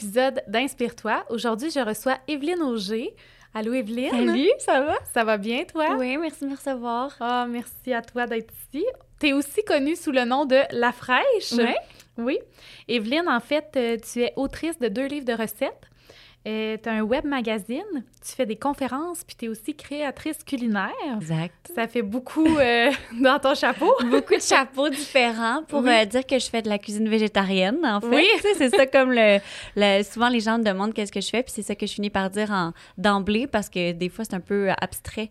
épisode d'Inspire-toi. Aujourd'hui, je reçois Evelyne Auger. Allô, Evelyne? Salut, ça va? Ça va bien, toi? Oui, merci de me recevoir. Ah, merci à toi d'être ici. Tu es aussi connue sous le nom de La Fraîche. Oui. Oui. Evelyne, en fait, euh, tu es autrice de deux livres de recettes. Euh, tu as un web magazine, tu fais des conférences, puis tu es aussi créatrice culinaire. Exact. Ça fait beaucoup euh, dans ton chapeau. Beaucoup de chapeaux différents pour Oui. euh, dire que je fais de la cuisine végétarienne, en fait. Oui. C'est ça comme le, le- Souvent, les gens me demandent qu'est-ce que je fais, puis c'est ça que je finis par dire en- d'emblée parce que des fois, c'est un peu abstrait.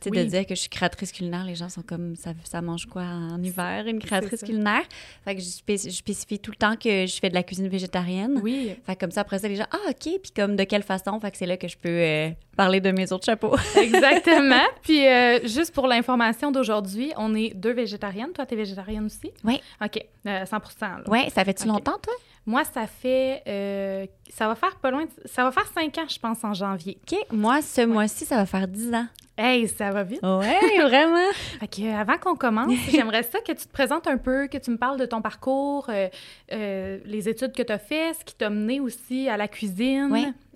Tu sais, Oui. de dire que je suis créatrice culinaire, les gens sont comme ça, ça mange quoi en hiver, une créatrice culinaire? Fait que je, spé- je spécifie tout le temps que je fais de la cuisine végétarienne. Oui. Fait que comme ça, après ça, les gens, ah, OK, puis comme de quelle façon? Fait que c'est là que je peux euh, parler de mes autres chapeaux. Exactement. Puis, euh, juste pour l'information d'aujourd'hui, on est deux végétariennes. Toi, tu es végétarienne aussi? Oui. OK, euh, 100 là. Ouais, ça fait-tu Ok. longtemps, toi? Moi, ça fait. euh, ça va faire pas loin. de- ça va faire cinq ans, je pense, en janvier. OK. Moi, ce mois-ci, ça va faire 10 ans. Hey, ça va vite. Ouais, vraiment. Fait que, euh, avant qu'on commence, j'aimerais ça que tu te présentes un peu, que tu me parles de ton parcours, euh, euh, les études que tu as faites, ce qui t'a mené aussi à la cuisine.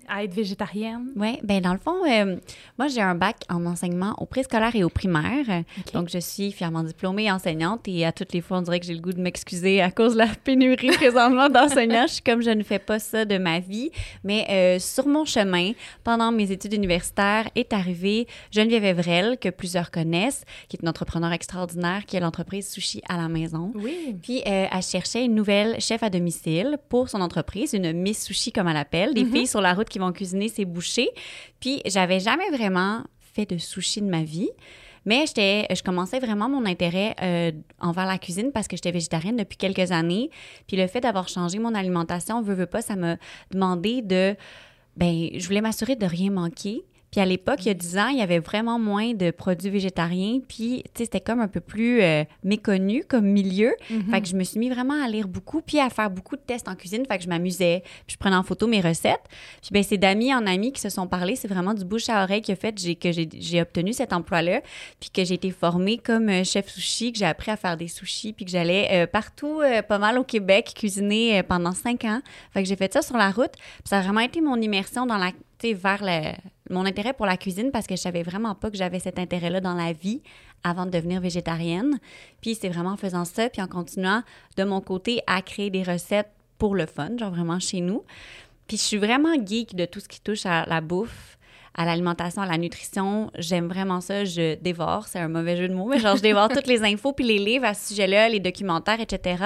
À être végétarienne. Oui, ben dans le fond, euh, moi, j'ai un bac en enseignement au préscolaire et au primaire. Donc, je suis fièrement diplômée enseignante et à toutes les fois, on dirait que j'ai le goût de m'excuser à cause de la pénurie présentement d'enseignants. Je suis comme je ne fais pas ça de ma vie. Mais euh, sur mon chemin, pendant mes études universitaires, est arrivée Geneviève Evrel, que plusieurs connaissent, qui est une entrepreneur extraordinaire, qui a l'entreprise Sushi à la maison. Oui. Puis, euh, elle cherchait une nouvelle chef à domicile pour son entreprise, une Miss Sushi comme elle l'appelle, des filles sur la route qui vont cuisiner ses bouchées. Puis, j'avais jamais vraiment fait de sushi de ma vie. Mais je commençais vraiment mon intérêt euh, envers la cuisine parce que j'étais végétarienne depuis quelques années. Puis le fait d'avoir changé mon alimentation, veut, veut pas, ça m'a demandé de... Ben, je voulais m'assurer de rien manquer. Puis à l'époque, il y a 10 ans, il y avait vraiment moins de produits végétariens. Puis, tu sais, c'était comme un peu plus euh, méconnu comme milieu. Mhm. Fait que je me suis mis vraiment à lire beaucoup, puis à faire beaucoup de tests en cuisine. Fait que je m'amusais, puis je prenais en photo mes recettes. Puis ben c'est d'amis en amis qui se sont parlé. C'est vraiment du bouche à oreille qui a fait que j'ai obtenu cet emploi-là, puis que j'ai été formée comme euh, chef sushi, que j'ai appris à faire des sushis, puis que j'allais euh, partout, euh, pas mal au Québec, cuisiner pendant cinq ans. Fait que j'ai fait ça sur la route. Puis ça a vraiment été mon immersion dans la, vers le- mon intérêt pour la cuisine parce que je savais vraiment pas que j'avais cet intérêt-là dans la vie avant de devenir végétarienne. Puis c'est vraiment en faisant ça, puis en continuant de mon côté à créer des recettes pour le fun, genre vraiment chez nous. Puis je suis vraiment geek de tout ce qui touche à la bouffe, à l'alimentation, à la nutrition. J'aime vraiment ça. Je dévore, c'est un mauvais jeu de mots, mais genre je dévore toutes les infos puis les livres à ce sujet-là, les documentaires, etc.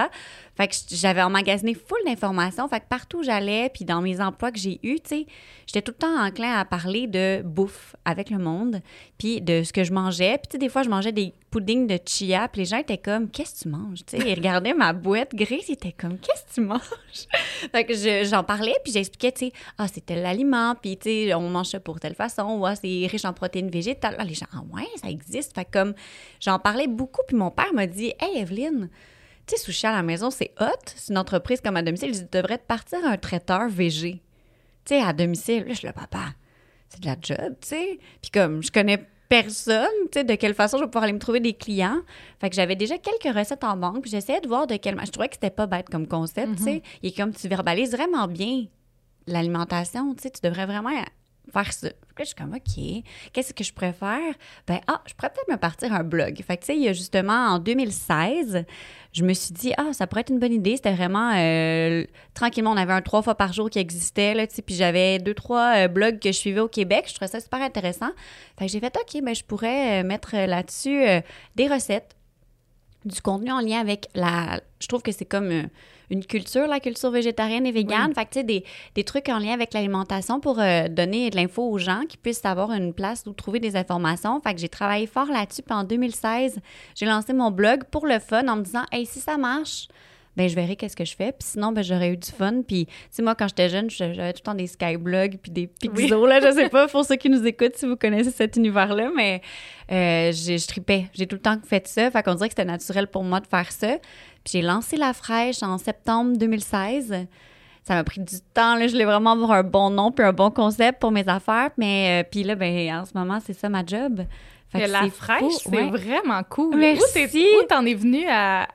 Fait que j'avais emmagasiné full d'informations. Fait que partout où j'allais, puis dans mes emplois que j'ai eus, j'étais tout le temps enclin à parler de bouffe avec le monde, puis de ce que je mangeais. Puis des fois, je mangeais des puddings de chia, puis les gens étaient comme « Qu'est-ce que tu manges? » Tu ils regardaient ma boîte grise, ils étaient comme « Qu'est-ce que tu manges? » Fait j'en parlais, puis j'expliquais, tu sais, « Ah, c'est tel aliment, puis tu sais, on mange ça pour telle façon, ah, c'est riche en protéines végétales. » Là, les gens « Ah ouais, ça existe. » Fait comme, j'en parlais beaucoup, puis mon père m'a dit « Hey, Evelyne, tu sais, sushi à la maison, c'est hot. C'est une entreprise comme à domicile. Je devrais te partir un traiteur VG. Tu sais, à domicile. Là, je suis là, papa, c'est de la job, tu sais. Puis comme, je connais personne, tu sais, de quelle façon je vais pouvoir aller me trouver des clients. Fait que j'avais déjà quelques recettes en banque, puis j'essayais de voir de quelle... Je trouvais que c'était pas bête comme concept, tu sais. Et comme tu verbalises vraiment bien l'alimentation, tu sais, tu devrais vraiment faire ça. Là, je suis comme, OK, qu'est-ce que je préfère? Ben, ah, je pourrais peut-être me partir un blog. Fait que, tu sais, il y a justement, en 2016, je me suis dit, ah, ça pourrait être une bonne idée. C'était vraiment, euh, tranquillement, on avait un trois fois par jour qui existait, là, puis j'avais deux, trois euh, blogs que je suivais au Québec. Je trouvais ça super intéressant. Fait que j'ai fait, OK, ben, je pourrais euh, mettre là-dessus des recettes, du contenu en lien avec la... Je trouve que c'est comme une culture, la culture végétarienne et végane. Fait que, tu sais, des, des trucs en lien avec l'alimentation pour euh, donner de l'info aux gens qui puissent avoir une place où trouver des informations. Fait que j'ai travaillé fort là-dessus. Puis en 2016, j'ai lancé mon blog pour le fun en me disant, hey, si ça marche, ben je verrai qu'est-ce que je fais. Puis sinon, ben j'aurais eu du fun. Puis, tu sais, moi, quand j'étais jeune, j'avais tout le temps des skyblogs puis des pixos, là, je sais pas, pour ceux qui nous écoutent, si vous connaissez cet univers-là, mais euh, j'ai- je tripais. J'ai tout le temps fait ça. Fait qu'on dirait que c'était naturel pour moi de faire ça. Puis j'ai lancé La Fraîche en septembre 2016. Ça m'a pris du temps, là. Je voulais vraiment avoir un bon nom puis un bon concept pour mes affaires. Mais, euh, puis là, ben en ce moment, c'est ça ma job. Fait Que la fraîche, c'est ouais. vraiment cool. Merci. Où t'en es venue à,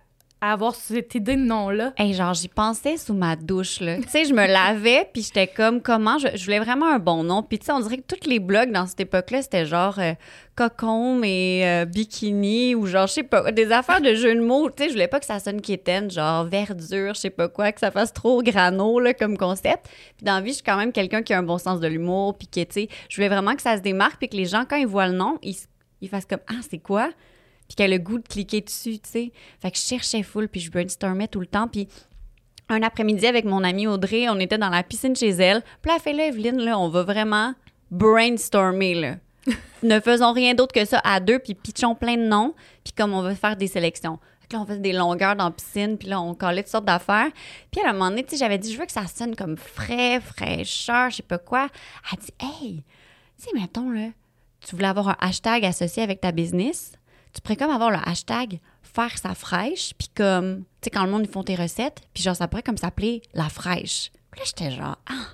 avoir cette idée de nom-là? Hey, genre, j'y pensais sous ma douche, là. tu sais, je me lavais, puis j'étais comme, comment, je, voulais vraiment un bon nom. Puis tu sais, on dirait que tous les blogs dans cette époque-là, c'était genre euh, et euh, bikini, ou genre, je sais pas, des affaires de jeux de mots. Tu sais, je voulais pas que ça sonne quétaine, genre verdure, je sais pas quoi, que ça fasse trop grano, là, comme concept. Puis dans la vie, je suis quand même quelqu'un qui a un bon sens de l'humour, puis que, tu sais, je voulais vraiment que ça se démarque, puis que les gens, quand ils voient le nom, ils, ils fassent comme, ah, c'est quoi? Puis qu'elle a le goût de cliquer dessus, tu sais. Fait que je cherchais full, puis je brainstormais tout le temps, puis un après-midi avec mon amie Audrey, on était dans la piscine chez elle. Puis elle fait là, Evelyne, là, on va vraiment brainstormer, là. ne faisons rien d'autre que ça à deux, puis pitchons plein de noms, puis comme on va faire des sélections. Là, on faisait des longueurs dans la piscine, puis là, on collait toutes sortes d'affaires. Puis à un moment donné, tu sais, j'avais dit, je veux que ça sonne comme frais, fraîcheur, je sais pas quoi. Elle dit, hey, tu sais, mettons, là, tu voulais avoir un hashtag associé avec ta business? Tu pourrais comme avoir le hashtag faire sa fraîche, puis comme, tu sais, quand le monde, ils font tes recettes, puis genre, ça pourrait comme s'appeler la fraîche. Puis là, j'étais genre, ah,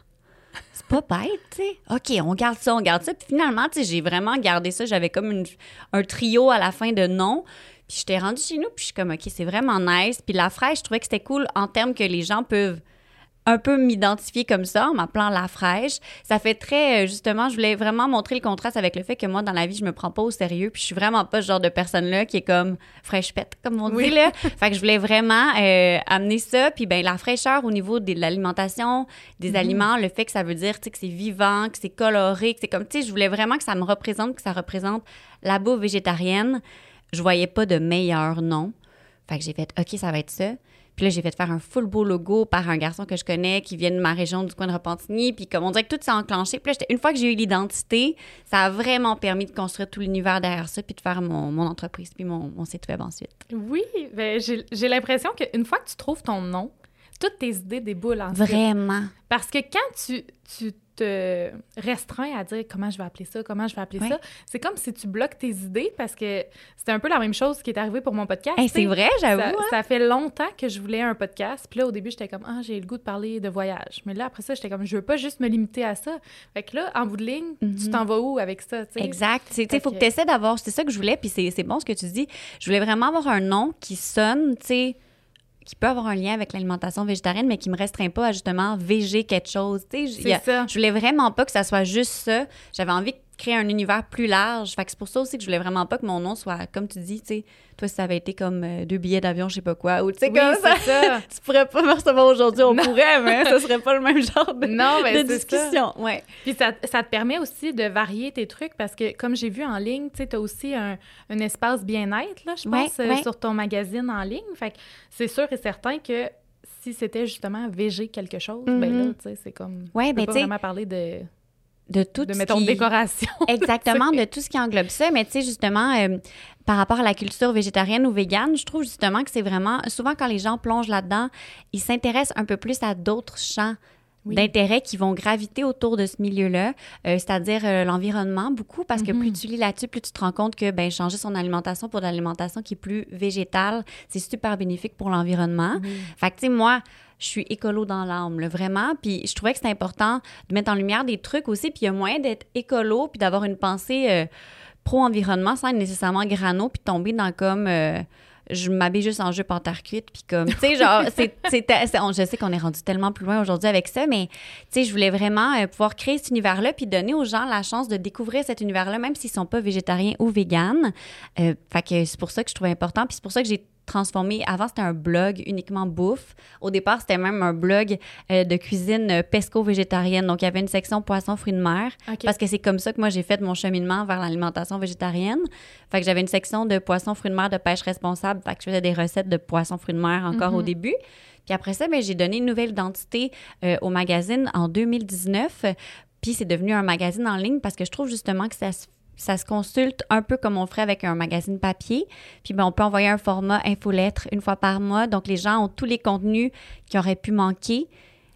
c'est pas bête, tu sais. OK, on garde ça, on garde ça. Puis finalement, tu sais, j'ai vraiment gardé ça. J'avais comme un trio à la fin de nom. Puis j'étais rendue chez nous, puis je suis comme, OK, c'est vraiment nice. Puis la fraîche, je trouvais que c'était cool en termes que les gens peuvent un peu m'identifier comme ça en m'appelant la fraîche. Ça fait très, euh, justement, je voulais vraiment montrer le contraste avec le fait que moi, dans la vie, je me prends pas au sérieux, puis je suis vraiment pas ce genre de personne-là qui est comme fraîche pète, comme on dit, là. fait que je voulais vraiment euh, amener ça, puis ben la fraîcheur au niveau de l'alimentation, des mhm. aliments, le fait que ça veut dire, tu sais, que c'est vivant, que c'est coloré, que c'est comme, tu sais, je voulais vraiment que ça me représente, que ça représente la bouffe végétarienne. Je voyais pas de meilleur nom. Fait que j'ai fait, OK, ça va être ça. Puis là, j'ai fait faire un full beau logo par un garçon que je connais qui vient de ma région du coin de Repentigny. Puis comme on dirait que tout s'est enclenché. Puis là, une fois que j'ai eu l'identité, ça a vraiment permis de construire tout l'univers derrière ça puis de faire mon, mon entreprise puis mon, mon, site web ensuite. Oui, ben, j'ai l'impression qu'une fois que tu trouves ton nom, toutes tes idées déboulent ensuite. Vraiment. Parce que quand tu, tu restreint à dire comment je vais appeler ça, comment je vais appeler ça. C'est comme si tu bloques tes idées parce que c'était un peu la même chose qui est arrivé pour mon podcast. c'est vrai, j'avoue. Hein. Ça, fait longtemps que je voulais un podcast. Puis là, au début, j'étais comme, ah, j'ai le goût de parler de voyage. Mais là, après ça, j'étais comme, je veux pas juste me limiter à ça. Fait que là, en bout de ligne, tu mhm. t'en vas où avec ça? Exact. Il faut que, tu essaies d'avoir, c'est ça que je voulais. Puis c'est bon ce que tu dis. Je voulais vraiment avoir un nom qui sonne, tu sais qui peut avoir un lien avec l'alimentation végétarienne, mais qui me restreint pas à justement véger quelque chose. C'est ça. Je voulais vraiment pas que ça soit juste ça. J'avais envie de créer un univers plus large. Fait que c'est pour ça aussi que je voulais vraiment pas que mon nom soit, comme tu dis, tu sais, toi, si ça avait été comme euh, deux billets d'avion, je sais pas quoi, ou tu sais, comme ça, ça. tu pourrais pas me recevoir aujourd'hui, on pourrait, mais ce serait pas le même genre de, non, de discussion. Ouais. Puis ça, ça, te permet aussi de varier tes trucs parce que, comme j'ai vu en ligne, tu sais, as aussi un, un espace bien-être, là, je pense, euh, sur ton magazine en ligne. Fait que c'est sûr et certain que si c'était justement VG quelque chose, ben là, mm-hmm. tu sais, c'est comme. Ouais, ben, pas vraiment parler de de tout de mettons décoration exactement de tout ce qui englobe ça mais tu sais justement euh, par rapport à la culture végétarienne ou végane je trouve justement que c'est vraiment souvent quand les gens plongent là-dedans ils s'intéressent un peu plus à d'autres champs d'intérêt qui vont graviter autour de ce milieu-là, euh, c'est-à-dire euh, l'environnement beaucoup, parce que plus mm-hmm. tu lis là-dessus, plus tu te rends compte que ben, changer son alimentation pour de l'alimentation qui est plus végétale, c'est super bénéfique pour l'environnement. Fait que, tu sais, moi, je suis écolo dans l'âme, vraiment. Puis je trouvais que c'était important de mettre en lumière des trucs aussi. Puis il y a moyen d'être écolo puis d'avoir une pensée euh, pro-environnement sans être nécessairement grano puis tomber dans comme. Euh, je m'habille juste en jupe en terre cuite, puis comme, tu sais, genre, c'est, je sais qu'on est rendu tellement plus loin aujourd'hui avec ça, mais, tu sais, je voulais vraiment euh, pouvoir créer cet univers-là, puis donner aux gens la chance de découvrir cet univers-là, même s'ils sont pas végétariens ou véganes. fait que c'est pour ça que je trouvais important, puis c'est pour ça que j'ai transformé. Avant, c'était un blog uniquement bouffe. Au départ, c'était même un blog euh, de cuisine euh, pesco-végétarienne. Donc, il y avait une section poisson, fruits de mer. Parce que c'est comme ça que moi, j'ai fait mon cheminement vers l'alimentation végétarienne. Fait que j'avais une section de poisson, fruits de mer, de pêche responsable. Fait que je faisais des recettes de poisson, fruits de mer encore au mhm. début. Puis après ça, ben, j'ai donné une nouvelle identité euh, au magazine en 2019. Puis c'est devenu un magazine en ligne parce que je trouve justement que ça se ça se consulte un peu comme on ferait avec un magazine papier. Puis ben, on peut envoyer un format infolettre une fois par mois. Donc les gens ont tous les contenus qui auraient pu manquer.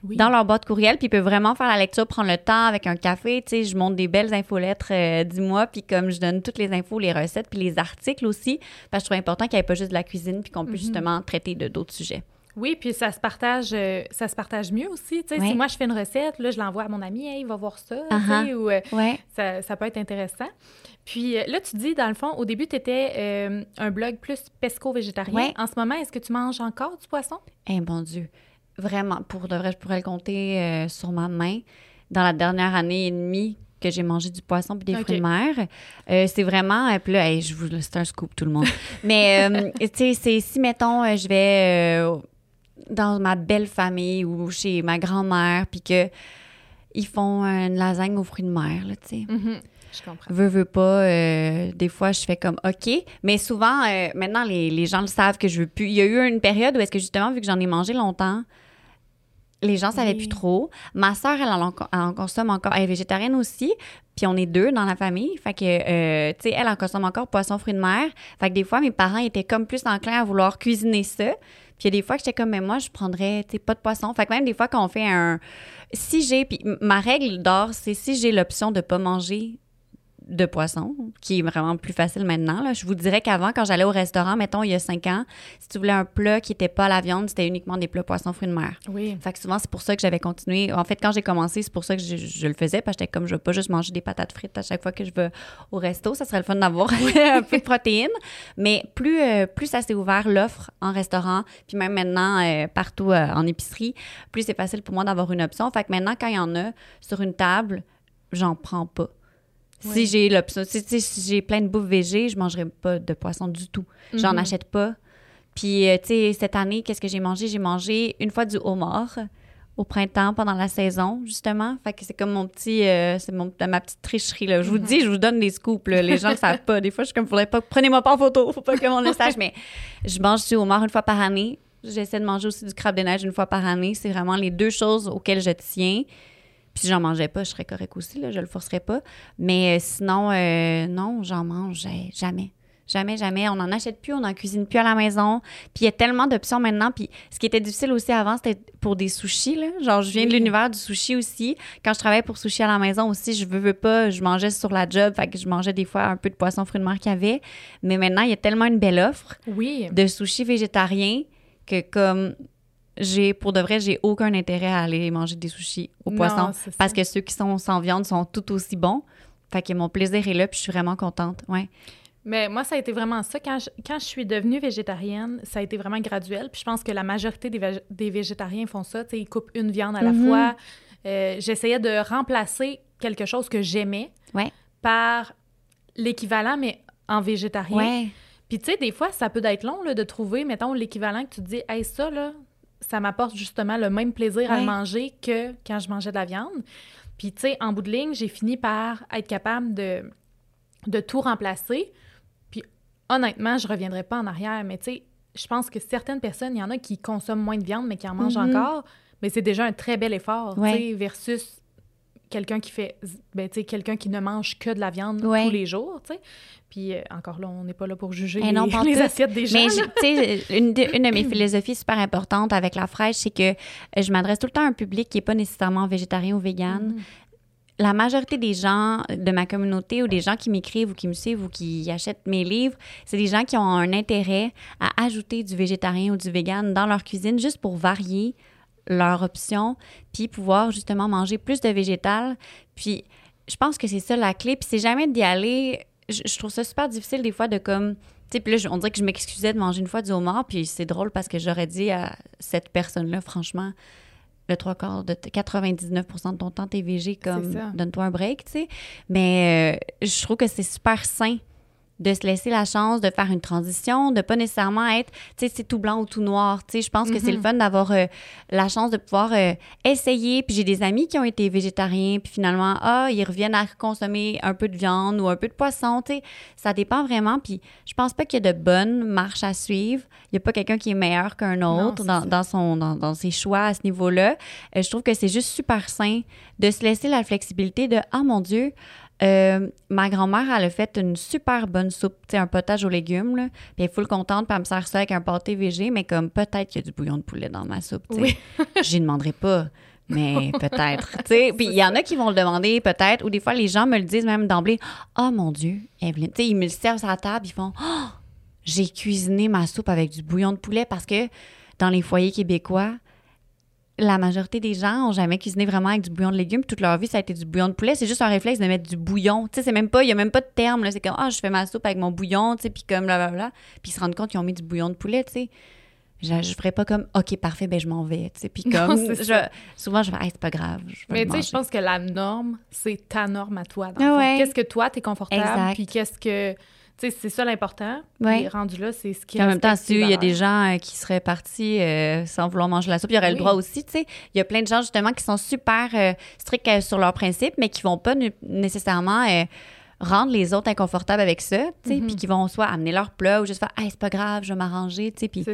dans leur boîte courriel, puis ils peuvent vraiment faire la lecture, prendre le temps avec un café. Tu sais, je monte des belles infolettres euh, du mois, puis comme je donne toutes les infos, les recettes, puis les articles aussi, parce que je trouve important qu'il n'y ait pas juste de la cuisine, puis qu'on puisse mm-hmm. justement traiter de d'autres sujets. Oui, puis ça se partage, euh, ça se partage mieux aussi. Tu sais, Si moi je fais une recette, là, je l'envoie à mon ami, il va voir ça, uh-huh. ou, euh, ça, ça, peut être intéressant. Puis là, tu dis, dans le fond, au début, tu étais un blog plus pesco-végétarien. En ce moment, est-ce que tu manges encore du poisson? Eh, bon Dieu. Vraiment, pour de vrai, je pourrais le compter sur ma main. Dans la dernière année et demie, que j'ai mangé du poisson puis des fruits de mer. Euh, c'est vraiment, euh, puis là, je vous, c'est un scoop tout le monde. Mais euh, tu sais, c'est si mettons, je vais dans ma belle famille ou chez ma grand-mère, puis que ils font une lasagne aux fruits de mer, là, tu sais. Mm-hmm. Je comprends. Veux, veux pas. des fois, je fais comme OK. Mais souvent, maintenant, les, les, gens le savent que je veux plus. Il y a eu une période où est-ce que justement, vu que j'en ai mangé longtemps, les gens savaient plus trop. Ma soeur, elle en, consomme encore. Elle est végétarienne aussi. Puis on est deux dans la famille. Fait que, euh, tu sais, elle en consomme encore poisson, fruits de mer. Fait que des fois, mes parents étaient comme plus enclins à vouloir cuisiner ça. Puis il y a des fois que j'étais comme, mais moi, je prendrais, tu pas de poisson. Fait que même des fois, quand on fait un. Si j'ai. Puis ma règle d'or, c'est si j'ai l'option de pas manger de poisson, qui est vraiment plus facile maintenant. Là. Je vous dirais qu'avant, quand j'allais au restaurant, mettons, il y a cinq ans, si tu voulais un plat qui n'était pas à la viande, c'était uniquement des plats poissons, fruits de mer. Oui. Fait que souvent, c'est pour ça que j'avais continué. En fait, quand j'ai commencé, c'est pour ça que je, le faisais, parce que j'étais comme, je veux pas juste manger des patates frites à chaque fois que je vais au resto. Ça serait le fun d'avoir un peu de protéines. Mais plus, euh, plus ça s'est ouvert, l'offre en restaurant, puis même maintenant, euh, partout euh, en épicerie, plus c'est facile pour moi d'avoir une option. Fait que maintenant, quand il y en a sur une table, j'en prends pas. Si j'ai l'option, si, j'ai plein de bouffe végé, je mangerai pas de poisson du tout. J'en mhm. achète pas. Puis, euh, tu sais, cette année, qu'est-ce que j'ai mangé? J'ai mangé une fois du homard au printemps pendant la saison, justement. Fait que c'est comme mon petit, euh, c'est mon, ma petite tricherie, là. Je vous mhm. dis, je vous donne des scoops, Les gens le savent pas. Des fois, je suis comme, faudrait pas, prenez-moi pas en photo, faut pas que mon le sache. Mais je mange du homard une fois par année. J'essaie de manger aussi du crabe de neige une fois par année. C'est vraiment les deux choses auxquelles je tiens. Puis si j'en mangeais pas, je serais correct aussi, là, je le forcerais pas. Mais euh, sinon, euh, non, j'en mange jamais. Jamais, jamais. On n'en achète plus, on n'en cuisine plus à la maison. Puis il y a tellement d'options maintenant. Puis ce qui était difficile aussi avant, c'était pour des sushis. Là. Genre, je viens de l'univers du sushi aussi. Quand je travaillais pour sushi à la maison aussi, je veux, veux pas, je mangeais sur la job. Fait que je mangeais des fois un peu de poisson fruits de mer qu'il y avait. Mais maintenant, il y a tellement une belle offre oui. de sushis végétariens que comme j'ai pour de vrai, j'ai aucun intérêt à aller manger des sushis au poisson parce que ceux qui sont sans viande sont tout aussi bons. Fait que mon plaisir est là, puis je suis vraiment contente. Ouais. Mais moi, ça a été vraiment ça. Quand je, quand je suis devenue végétarienne, ça a été vraiment graduel. Puis je pense que la majorité des, des végétariens font ça. ils coupent une viande à la mm-hmm. fois. Euh, j'essayais de remplacer quelque chose que j'aimais par l'équivalent, mais en végétarien. Ouais. Puis tu sais, des fois, ça peut être long là, de trouver, mettons, l'équivalent que tu te dis, hey, ça, là, ça m'apporte justement le même plaisir à le manger que quand je mangeais de la viande. Puis, tu sais, en bout de ligne, j'ai fini par être capable de, de tout remplacer. Puis, honnêtement, je reviendrai pas en arrière, mais tu sais, je pense que certaines personnes, il y en a qui consomment moins de viande, mais qui en mangent mm-hmm. encore. Mais c'est déjà un très bel effort, tu sais, versus quelqu'un qui fait, ben, tu sais, quelqu'un qui ne mange que de la viande tous les jours, tu sais. Puis euh, encore là, on n'est pas là pour juger eh les, assiettes des gens. Mais tu sais, une, de, une de mes philosophies super importantes avec la fraîche, c'est que euh, je m'adresse tout le temps à un public qui n'est pas nécessairement végétarien ou vegan. Mm. La majorité des gens de ma communauté ou des gens qui m'écrivent ou qui me suivent ou qui achètent mes livres, c'est des gens qui ont un intérêt à ajouter du végétarien ou du vegan dans leur cuisine juste pour varier leur option, puis pouvoir justement manger plus de végétal. Puis je pense que c'est ça la clé. Puis c'est jamais d'y aller. Je, trouve ça super difficile des fois de comme. Tu sais, puis là, on dirait que je m'excusais de manger une fois du homard, puis c'est drôle parce que j'aurais dit à cette personne-là, franchement, le trois quarts de 99% de ton temps, t'es végé, comme donne-toi un break, tu sais. Mais euh, je trouve que c'est super sain de se laisser la chance de faire une transition, de pas nécessairement être, tu sais, c'est tout blanc ou tout noir. Tu sais, je pense que c'est le mhm. fun d'avoir euh, la chance de pouvoir euh, essayer. Puis j'ai des amis qui ont été végétariens, puis finalement, ah, ils reviennent à consommer un peu de viande ou un peu de poisson. Tu sais, ça dépend vraiment. Puis je pense pas qu'il y a de bonnes marches à suivre. Il y a pas quelqu'un qui est meilleur qu'un autre dans, son, dans, ses choix à ce niveau-là. Euh, je trouve que c'est juste super sain de se laisser la flexibilité de, ah mon Dieu, euh, ma grand-mère, elle a fait une super bonne soupe, tu sais, un potage aux légumes, là. Puis elle est full contente, puis elle me sert ça avec un pâté végé, mais comme peut-être qu'il y a du bouillon de poulet dans ma soupe, tu sais. Oui. J'y demanderai pas, mais peut-être. Puis il y en a qui vont le demander, peut-être, ou des fois, les gens me le disent même d'emblée. Oh mon Dieu, Evelyne, ils me le servent sur la table, ils font Oh, j'ai cuisiné ma soupe avec du bouillon de poulet parce que dans les foyers québécois, la majorité des gens ont jamais cuisiné vraiment avec du bouillon de légumes. Toute leur vie, ça a été du bouillon de poulet. C'est juste un réflexe de mettre du bouillon. Tu sais, c'est même pas, il y a même pas de terme. C'est comme, ah, je fais ma soupe avec mon bouillon, tu sais, puis comme blablabla. Puis ils se rendent compte qu'ils ont mis du bouillon de poulet, tu sais. Je, je ferais pas comme, OK, parfait, ben je m'en vais, tu sais. Puis comme, je, souvent, je fais, hey, c'est pas grave. Mais tu sais, je pense que la norme, c'est ta norme à toi. Qu'est-ce que toi, t'es confortable, puis qu'est-ce que c'est ça l'important. Ouais. rendu là, c'est ce qui En même temps, si il y a des gens euh, qui seraient partis euh, sans vouloir manger la soupe, il y aurait le droit aussi, tu sais. Il y a plein de gens, justement, qui sont super euh, stricts sur leurs principes, mais qui vont pas nécessairement rendre les autres inconfortables avec ça, puis mm-hmm. qui vont soit amener leur plat ou juste faire « Hey, c'est pas grave, je vais m'arranger », tu sais. Puis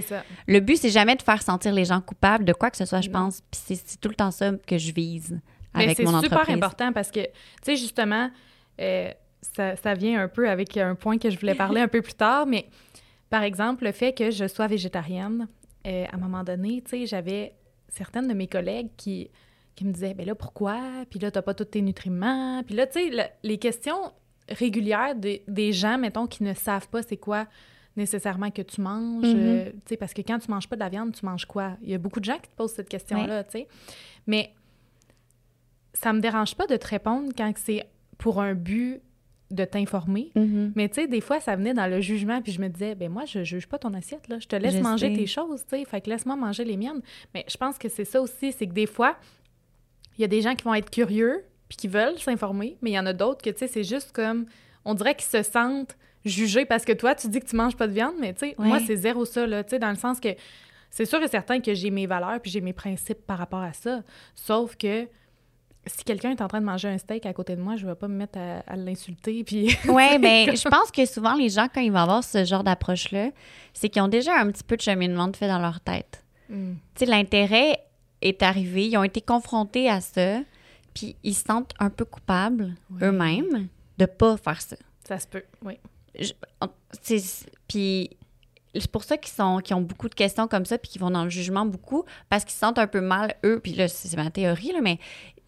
le but, c'est jamais de faire sentir les gens coupables de quoi que ce soit, je pense. Puis c'est tout le temps ça que je vise avec mon entreprise. c'est super important parce que, tu sais, justement ça, vient un peu avec un point que je voulais parler un peu plus tard, mais par exemple, le fait que je sois végétarienne, euh, à un moment donné, tu sais, j'avais certaines de mes collègues qui, qui me disaient, ben là, pourquoi? Puis là, t'as pas tous tes nutriments. Puis là, tu sais, les questions régulières des gens, mettons, qui ne savent pas c'est quoi nécessairement que tu manges. Mm-hmm. Euh, tu sais, parce que quand tu manges pas de la viande, tu manges quoi? Il y a beaucoup de gens qui te posent cette question-là, tu sais. Mais ça me dérange pas de te répondre quand c'est pour un but de t'informer. Mm-hmm. Mais tu sais, des fois, ça venait dans le jugement, puis je me disais, ben moi, je juge pas ton assiette, là. Je te laisse manger tes choses, tu sais. Fait que laisse-moi manger les miennes. Mais je pense que c'est ça aussi, c'est que des fois, il y a des gens qui vont être curieux, puis qui veulent s'informer, mais il y en a d'autres que, tu sais, c'est juste comme, on dirait qu'ils se sentent jugés parce que toi, tu dis que tu manges pas de viande, mais tu sais, moi, c'est zéro ça, là, tu sais, dans le sens que c'est sûr et certain que j'ai mes valeurs, puis j'ai mes principes par rapport à ça. Sauf que si quelqu'un est en train de manger un steak à côté de moi, je ne vais pas me mettre à, l'insulter. Puis... oui, mais ben, je pense que souvent, les gens, quand ils vont avoir ce genre d'approche-là, c'est qu'ils ont déjà un petit peu de cheminement de fait dans leur tête. Hmm. Tu sais, l'intérêt est arrivé, ils ont été confrontés à ça, puis ils se sentent un peu coupables eux-mêmes de pas faire ça. Ça se peut, oui. Puis c'est pour ça qu'ils sont ont beaucoup de questions comme ça puis qu'ils vont dans le jugement beaucoup parce qu'ils se sentent un peu mal eux puis là c'est ma théorie là mais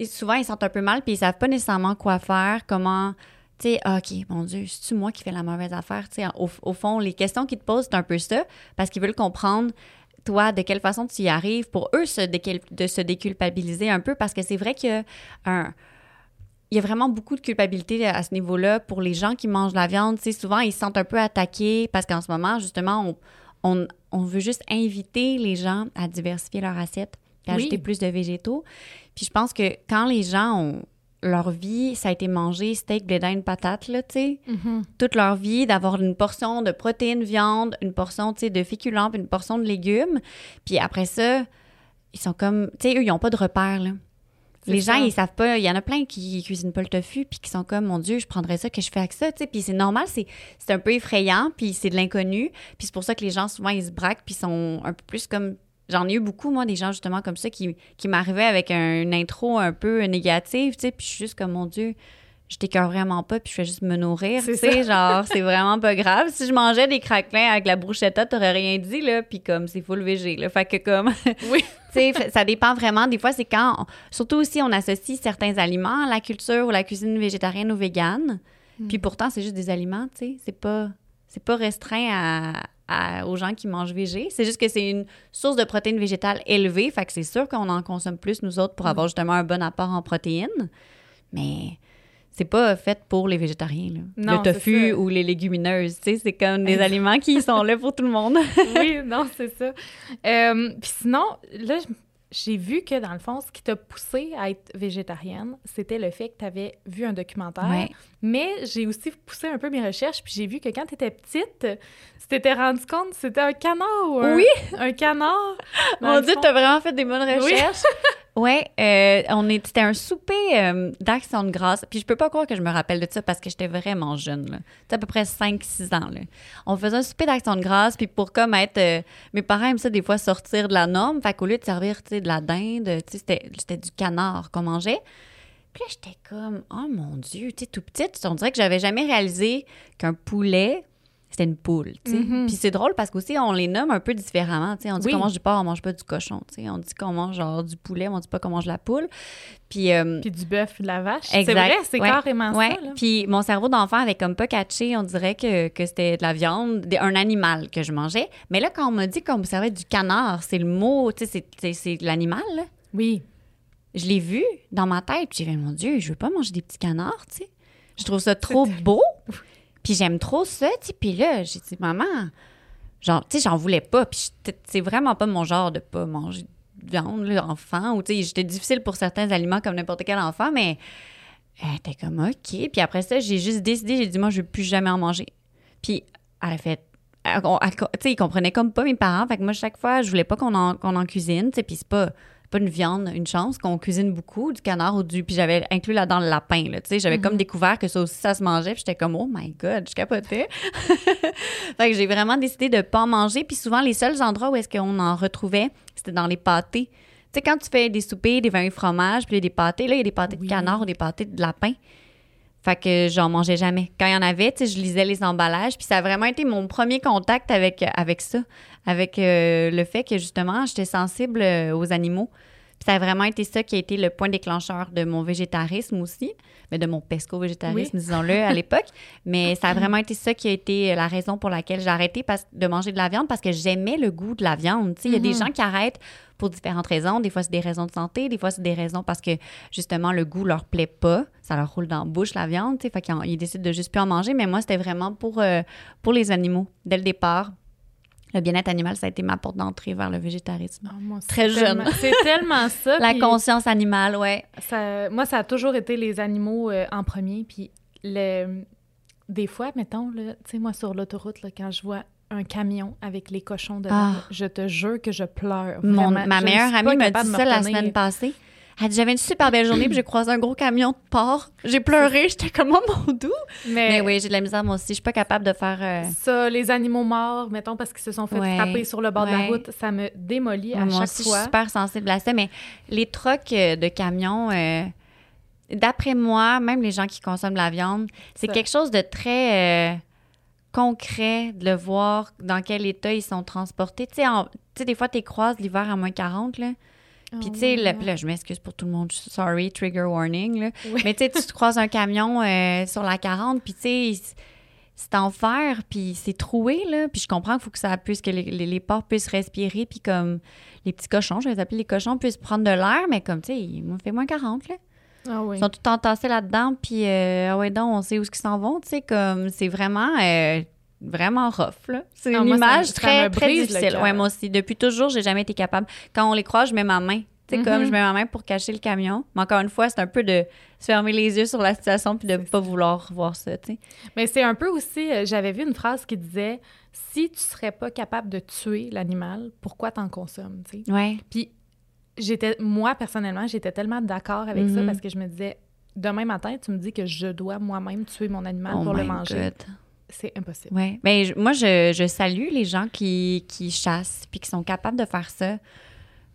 souvent ils se sentent un peu mal puis ils savent pas nécessairement quoi faire comment tu sais ah, OK mon dieu c'est moi qui fais la mauvaise affaire tu sais au, fond les questions qu'ils te posent c'est un peu ça parce qu'ils veulent comprendre toi de quelle façon tu y arrives pour eux de se déculpabiliser un peu parce que c'est vrai que un il y a vraiment beaucoup de culpabilité à ce niveau-là pour les gens qui mangent la viande. Tu sais, souvent, ils se sentent un peu attaqués parce qu'en ce moment, justement, on, veut juste inviter les gens à diversifier leur assiette et ajouter plus de végétaux. Puis je pense que quand les gens ont leur vie, ça a été manger steak, blé d'Inde, patate, là, tu sais. Mm-hmm. Toute leur vie, d'avoir une portion de protéines, viande, une portion, tu sais, de féculents, une portion de légumes. Puis après ça, ils sont comme... Tu sais, eux, ils n'ont pas de repères, là. Les gens, ils savent pas. Il y en a plein qui cuisinent pas le tofu, puis qui sont comme, mon Dieu, je prendrais ça, que je fais avec ça, tu sais. Puis c'est normal, c'est un peu effrayant, puis c'est de l'inconnu. Puis c'est pour ça que les gens, souvent, ils se braquent, puis sont un peu plus comme. J'en ai eu beaucoup, moi, des gens justement comme ça qui, qui m'arrivaient avec un, une intro un peu négative, tu sais. Puis je suis juste comme, mon Dieu, je t'écœure vraiment pas, puis je fais juste me nourrir, tu sais, genre, c'est vraiment pas grave. Si je mangeais des craquelins avec la bruschetta, t'aurais rien dit, là, puis comme, c'est full végé, là. Fait que comme... Oui. tu sais, ça dépend vraiment. Des fois, c'est quand... surtout aussi, on associe certains aliments à la culture ou la cuisine végétarienne ou végane. Hmm. Puis pourtant, c'est juste des aliments, tu sais. C'est pas... C'est pas restreint à, aux gens qui mangent végé. C'est juste que c'est une source de protéines végétales élevée. Fait que c'est sûr qu'on en consomme plus, nous autres, pour hmm. avoir justement un bon apport en protéines. Mais c'est pas fait pour les végétariens. Là. le tofu ou les légumineuses, tu sais, c'est comme des aliments qui sont là pour tout le monde. oui, non, c'est ça. Euh, puis sinon, là, j'ai vu que dans le fond, ce qui t'a poussé à être végétarienne, c'était le fait que tu avais vu un documentaire. Mais j'ai aussi poussé un peu mes recherches, puis j'ai vu que quand tu étais petite, tu t'étais rendu compte que c'était un canard ou un, oui. un canard. Mon Dieu, tu as vraiment fait des bonnes recherches. Oui, euh, on est, c'était un souper euh, d'action de grâce. Puis je peux pas croire que je me rappelle de ça parce que j'étais vraiment jeune. C'était à peu près 5-6 ans. On faisait un souper d'action de grâce. Puis pour comme être. Euh, mes parents aiment ça des fois sortir de la norme. Fait qu'au lieu de servir de la dinde, c'était, du canard qu'on mangeait. Puis là, j'étais comme, oh mon Dieu, tu tout petite, on dirait que j'avais jamais réalisé qu'un poulet, c'était une poule, tu sais. Mhm. Puis c'est drôle parce qu'aussi, on les nomme un peu différemment, tu sais. On dit Oui. qu'on mange du porc, on mange pas du cochon, tu sais. On dit qu'on mange genre du poulet, mais on dit pas qu'on mange la poule. Puis... euh, Puis du bœuf, de la vache. C'est vrai, c'est Ouais. carrément ouais. ça. Là. Puis mon cerveau d'enfant avait comme pas catché, on dirait que, que c'était de la viande, un animal que je mangeais. Mais là, quand on m'a dit qu'on me servait du canard, c'est le mot, tu sais, c'est- l'animal. Oui. Je l'ai vu dans ma tête, puis j'ai fait, mon Dieu, je veux pas manger des petits canards, tu sais. Je trouve ça trop beau, puis j'aime trop ça, tu sais. Puis là, j'ai dit, maman, genre, tu sais, j'en voulais pas, puis c'est vraiment pas mon genre de pas manger de viande, là, enfant, ou tu sais, j'étais difficile pour certains aliments comme n'importe quel enfant, mais elle était comme, OK. Puis après ça, j'ai juste décidé, j'ai dit, moi, je veux plus jamais en manger. Puis elle a fait, tu sais, ils comprenaient comme pas mes parents, fait que moi, chaque fois, je voulais pas qu'on en, en cuisine, tu sais, puis c'est pas pas une viande, une chance qu'on cuisine beaucoup, du canard ou du. Puis j'avais inclus là-dedans le lapin, là, tu sais. J'avais comme découvert que ça aussi, ça se mangeait. Puis j'étais comme, oh my God, je capotais. fait que j'ai vraiment décidé de pas en manger. Puis souvent, les seuls endroits où est-ce qu'on en retrouvait, c'était dans les pâtés. Tu sais, quand tu fais des soupers, des vins et fromages, puis il y a des pâtés, là, il y a des pâtés Oui. de canard ou des pâtés de lapin. Fait que j'en mangeais jamais. Quand il y en avait, je lisais les emballages. Puis ça a vraiment été mon premier contact avec, avec ça. Avec euh, le fait que, justement, j'étais sensible euh, aux animaux. Puis ça a vraiment été ça qui a été le point déclencheur de mon végétarisme aussi. Mais de mon pesco-végétarisme, disons-le, à l'époque. Mais ça a vraiment été ça qui a été la raison pour laquelle j'ai arrêté parce- de manger de la viande parce que j'aimais le goût de la viande. Il y a des Mhm. gens qui arrêtent pour différentes raisons. Des fois, c'est des raisons de santé. Des fois, c'est des raisons parce que, justement, le goût leur plaît pas. Ça leur roule dans la bouche, la viande. Fait qu'ils en- ils décident de juste plus en manger. Mais moi, c'était vraiment pour, euh, pour les animaux. Dès le départ, le bien-être animal, ça a été ma porte d'entrée vers le végétarisme. Ah, moi, Très jeune. C'est tellement ça. La conscience animale, ouais. ça- moi, ça a toujours été les animaux euh, en premier. Puis le, des fois, mettons, tu sais, moi, sur l'autoroute, quand je vois un camion avec les cochons dedans, Ah. je te jure que je pleure. Mon- ma Je meilleure amie m'a dit ça la semaine passée. Elle dit J'avais une super belle journée, puis j'ai croisé un gros camion de porc. J'ai pleuré, j'étais comme oh mon doux. Mais Mais, oui, j'ai de la misère, moi aussi. Je suis pas capable de faire. euh, ça, les animaux morts, mettons, parce qu'ils se sont fait Ouais. frapper sur le bord de la route, ça me démolit à moi chaque aussi, je fois. suis super sensible à ça. Mais les trocs euh, de camions, euh, d'après moi, même les gens qui consomment de la viande, c'est quelque chose de très euh, concret de le voir dans quel état ils sont transportés. Tu sais, en- tu sais, des fois, tu les croises l'hiver à moins 40, là. Puis, tu sais, Ah ouais, là, je m'excuse pour tout le monde, sorry, trigger warning, là. Oui. Mais, tu sais, tu te croises un camion euh, sur la 40, puis, tu sais, c'est en fer, puis c'est troué, là. Puis, je comprends qu'il faut que ça puisse, que les, les, les porcs puissent respirer, puis comme les petits cochons, je vais les appeler les cochons, puissent prendre de l'air, mais comme, tu sais, il m'ont fait moins 40, là. Ah oui. Ils sont tout entassés là-dedans, puis, euh, ah ouais, donc, on sait où ils s'en vont, tu sais, comme, c'est vraiment. euh, Vraiment rough. C'est Ah, une moi, image ça très, très difficile. Ouais, moi aussi. Depuis toujours, j'ai jamais été capable. Quand on les croise, je mets ma main. Tu sais, comme je mets ma main pour cacher le camion. Mais encore une fois, c'est un peu de se fermer les yeux sur la situation puis de C'est pas vouloir voir ça, tu sais. Mais c'est un peu aussi, euh, j'avais vu une phrase qui disait si tu serais pas capable de tuer l'animal, pourquoi t'en consommes, tu sais? Ouais. Puis j'étais, moi personnellement, j'étais tellement d'accord avec ça Mhm. parce que je me disais, demain matin, tu me dis que je dois moi-même tuer mon animal Oh pour le manger. God. C'est impossible. Ouais. Ben, je- moi, je, je salue les gens qui, qui chassent puis qui sont capables de faire ça.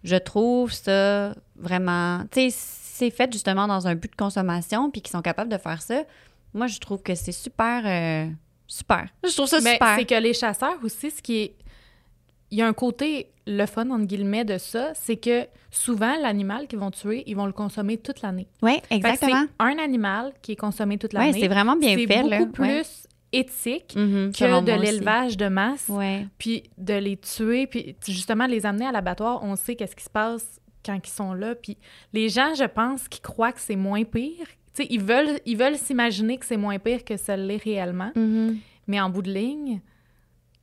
Je trouve ça vraiment. Tu sais, c'est fait justement dans un but de consommation puis qui sont capables de faire ça. Moi, je trouve que c'est super. euh, super. Je trouve ça Mais super. c'est que les chasseurs aussi, ce qui est. Il y a un côté, le fun, entre guillemets, de ça, c'est que souvent, l'animal qu'ils vont tuer, ils vont le consommer toute l'année. Oui, exactement. C'est un animal qui est consommé toute Oui, l'année. c'est vraiment bien C'est fait. beaucoup là. plus Ouais. Éthique Mhm, que de l'élevage de masse. Ouais. puis de les tuer, puis justement les amener à l'abattoir, on sait qu'est-ce qui se passe quand ils sont là. Puis les gens, je pense, qui croient que c'est moins pire, tu sais, ils veulent, ils veulent s'imaginer que c'est moins pire que ça l'est réellement, Mhm. mais en bout de ligne,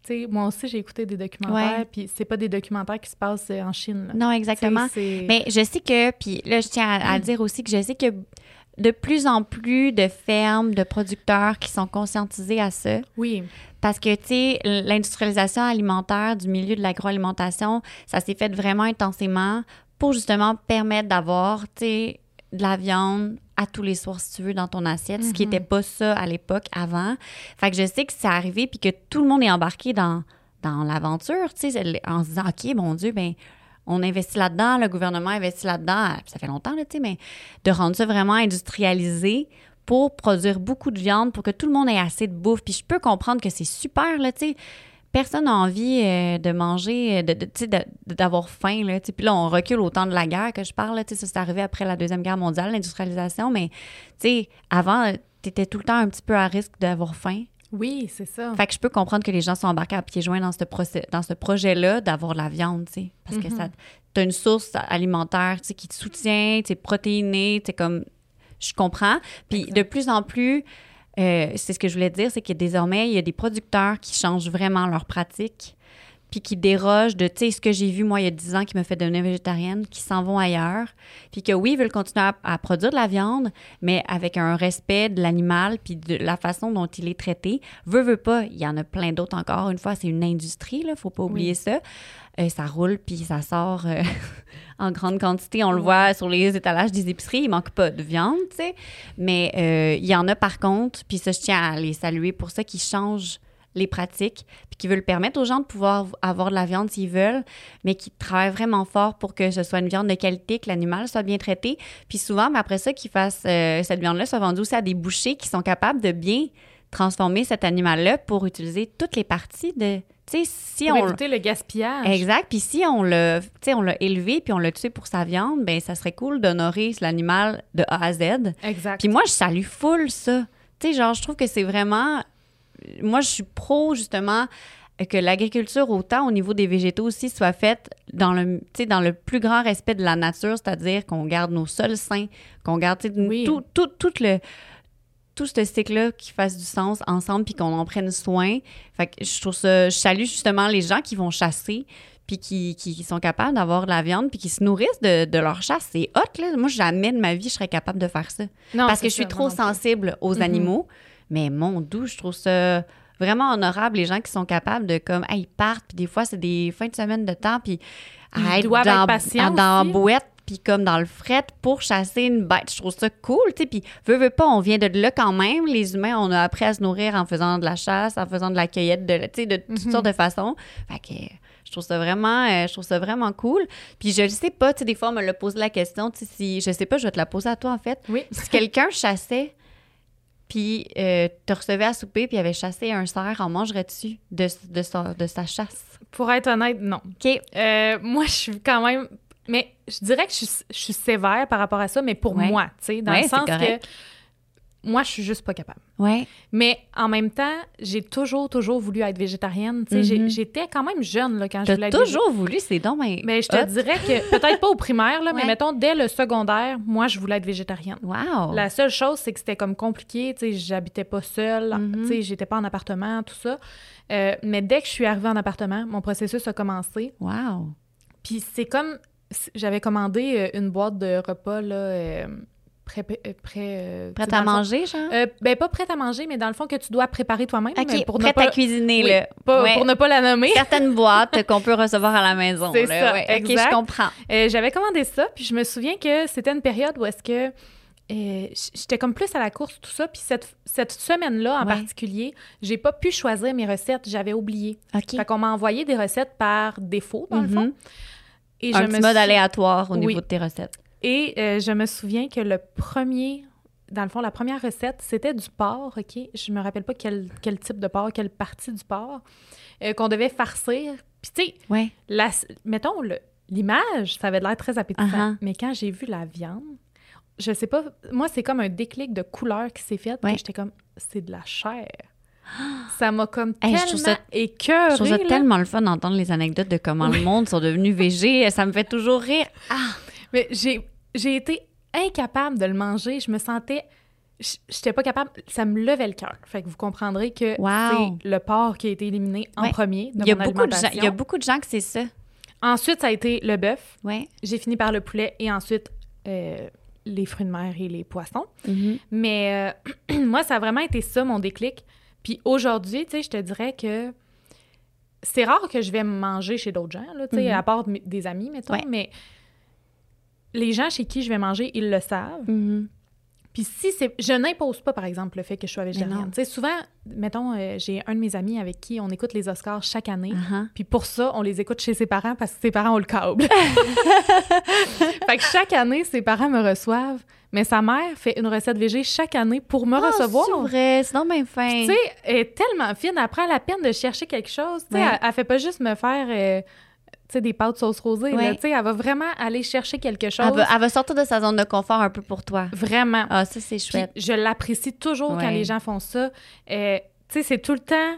tu sais, moi aussi j'ai écouté des documentaires, Ouais. puis c'est pas des documentaires qui se passent euh, en Chine. là. Non, exactement. Mais je sais que, puis là, je tiens à, à dire aussi que je sais que de plus en plus de fermes, de producteurs qui sont conscientisés à ça. Oui, Parce que, tu sais, l'industrialisation alimentaire du milieu de l'agroalimentation, ça s'est fait vraiment intensément pour justement permettre d'avoir, tu sais, de la viande à tous les soirs, si tu veux, dans ton assiette, ce qui n'était pas ça à l'époque avant. Fait que je sais que c'est arrivé puis que tout le monde est embarqué dans, dans l'aventure, tu sais, en se disant, OK, mon Dieu, ben on investit là-dedans, le gouvernement investit là-dedans, puis ça fait longtemps, mais de rendre ça vraiment industrialisé pour produire beaucoup de viande, pour que tout le monde ait assez de bouffe. Puis je peux comprendre que c'est super, là, tu. Personne n'a envie euh, de manger, de, d'avoir faim. Là, puis là, on recule au temps de la guerre que je parle. Là, ça, c'est arrivé après la Deuxième Guerre mondiale, l'industrialisation. Mais avant, tu étais tout le temps un petit peu à risque d'avoir faim. Oui, c'est ça. Fait que je peux comprendre que les gens sont embarqués à pieds joints dans ce, dans ce projet-là d'avoir de la viande, tu sais. Parce que ça, tu as une source alimentaire, tu sais, qui te soutient, tu es protéiné, tu comme je comprends. Puis de plus en plus, euh, c'est ce que je voulais dire, c'est que désormais, il y a des producteurs qui changent vraiment leur pratique, puis qui dérogent de, tu sais, ce que j'ai vu, moi, il y a 10 ans, qui me fait devenir végétarienne, qui s'en vont ailleurs, puis que oui, ils veulent continuer à, produire de la viande, mais avec un respect de l'animal, puis de la façon dont il est traité. Veut, veut pas, il y en a plein d'autres encore. Une fois, c'est une industrie, là, faut pas oublier ça. Euh, ça roule puis ça sort euh, en grande quantité. On le voit sur les étalages des épiceries. Il manque pas de viande, tu sais. Mais euh, il y en a par contre, puis ça, je tiens à les saluer pour ça, qui changent les pratiques, puis qui veulent permettre aux gens de pouvoir avoir de la viande s'ils veulent, mais qui travaillent vraiment fort pour que ce soit une viande de qualité, que l'animal soit bien traité. Puis souvent, mais après ça, qu'ils fassent cette viande-là soit vendue aussi à des bouchers qui sont capables de bien transformer cet animal-là pour utiliser toutes les parties de, si pour on éviter le gaspillage. Exact. Puis si on l'a, on l'a élevé puis on l'a tué pour sa viande, ben ça serait cool d'honorer l'animal de A à Z. Exact. Puis moi, je salue full ça. Tu sais, genre, je trouve que c'est vraiment. Moi, je suis pro, justement, que l'agriculture, autant au niveau des végétaux aussi, soit faite dans le, dans le plus grand respect de la nature, c'est-à-dire qu'on garde nos sols sains, qu'on garde tout, tout, tout le tout ce cycle-là qui fasse du sens ensemble puis qu'on en prenne soin. Fait que je trouve ça, je salue justement les gens qui vont chasser puis qui, qui, sont capables d'avoir de la viande puis qui se nourrissent de, de leur chasse. C'est hot, là. Moi, jamais de ma vie, je serais capable de faire ça. Non, Parce que je suis trop sensible aux mm-hmm. animaux. Mais mon doux, je trouve ça vraiment honorable, les gens qui sont capables de, comme, ils partent, puis des fois, c'est des fins de semaine de temps, puis à être dans, dans bouette puis comme dans le fret pour chasser une bête. Je trouve ça cool, tu sais. Puis, veux, veux pas, on vient de là quand même. Les humains, on a appris à se nourrir en faisant de la chasse, en faisant de la cueillette, de, tu sais, de toutes mhm. sortes de façons. Fait que je trouve ça vraiment, euh, je trouve ça vraiment cool. Puis, je ne sais pas, tu sais, des fois, on me l'a posé la question, tu sais, si, je sais pas, je vais te la poser à toi, en fait. Oui. Si quelqu'un chassait, puis euh, te recevait à souper, puis avait chassé un cerf, en mangerais-tu de, de, sa, de sa chasse? Pour être honnête, non. OK. Euh, moi, je suis quand même mais je dirais que je, suis sévère par rapport à ça, mais pour moi, tu sais, dans le sens que moi, je suis juste pas capable. Ouais. Mais en même temps, j'ai toujours, toujours voulu être végétarienne. Mm-hmm. j'étais quand même jeune là, quand je voulais être toujours voulu, c'est donc mais... mais je te dirais que, peut-être pas au primaire, là, mais mettons, dès le secondaire, moi, je voulais être végétarienne. Wow! La seule chose, c'est que c'était comme compliqué. J'habitais pas seule. Sais, j'étais pas en appartement, tout ça. Euh, mais dès que je suis arrivée en appartement, mon processus a commencé. Wow! Puis c'est comme j'avais commandé euh, une boîte de repas, là. Euh, prêt, euh, prêt, prête à manger, genre? ben, pas prête à manger, mais dans le fond que tu dois préparer toi-même. Pour prête à cuisiner, là. Pour ne pas la nommer. Certaines boîtes qu'on peut recevoir à la maison. C'est ça, OK, je comprends. J'avais commandé ça, puis je me souviens que c'était une période où est-ce que j'étais comme plus à la course, tout ça. Puis cette, cette semaine-là en particulier, j'ai pas pu choisir mes recettes. J'avais oublié. OK. Fait qu'on m'a envoyé des recettes par défaut, dans le fond. Mm-hmm. Et un petit mode aléatoire au niveau de tes recettes. Et euh, je me souviens que le premier, dans le fond, la première recette, c'était du porc, OK? Je me rappelle pas quel, quel type de porc, quelle partie du porc, euh, qu'on devait farcir. Puis tu sais, ouais. mettons, l'image, ça avait l'air très appétissant. Uh-huh. Mais quand j'ai vu la viande, je sais pas, moi, c'est comme un déclic de couleur qui s'est fait. Ouais. J'étais comme, c'est de la chair. Ça m'a comme tellement je trouve ça, Je trouve ça tellement le fun d'entendre les anecdotes de comment le monde sont devenus végés. Ça me fait toujours rire. Ah! Mais j'ai, j'ai été incapable de le manger. Je me sentais... J'étais pas capable, ça me levait le cœur. Fait que vous comprendrez que c'est le porc qui a été éliminé en premier de il y a beaucoup De gens, il y a beaucoup de gens que c'est ça. Ensuite, ça a été le bœuf. Ouais. J'ai fini par le poulet et ensuite euh, les fruits de mer et les poissons. Mm-hmm. Mais euh, moi, ça a vraiment été ça mon déclic. Puis aujourd'hui, tu sais, je te dirais que c'est rare que je vais manger chez d'autres gens, là, tu sais, mm-hmm. à part des amis, mettons, mais les gens chez qui je vais manger, ils le savent. Mm-hmm. Puis si c'est... Je n'impose pas, par exemple, le fait que je sois végétarienne. Tu sais, souvent, mettons, euh, j'ai un de mes amis avec qui on écoute les Oscars chaque année. Uh-huh. Puis pour ça, on les écoute chez ses parents parce que ses parents ont le câble. fait que chaque année, ses parents me reçoivent. Mais sa mère fait une recette végé chaque année pour me Ah, recevoir. C'est vrai, c'est fin. Tu sais, elle est tellement fine. Elle prend la peine de chercher quelque chose. Tu sais, Ouais. elle, elle fait pas juste me faire... euh, sais, des pâtes sauce rosée. là. Elle va vraiment aller chercher quelque chose. elle, va, elle va sortir de sa zone de confort un peu pour toi. Vraiment. Ah, ça, c'est Puis chouette. je l'apprécie toujours quand les gens font ça. Euh, tu sais, c'est tout le temps...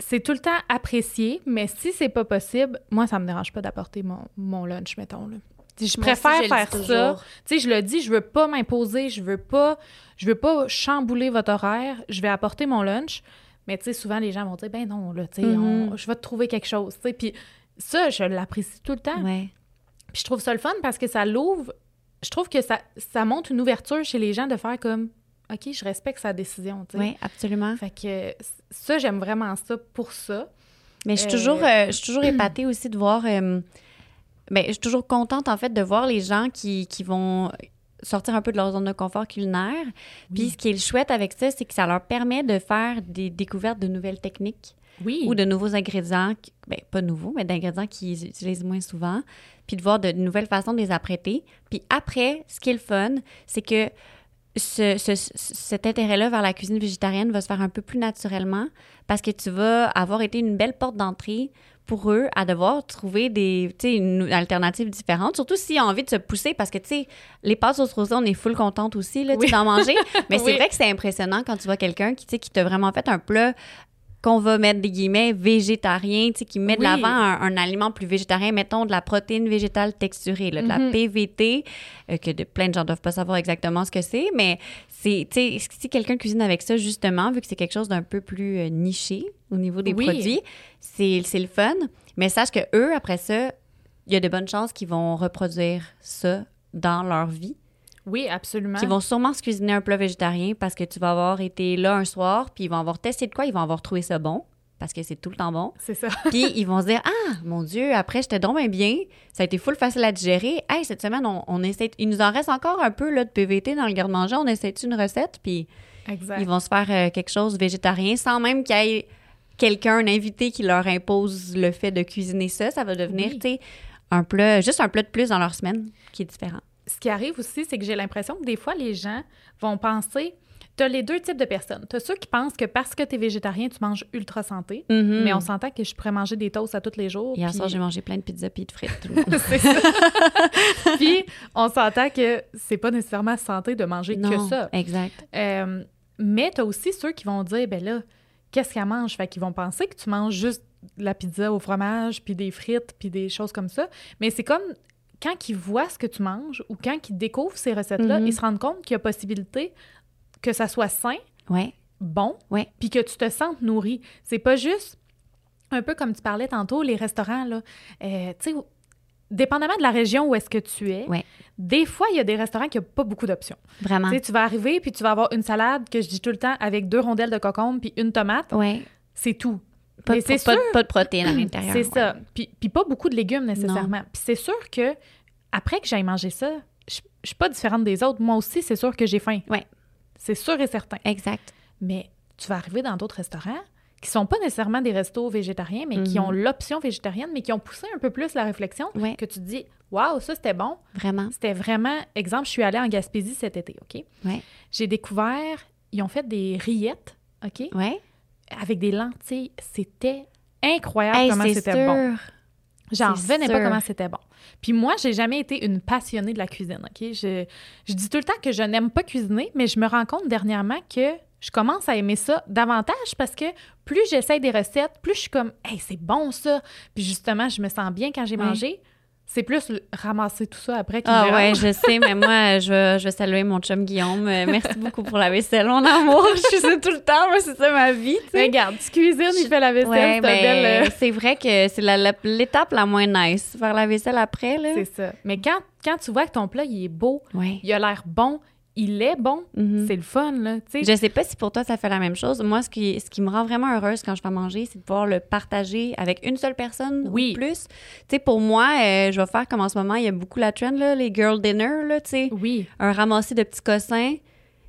C'est tout le temps apprécié, mais si c'est pas possible, moi, ça me dérange pas d'apporter mon, mon lunch, mettons. Là. Je Moi aussi, préfère je faire ça. Tu sais, je le dis, je veux pas m'imposer, je veux pas, je veux pas chambouler votre horaire, je vais apporter mon lunch. Mais tu sais, souvent, les gens vont dire, ben non, là, tu sais, Mhm. on- je vais te trouver quelque chose, tu sais. Puis ça, je l'apprécie tout le temps. Ouais. Puis je trouve ça le fun parce que ça l'ouvre. Je trouve que ça, ça montre une ouverture chez les gens de faire comme OK, je respecte sa décision. Oui, absolument. Fait que ça, j'aime vraiment ça pour ça. Mais je suis Euh, toujours, euh, je suis toujours épatée aussi de voir. euh, ben, je suis toujours contente, en fait, de voir les gens qui, qui vont sortir un peu de leur zone de confort culinaire. Puis ce qui est le chouette avec ça, c'est que ça leur permet de faire des découvertes de nouvelles techniques Oui. ou de nouveaux ingrédients, ben, pas nouveaux, mais d'ingrédients qu'ils utilisent moins souvent, puis de voir de nouvelles façons de les apprêter. Puis après, ce qui est le fun, c'est que ce, ce- ce- cet intérêt-là vers la cuisine végétarienne va se faire un peu plus naturellement parce que tu vas avoir été une belle porte d'entrée pour eux à devoir trouver des, une alternative différente, surtout s'ils ont envie de se pousser parce que, tu sais, les pâtes sauce rosée, on est full contente aussi, là, Oui. d'en manger. Mais c'est vrai que c'est impressionnant quand tu vois quelqu'un qui, qui t'a vraiment fait un plat qu'on va mettre des guillemets végétarien, tu sais, qui met de l'avant un, un aliment plus végétarien, mettons de la protéine végétale texturée, là, de la Mhm. PVT, euh, que de, plein de gens doivent pas savoir exactement ce que c'est, mais c'est, tu sais, si quelqu'un cuisine avec ça, justement, vu que c'est quelque chose d'un peu plus euh, niché au niveau des Oui. produits, c'est, c'est le fun. Mais sache que eux, après ça, il y a de bonnes chances qu'ils vont reproduire ça dans leur vie. Oui, absolument. Qui vont sûrement se cuisiner un plat végétarien parce que tu vas avoir été là un soir, puis ils vont avoir testé de quoi, ils vont avoir trouvé ça bon, parce que c'est tout le temps bon. C'est ça. Puis ils vont se dire Ah, mon Dieu, après, j'étais donc bien bien. Ça a été full facile à digérer. Hey, cette semaine, on, on essaie. Il nous en reste encore un peu là, de PVT dans le garde-manger. On essaie une recette, puis Exact. ils vont se faire euh, quelque chose végétarien sans même qu'il y ait quelqu'un, un invité qui leur impose le fait de cuisiner ça. Ça va devenir, Oui. tu sais, un plat, juste un plat de plus dans leur semaine qui est différent. Ce qui arrive aussi, c'est que j'ai l'impression que des fois, les gens vont penser. Tu as les deux types de personnes. Tu as ceux qui pensent que parce que tu es végétarien, tu manges ultra santé. Mais on s'entend que je pourrais manger des toasts à tous les jours. Hier puis- soir, j'ai mangé plein de pizzas puis de frites. c'est ça. puis on s'entend que c'est pas nécessairement santé de manger que ça. exact. Euh, mais tu as aussi ceux qui vont dire, ben là, qu'est-ce qu'elle mange? Fait qu'ils vont penser que tu manges juste de la pizza au fromage, puis des frites, puis des choses comme ça. Mais c'est comme quand ils voient ce que tu manges ou quand ils découvrent ces recettes-là, Mhm. ils se rendent compte qu'il y a possibilité que ça soit sain, Ouais. bon, Ouais. puis que tu te sentes nourri. C'est pas juste un peu comme tu parlais tantôt, les restaurants, là. Euh, tu sais, dépendamment de la région où est-ce que tu es, Ouais. des fois, il y a des restaurants qui n'ont pas beaucoup d'options. Vraiment. Tu vas arriver, puis tu vas avoir une salade que je dis tout le temps avec deux rondelles de concombre puis une tomate. Ouais. C'est tout. Pas, de- c'est pas, sûr- de- pas de protéines à l'intérieur. C'est ouais. ça. Puis, puis pas beaucoup de légumes nécessairement. Puis c'est sûr que après que j'aille manger ça, je je suis pas différente des autres. Moi aussi, c'est sûr que j'ai faim. Ouais. C'est sûr et certain. Exact. Mais tu vas arriver dans d'autres restaurants qui sont pas nécessairement des restos végétariens, mais qui Mhm. ont l'option végétarienne, mais qui ont poussé un peu plus la réflexion, Ouais. que tu te dis, waouh, ça c'était bon. Vraiment. C'était vraiment, exemple, je suis allée en Gaspésie cet été, OK? Ouais. J'ai découvert, ils ont fait des rillettes, OK? Ouais. Avec des lentilles. C'était incroyable Hey, comment c'était bon. J'en revenais pas comment c'était bon. Puis moi, j'ai jamais été une passionnée de la cuisine, OK? Je, je dis tout le temps que je n'aime pas cuisiner, mais je me rends compte dernièrement que je commence à aimer ça davantage parce que plus j'essaye des recettes, plus je suis comme, hey, c'est bon ça. Puis justement, je me sens bien quand j'ai mangé. C'est plus ramasser tout ça après qui me Ah ouais, je sais, mais moi, je vais, je vais saluer mon chum Guillaume. Euh, Merci beaucoup pour la vaisselle, mon amour. Je suis ça tout le temps. Moi, c'est ça ma vie, tu sais. Regarde, tu cuisines, il fait la vaisselle, Ouais, euh, c'est vrai que c'est la- la- l'étape la, moins nice. Faire la vaisselle après, là. C'est ça. Mais quand, quand tu vois que ton plat, il est beau, Ouais. il a l'air bon, il est bon, Mhm. c'est le fun, là. tu sais. Je sais pas si pour toi ça fait la même chose. Moi, ce qui, ce qui me rend vraiment heureuse quand je fais manger, c'est de pouvoir le partager avec une seule personne Oui. ou plus. Tu sais, pour moi, euh, je vais faire comme en ce moment, il y a beaucoup la trend, là, les girl dinner, là, tu sais. Oui, Un ramassis de petits cossins.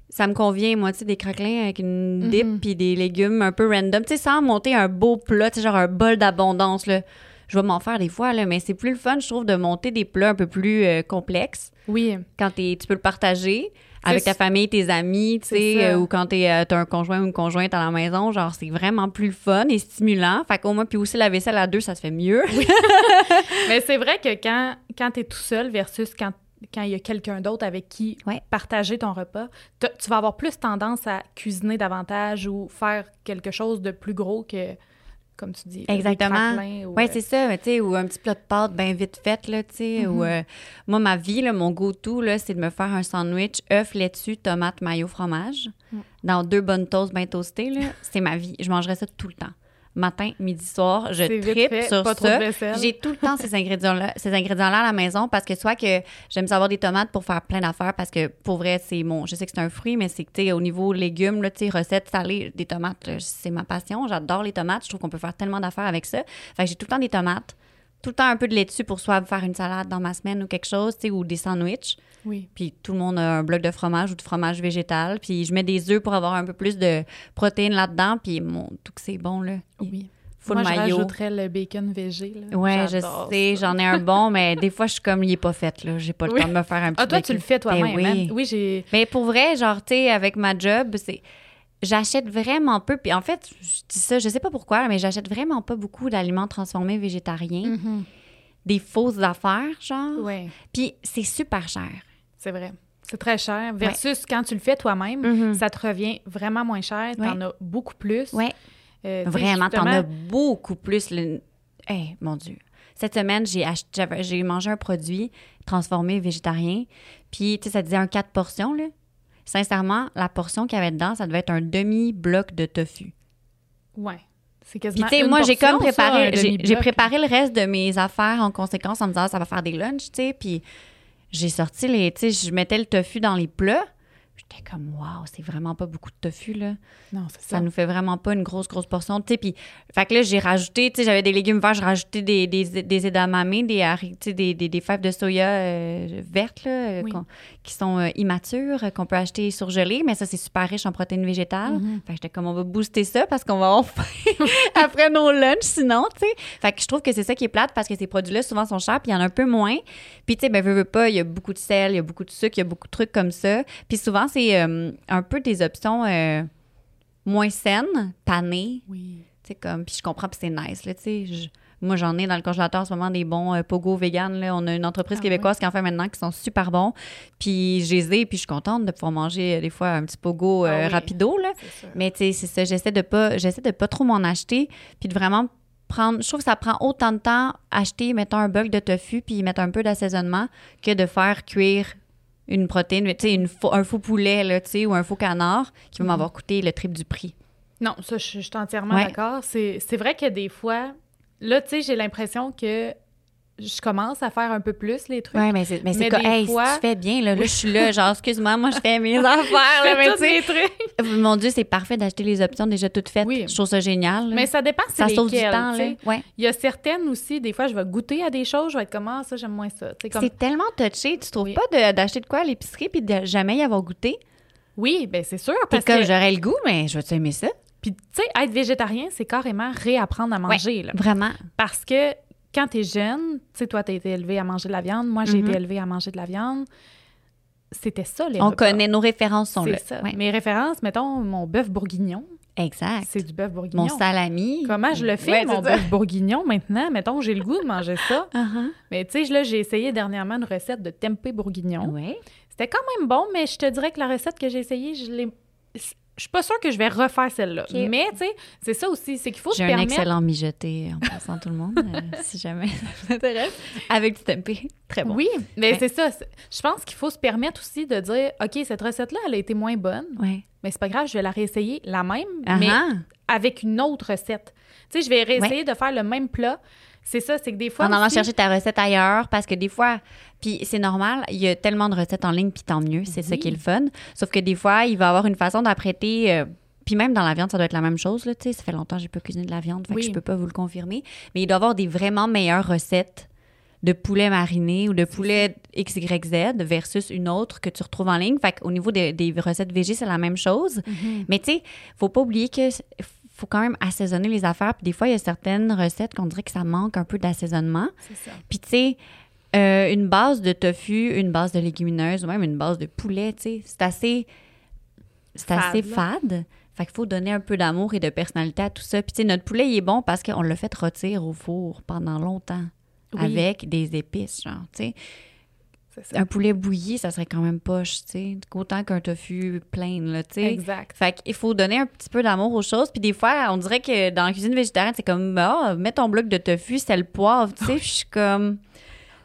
Ça me convient, moi, tu sais, des craquelins avec une dip Mhm. puis des légumes un peu random. Tu sais, sans monter un beau plat, tu sais, genre un bol d'abondance, là. Je vais m'en faire des fois, là, mais c'est plus le fun, je trouve, de monter des plats un peu plus euh, complexes oui. quand tu peux le partager avec ta famille, tes amis, tu sais, euh, ou quand t'es, euh, t'as un conjoint ou une conjointe à la maison, genre, c'est vraiment plus fun et stimulant. Fait qu'au moins, puis aussi la vaisselle à deux, ça se fait mieux. Mais c'est vrai que quand, quand tu es tout seul versus quand quand il y a quelqu'un d'autre avec qui Ouais. partager ton repas, tu vas avoir plus tendance à cuisiner davantage ou faire quelque chose de plus gros que, comme tu dis, Exactement. craquelins ou, Ouais, euh, c'est ça, mais tu sais, ou un petit plat de pâtes bien vite fait, là, tu sais, ou... Mhm. euh, moi, ma vie, là, mon go-to, là, c'est de me faire un sandwich œuf, laitue, tomate, mayo, fromage, Mm. dans deux bonnes toasts bien toastées, là. C'est ma vie. Je mangerais ça tout le temps. Matin, midi, soir, je tripe fait, sur pas ça. J'ai tout le temps ces ingrédients-là, ces ingrédients-là à la maison parce que soit que j'aime savoir des tomates pour faire plein d'affaires parce que pour vrai, c'est mon. Je sais que c'est un fruit, mais c'est que, au niveau légumes, là, recettes salées, des tomates, c'est ma passion. J'adore les tomates. Je trouve qu'on peut faire tellement d'affaires avec ça. Fait que j'ai tout le temps des tomates, tout le temps un peu de laitue pour soit faire une salade dans ma semaine ou quelque chose, tu sais, ou des sandwichs. Oui. Puis tout le monde a un bloc de fromage ou de fromage végétal. Puis je mets des œufs pour avoir un peu plus de protéines là-dedans. Puis mon, tout que c'est bon, là. Oui. Full Moi, je maillot. rajouterais le bacon végé. Là. Ouais, je sais, j'en ai un bon, mais des fois, je suis comme, il est pas fait, là. J'ai pas le Oui. temps de me faire un petit Ah, toi, bacon. tu le fais toi-même. Ben oui. hein? Oui, j'ai. Mais pour vrai, genre, tu sais, avec ma job, c'est. J'achète vraiment peu. Puis en fait, je dis ça, je sais pas pourquoi, mais j'achète vraiment pas beaucoup d'aliments transformés végétariens. Mhm. Des fausses affaires, genre. Oui, Puis c'est super cher. C'est vrai. C'est très cher. Versus quand tu le fais toi-même, Mhm. ça te revient vraiment moins cher. T'en as beaucoup plus. Ouais. Euh, tu Vraiment, t'en justement- as beaucoup plus. Le... Hey, mon Dieu. Cette semaine, j'ai mangé un produit transformé végétarien. Puis, tu sais, ça disait un 4 portions, là. Sincèrement, la portion qu'il y avait dedans, ça devait être un demi-bloc de tofu. Ouais. C'est Puis, quasiment. tu sais, une moi, j'ai comme préparé, j'ai- préparé le reste de mes affaires en conséquence en me disant, ça va faire des lunchs, tu sais. Puis, j'ai sorti les, tu je mettais le tofu dans les plats. J'étais comme, waouh, c'est vraiment pas beaucoup de tofu, là. Non, c'est Ça ça. nous fait vraiment pas une grosse, grosse portion. Tu sais, puis, fait que là, j'ai rajouté, tu sais, j'avais des légumes verts, j'ai rajouté des, des, des edamame, des, des, des, des fèves de soya euh, vertes, là, euh, Oui. qui sont euh, immatures, qu'on peut acheter surgelées, mais ça, c'est super riche en protéines végétales. Mhm. Fait que j'étais comme, on va booster ça parce qu'on va avoir faim après nos lunchs, sinon, tu sais. Fait que je trouve que c'est ça qui est plate parce que ces produits-là, souvent, sont chers, puis il y en a un peu moins. Puis, tu sais, ben, veux, veux pas, il y a beaucoup de sel, il y a beaucoup de sucre, il y a beaucoup de trucs comme ça. Puis souvent, c'est euh, un peu des options euh, moins saines, panées, Oui. tu sais, comme, puis je comprends, puis c'est nice, là, tu sais. Je- Moi, j'en ai dans le congélateur en ce moment des bons euh, pogo vegan. Là. On a une entreprise Ah québécoise qui en fait maintenant qui sont super bons. Puis je les ai, puis je suis contente de pouvoir manger euh, des fois un petit pogo euh, Ah oui. rapido. Là. Mais tu sais, c'est ça, j'essaie de pas j'essaie de pas trop m'en acheter puis de vraiment prendre je trouve que ça prend autant de temps acheter mettons un bug de tofu puis mettre un peu d'assaisonnement que de faire cuire une protéine, tu sais un faux poulet là, tu sais ou un faux canard qui va Mhm. m'avoir coûté le triple du prix. Non, ça, je, je suis entièrement Ouais. d'accord. C'est c'est vrai que des fois, là, tu sais, j'ai l'impression que je commence à faire un peu plus les trucs. Ouais, mais c'est mais c'est quoi hey, fois- si tu fais bien là, là je suis là genre excuse-moi, moi je fais mes affaires là, mais les trucs. mon dieu, c'est parfait d'acheter les options déjà toutes faites. Oui. Je trouve ça génial. là. Mais ça dépend c'est ça sauve du temps là. Ouais. Il y a certaines aussi, des fois, je vais goûter à des choses, je vais être comme, ah, ça, j'aime moins ça. Comme... C'est tellement touché, tu trouves Oui. pas d'acheter de quoi à l'épicerie puis de jamais y avoir goûté? Oui, ben c'est sûr. Parce comme, que, j'aurais le goût, mais je vais-tu aimer ça? puis, tu sais, être végétarien, c'est carrément réapprendre à manger. là. Vraiment. Parce que quand tu es jeune, tu sais, toi, tu as été élevé à manger de la viande, moi, j'ai Mhm. été élevée à manger de la viande. C'était ça, les On repas. connaît, nos références sont là. C'est ça. Ouais. Mes références, mettons, mon bœuf bourguignon, Exact. c'est du bœuf bourguignon. Mon salami. Comment je le fais, Ouais, mon bœuf bourguignon, maintenant? Mettons, j'ai le goût de manger ça. Uh-huh. Mais tu sais, là, j'ai essayé dernièrement une recette de tempeh bourguignon. Ouais. C'était quand même bon, mais je te dirais que la recette que j'ai essayée, je l'ai... Je suis pas sûre que je vais refaire celle-là. Mais, tu sais, c'est ça aussi, c'est qu'il faut se J'ai un permettre... excellent mijoté en passant tout le monde, euh, si jamais ça vous intéresse. Avec du tempeh. Très bon. Oui, mais c'est ça. Je pense qu'il faut se permettre aussi de dire, OK, cette recette-là, elle a été moins bonne, Ouais. mais c'est pas grave, je vais la réessayer la même, mais avec une autre recette. Tu sais, je vais essayer de faire le même plat. C'est ça, c'est que des fois. En allant chercher ta recette ailleurs, parce que des fois, puis c'est normal, il y a tellement de recettes en ligne, puis tant mieux, c'est ça qui est le fun. Sauf que des fois, il va y avoir une façon d'apprêter. euh, puis même dans la viande, ça doit être la même chose, là, tu sais. Ça fait longtemps que j'ai pas cuisiné de la viande, Oui. que je peux pas vous le confirmer. Mais il doit y avoir des vraiment meilleures recettes de poulet mariné ou de poulet XYZ versus une autre que tu retrouves en ligne. Fait qu'au niveau des, des recettes végé, c'est la même chose. Mhm. Mais tu sais, faut pas oublier que faut quand même assaisonner les affaires. Puis des fois, il y a certaines recettes qu'on dirait que ça manque un peu d'assaisonnement. C'est ça. Puis tu sais, euh, une base de tofu, une base de légumineuses ou même une base de poulet, tu sais, c'est assez, c'est Fade, assez fade. Fait qu'il faut donner un peu d'amour et de personnalité à tout ça. Puis tu sais, notre poulet, il est bon parce qu'on l'a fait rôtir au four pendant longtemps Oui. avec des épices, genre, tu sais. Ça. Un poulet bouilli, ça serait quand même poche, tu sais. Autant qu'un tofu plein, là, tu sais. Exact. Fait qu'il faut donner un petit peu d'amour aux choses. Puis des fois, on dirait que dans la cuisine végétarienne, c'est comme, ah, mets ton bloc de tofu, c'est le poivre, tu sais. Je suis comme,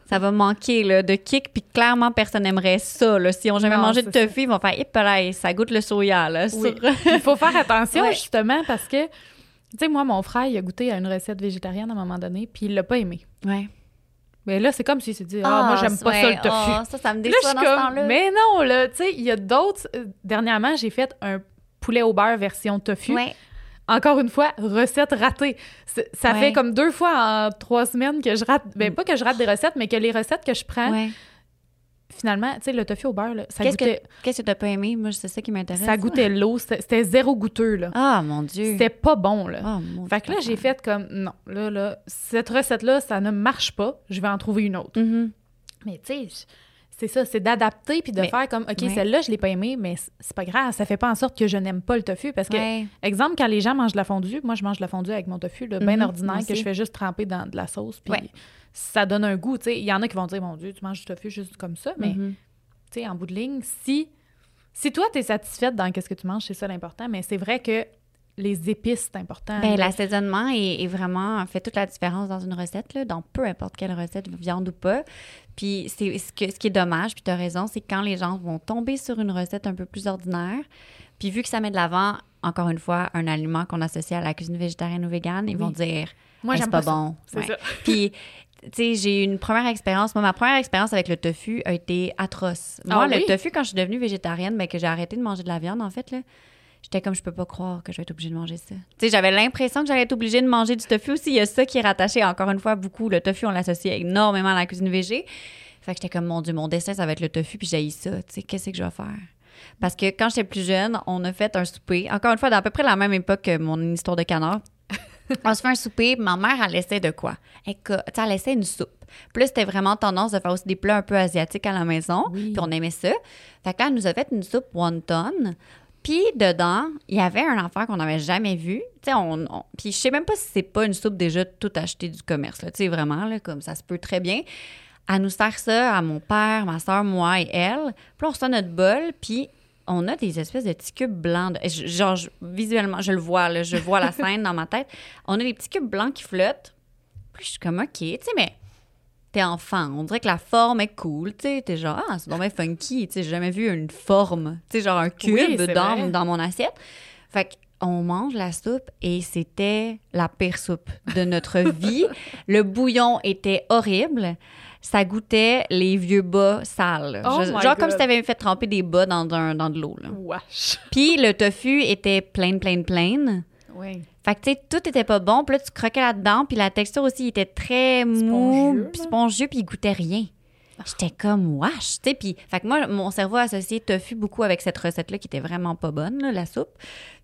ça va manquer, là, de kick. Puis clairement, personne n'aimerait ça, là. Si on jamais Non, mangé de tofu, ils vont faire, hip là, ça goûte le soya, là. Oui. sur- Il faut faire attention, Ouais. justement, parce que, tu sais, moi, mon frère, il a goûté à une recette végétarienne à un moment donné, puis il l'a pas aimé. Ouais. Mais là, c'est comme s'il s'est dit, ah, moi, j'aime pas ça, le tofu. Ah, ça, ça me Là, je déçoit ce temps-là. mais non, là, tu sais, il y a d'autres. euh, Dernièrement, j'ai fait un poulet au beurre version tofu. Ouais. Encore une fois, recette ratée. Ça Ouais. fait comme deux fois en trois semaines que je rate. Ben, pas que je rate des recettes, mais que les recettes que je prends. Finalement, tu sais, le tofu au beurre, là, ça Qu'est-ce que goûtait, qu'est-ce que t'as pas aimé? Moi, c'est ça qui m'intéresse. ça goûtait l'eau. C'était c'était zéro goûteux, là. Ah, mon Dieu. C'était pas bon, là. Oh, mon Fait que là, j'ai fait comme, non, là, là, cette recette-là, ça ne marche pas. Je vais en trouver une autre. Mhm. Mais tu sais, c'est ça, c'est d'adapter puis de Mais- faire comme, OK, ouais. celle-là, je l'ai pas aimée, mais c'est pas grave, ça fait pas en sorte que je n'aime pas le tofu. Parce que, Ouais. exemple, quand les gens mangent de la fondue, moi, je mange de la fondue avec mon tofu, bien Mhm, ordinaire, que je fais juste tremper dans de la sauce, puis Ouais. ça donne un goût. Il y en a qui vont dire, mon Dieu, tu manges du tofu juste comme ça, mais, tu sais, en bout de ligne, si, si toi, tu es satisfaite dans qu'est-ce que tu manges, c'est ça l'important, mais c'est vrai que les épices, c'est important. Là. l'assaisonnement est, est vraiment fait toute la différence dans une recette, là, dans peu importe quelle recette, viande ou pas. Puis c'est ce, que, ce qui est dommage, puis tu as raison, c'est quand les gens vont tomber sur une recette un peu plus ordinaire, puis vu que ça met de l'avant, encore une fois, un aliment qu'on associe à la cuisine végétarienne ou végane, ils Oui. vont dire Moi, j'aime c'est pas, pas ça. bon? C'est Ouais. ça. Puis, tu sais, j'ai eu une première expérience. Moi, ma première expérience avec le tofu a été atroce. Ah Moi, le oui? tofu, quand je suis devenue végétarienne, ben, que j'ai arrêté de manger de la viande, en fait, là, j'étais comme, je peux pas croire que je vais être obligée de manger ça. Tu sais, j'avais l'impression que j'allais être obligée de manger du tofu aussi. Il y a ça qui est rattaché, encore une fois, beaucoup. Le tofu, on l'associe énormément à la cuisine végé. Fait que j'étais comme, mon Dieu, mon dessin, ça va être le tofu, puis j'ai ça. Tu sais, qu'est-ce que je vais faire? Parce que quand j'étais plus jeune, on a fait un souper, encore une fois, à peu près la même époque que mon histoire de canard. on se fait un souper, ma mère, elle laissait de quoi? Elle, elle laissait une soupe. Là, c'était vraiment tendance de faire aussi des plats un peu asiatiques à la maison, Oui. puis on aimait ça. Fait que là, elle nous a fait une soupe wonton. Puis dedans, il y avait un affaire qu'on n'avait jamais vu. Tu sais, on, on- puis je sais même pas si c'est pas une soupe déjà toute achetée du commerce. Tu sais, vraiment, là, comme ça se peut très bien. Elle nous sert ça à mon père, ma soeur, moi et elle. Puis on reçoit notre bol, puis on a des espèces de petits cubes blancs. de- genre, je- visuellement, je le vois, là, je vois la scène dans ma tête. On a des petits cubes blancs qui flottent. Puis je suis comme, OK, tu sais, mais t'es enfant. On dirait que la forme est cool, tu sais. T'es genre, ah, c'est vraiment funky. Tu sais, j'ai jamais vu une forme, tu sais, genre un cube Oui, dans, dans mon assiette. Fait qu'on mange la soupe et c'était la pire soupe de notre vie. Le bouillon était horrible. Ça goûtait les vieux bas sales. Oh Je- genre comme si t'avais fait tremper des bas dans, dans de l'eau. Puis le tofu était plein, plein, plein. Oui. Fait que, tu sais, tout était pas bon. Puis là, tu croquais là-dedans. Puis la texture aussi était très mou, Spongieux, puis là. spongieux, puis il goûtait rien. J'étais comme wesh, tu sais. Puis, fait que moi, mon cerveau a associé tofu beaucoup avec cette recette-là qui était vraiment pas bonne, là, la soupe.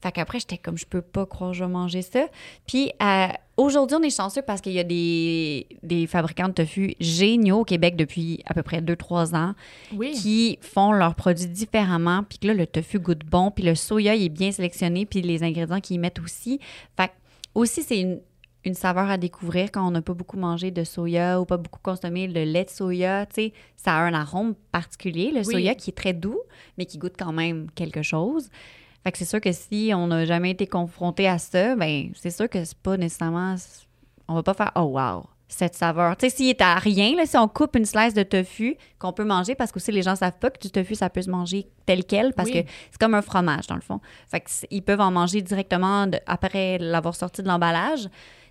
Fait qu'après, j'étais comme, je peux pas croire que je vais manger ça. Puis, euh, aujourd'hui, on est chanceux parce qu'il y a des, des fabricants de tofu géniaux au Québec depuis à peu près 2-3 ans Oui. qui font leurs produits différemment, puis que là, le tofu goûte bon, puis le soya, il est bien sélectionné, puis les ingrédients qu'ils mettent aussi. Fait que aussi, c'est une, une saveur à découvrir quand on n'a pas beaucoup mangé de soya ou pas beaucoup consommé le lait de soya. Tu sais, ça a un arôme particulier, le Oui. soya, qui est très doux, mais qui goûte quand même quelque chose. Fait que c'est sûr que si on n'a jamais été confronté à ça, ben c'est sûr que c'est pas nécessairement... On va pas faire « Oh, wow! » cette saveur. Tu sais, s'il est à rien, là, si on coupe une slice de tofu qu'on peut manger, parce que aussi les gens savent pas que du tofu, ça peut se manger tel quel, parce que c'est comme un fromage, dans le fond. Fait qu'ils peuvent en manger directement après l'avoir sorti de l'emballage.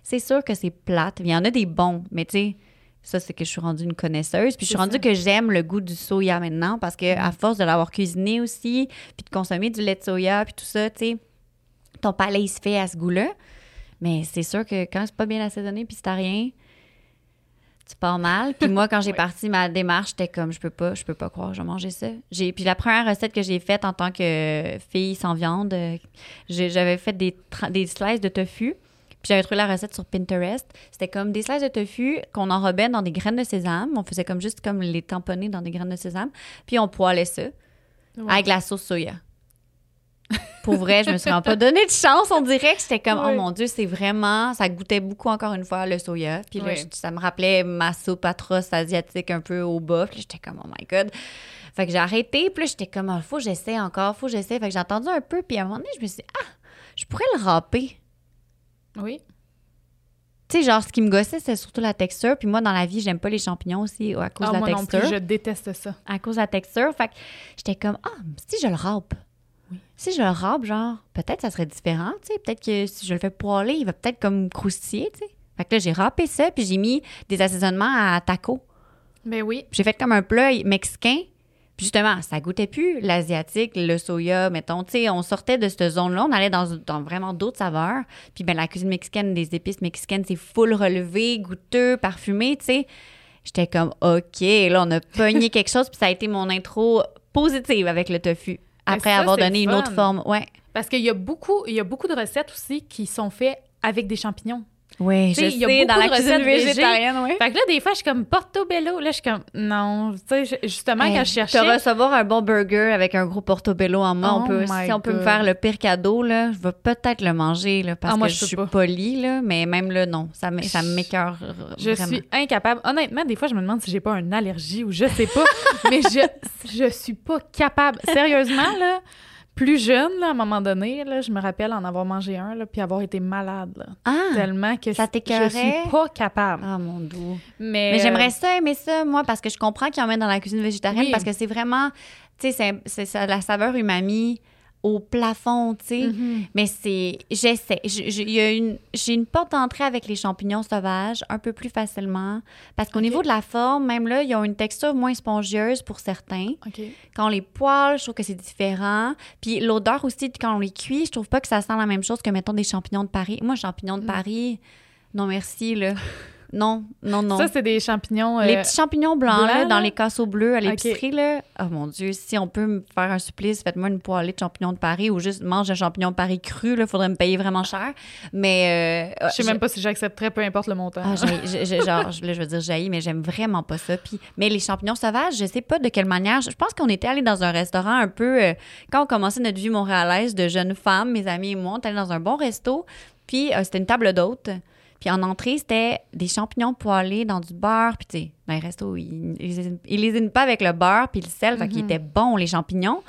C'est sûr que c'est plate. Il y en a des bons, mais tu sais, ça, c'est que je suis rendue une connaisseuse. Puis je suis rendue que j'aime le goût du soya maintenant, parce que à force de l'avoir cuisiné aussi, puis de consommer du lait de soya, puis tout ça, tu sais, ton palais, il se fait à ce goût-là. Mais c'est sûr que quand c'est pas bien assaisonné, puis c'est à rien tu pars mal. Puis moi, quand j'ai parti ma démarche, j'étais comme, je peux pas, je peux pas croire, je vais manger ça. J'ai, puis la première recette que j'ai faite en tant que fille sans viande, euh, j'avais fait des, des slices de tofu. Puis j'avais trouvé la recette sur Pinterest. C'était comme des slices de tofu qu'on enrobait dans des graines de sésame. On faisait comme juste comme les tamponner dans des graines de sésame. Puis on poêlait ça avec la sauce soya. Pour vrai, je me suis pas donné de chance. On dirait que c'était comme, oh mon Dieu, c'est vraiment. Ça goûtait beaucoup, encore une fois, le soya. Puis là, ça me rappelait ma soupe atroce asiatique un peu au bas. Puis j'étais comme, oh my God. Fait que j'ai arrêté. Puis là, j'étais comme, oh, faut que j'essaie encore, faut que j'essaie. Fait que j'ai entendu un peu. Puis à un moment donné, je me suis dit, ah, je pourrais le râper. Oui. Tu sais, genre, ce qui me gossait, c'est surtout la texture. Puis moi, dans la vie, j'aime pas les champignons aussi à cause ah, de la moi texture. Non plus, je déteste ça. À cause de la texture. Fait que j'étais comme, ah, si je le râpe. Si je le râpe, genre, peut-être ça serait différent, tu sais. Peut-être que si je le fais poêler, il va peut-être comme croustiller, tu sais. Fait que là, j'ai râpé ça, puis j'ai mis des assaisonnements à taco. Ben oui. J'ai fait comme un plat mexicain. Puis justement, ça goûtait plus l'asiatique, le soya, mettons. Tu sais, on sortait de cette zone-là, on allait dans, dans vraiment d'autres saveurs. Puis ben la cuisine mexicaine, des épices mexicaines, c'est full relevé, goûteux, parfumé, tu sais. J'étais comme, OK, là, on a pogné quelque chose, puis ça a été mon intro positive avec le tofu après avoir donné une autre forme. Ouais. Parce qu'il y a beaucoup, il y a beaucoup de recettes aussi qui sont faites avec des champignons. Oui, je y a sais, dans la cuisine végétarienne, oui. Fait que là, des fois, je suis comme portobello. Là, je suis comme, non, tu sais, justement, quand je cherchais... Te recevoir un bon burger avec un gros portobello en main, on oh peut, si on peut me faire le pire cadeau, là, je vais peut-être le manger, là, parce ah, que je, suis polie, là, mais même là, non, ça m'écœure Je suis incapable. Honnêtement, des fois, je me demande si j'ai pas une allergie ou je sais pas, mais je, je suis pas capable. Sérieusement, là plus jeune, là, à un moment donné, là, je me rappelle en avoir mangé un, là, puis avoir été malade. Là, ah, tellement que ça je, suis pas capable. Ah, mon doux. Mais, Mais j'aimerais ça aimer ça, moi, parce que je comprends qu'il y en met dans la cuisine végétarienne, parce que c'est vraiment, tu sais, c'est la saveur umami au plafond, tu sais. Mm-hmm. Mais c'est. J'essaie. J'ai une porte d'entrée avec les champignons sauvages un peu plus facilement. Parce qu'au niveau de la forme, même là, ils ont une texture moins spongieuse pour certains. Quand on les poêle, je trouve que c'est différent. Puis l'odeur aussi, quand on les cuit, je trouve pas que ça sent la même chose que, mettons, des champignons de Paris. Moi, champignons de mm. Paris, non merci, là. Non, non, non. Ça, c'est des champignons. les euh, petits champignons blancs, dans les casseaux bleus à l'épicerie. là. Oh mon Dieu, si on peut me faire un supplice, faites-moi une poêlée de champignons de Paris ou juste mange un champignon de Paris cru. Il faudrait me payer vraiment cher. Mais. Euh, je sais même pas si j'accepterais, peu importe le montant. Ah, genre, je veux dire, jaillis, mais j'aime vraiment pas ça. Puis, mais les champignons sauvages, je sais pas de quelle manière. Je pense qu'on était allé dans un restaurant un peu. Euh, quand on commençait notre vie montréalaise de jeunes femmes, mes amis et moi, on était allé dans un bon resto. Puis, c'était une table d'hôtes. Puis en entrée, c'était des champignons poêlés dans du beurre. Puis tu sais, dans les restos, ils, ils, les pas avec le beurre puis le sel. Fait qu'ils mhm. étaient bons, les champignons.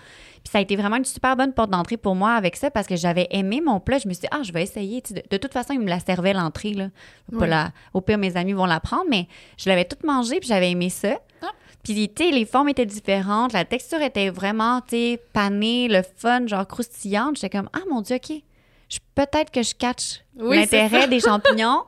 Puis ça a été vraiment une super bonne porte d'entrée pour moi avec ça parce que j'avais aimé mon plat. Je me suis dit, ah, je vais essayer. De, toute façon, ils me la servaient l'entrée. Là. la, au pire, mes amis vont la prendre, mais je l'avais toute mangée puis j'avais aimé ça. Ah. Puis, tu sais, les formes étaient différentes. La texture était vraiment, tu sais, panée, le fun, genre croustillante. J'étais comme, ah, mon Dieu, OK peut-être que je catch l'intérêt des champignons.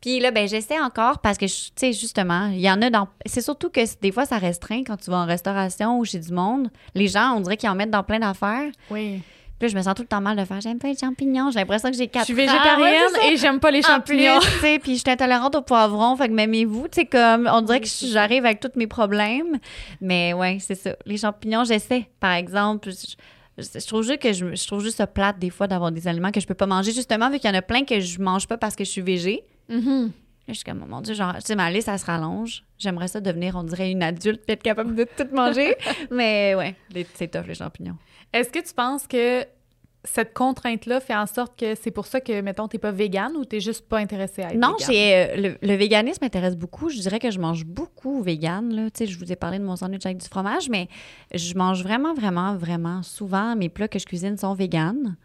Puis là, ben j'essaie encore parce que, tu sais, justement, il y en a dans... C'est surtout que des fois, ça restreint quand tu vas en restauration ou chez du monde. Les gens, on dirait qu'ils en mettent dans plein d'affaires. Oui. Puis là, je me sens tout le temps mal de faire j'aime pas les champignons. J'ai l'impression que j'ai quatre Je suis végétarienne et j'aime pas les champignons. tu sais, puis je suis intolérante au poivron. Fait que m'aimez-vous? Tu sais, comme, on dirait que j'arrive avec tous mes problèmes. Mais ouais, c'est ça. Les champignons, j'essaie. Par exemple, je trouve juste que je, trouve juste ça plate des fois d'avoir des aliments que je peux pas manger justement vu qu'il y en a plein que je mange pas parce que je suis végé. Mm-hmm. je suis comme, oh mon Dieu, genre, tu sais, ma liste, ça se rallonge. J'aimerais ça devenir, on dirait, une adulte, être capable de tout manger. Mais ouais, c'est tough, les champignons. Est-ce que tu penses que cette contrainte-là fait en sorte que c'est pour ça que, mettons, t'es pas végane ou t'es juste pas intéressée à être Non, j'ai, euh, le, véganisme m'intéresse beaucoup. Je dirais que je mange beaucoup végane. Là. Tu sais, je vous ai parlé de mon sandwich avec du fromage, mais je mange vraiment, vraiment, vraiment souvent. Mes plats que je cuisine sont véganes.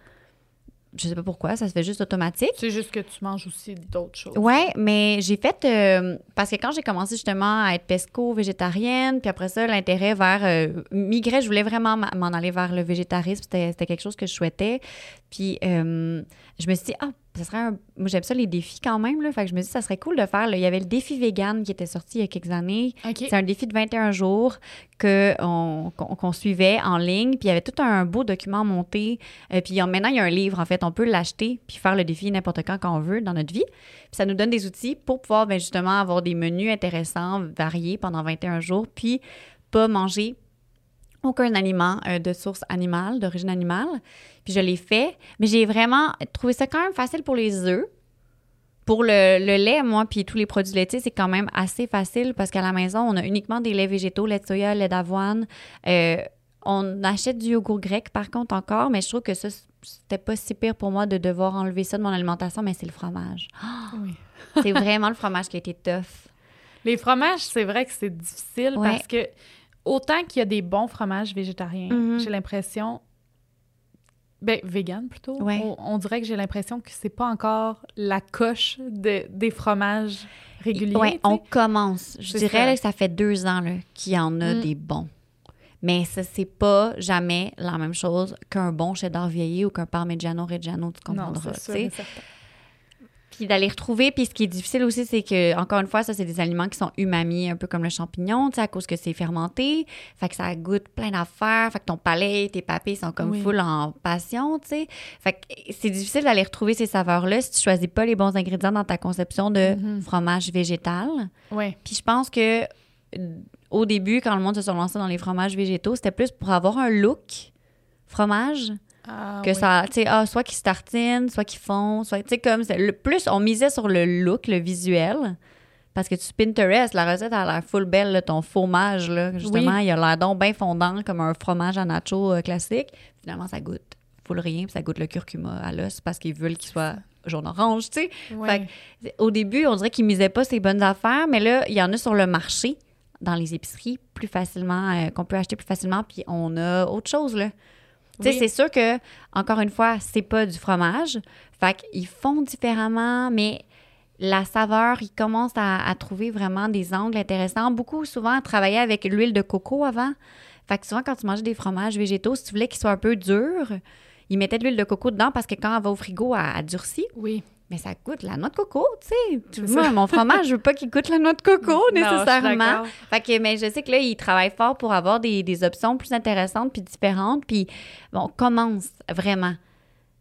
Je sais pas pourquoi, ça se fait juste automatique. C'est juste que tu manges aussi d'autres choses. Ouais, mais j'ai fait euh, parce que quand j'ai commencé justement à être pesco végétarienne, puis après ça l'intérêt vers euh, migrer, je voulais vraiment m'en aller vers le végétarisme, c'était quelque chose que je souhaitais. Puis euh, je me suis dit ah ça serait un... Moi, j'aime ça, les défis quand même. Là. Fait que je me dis, ça serait cool de faire. Il y avait le défi vegan qui était sorti il y a quelques années. C'est un défi de 21 jours qu'on qu'on suivait en ligne. Puis il y avait tout un beau document monté. Euh, puis maintenant, il y a un livre, en fait. On peut l'acheter puis faire le défi n'importe quand quand on veut dans notre vie. Puis ça nous donne des outils pour pouvoir ben, justement avoir des menus intéressants, variés pendant 21 jours. Puis pas manger aucun aliment euh, de source animale, d'origine animale. Puis je l'ai fait. Mais j'ai vraiment trouvé ça quand même facile pour les œufs. Pour le, lait, moi, puis tous les produits laitiers, c'est quand même assez facile parce qu'à la maison, on a uniquement des laits végétaux, lait de soya, lait d'avoine. Euh, on achète du yogourt grec, par contre, encore, mais je trouve que ça, c'était pas si pire pour moi de devoir enlever ça de mon alimentation, mais c'est le fromage. Oui. c'est vraiment le fromage qui a été tough. Les fromages, c'est vrai que c'est difficile parce que autant qu'il y a des bons fromages végétariens, mm-hmm. j'ai l'impression. Ben, vegan plutôt. On, dirait que j'ai l'impression que c'est pas encore la coche de, des fromages réguliers. Oui, on commence. Je dirais que ça fait deux ans qu'il y en a mm. des bons. Mais ça, c'est pas jamais la même chose qu'un bon cheddar vieilli ou qu'un parmigiano reggiano, tu comprendras. Non, puis d'aller retrouver. Puis ce qui est difficile aussi, c'est que, encore une fois, ça, c'est des aliments qui sont umami, un peu comme le champignon, tu sais, à cause que c'est fermenté. Fait que ça goûte plein d'affaires. Fait que ton palais, tes papilles sont comme full en passion, tu sais. Fait que c'est difficile d'aller retrouver ces saveurs-là si tu choisis pas les bons ingrédients dans ta conception de mm-hmm. fromage végétal. Oui. Puis je pense que au début, quand le monde se sont lancés dans les fromages végétaux, c'était plus pour avoir un look fromage ah, que ça, tu sais, ah, soit qu'ils se tartinent, soit qu'ils font, soit, tu sais, comme, le plus, on misait sur le look, le visuel. Parce que tu Pinterest, la recette a l'air full belle, ton fromage, là, justement, il a l'air donc bien fondant comme un fromage à nacho euh, classique. Finalement, ça goûte full rien, puis ça goûte le curcuma à l'os parce qu'ils veulent qu'il soit jaune-orange, tu sais. au début, on dirait qu'ils misaient pas ces bonnes affaires, mais là, il y en a sur le marché, dans les épiceries, plus facilement, euh, qu'on peut acheter plus facilement, puis on a autre chose, là. Tu sais, c'est sûr que, encore une fois, c'est pas du fromage. Fait qu'ils font différemment, mais la saveur, ils commencent à, trouver vraiment des angles intéressants. Beaucoup, souvent, travailler avec l'huile de coco avant. Fait que souvent, quand tu manges des fromages végétaux, si tu voulais qu'ils soient un peu durs, ils mettaient de l'huile de coco dedans parce que quand elle va au frigo, elle, elle durcit. Oui mais ça goûte la noix de coco, tu sais. Moi, mon fromage, je veux pas qu'il goûte la noix de coco nécessairement. fait que, mais je sais que là, il travaille fort pour avoir des, des options plus intéressantes puis différentes. Puis, bon, commence vraiment.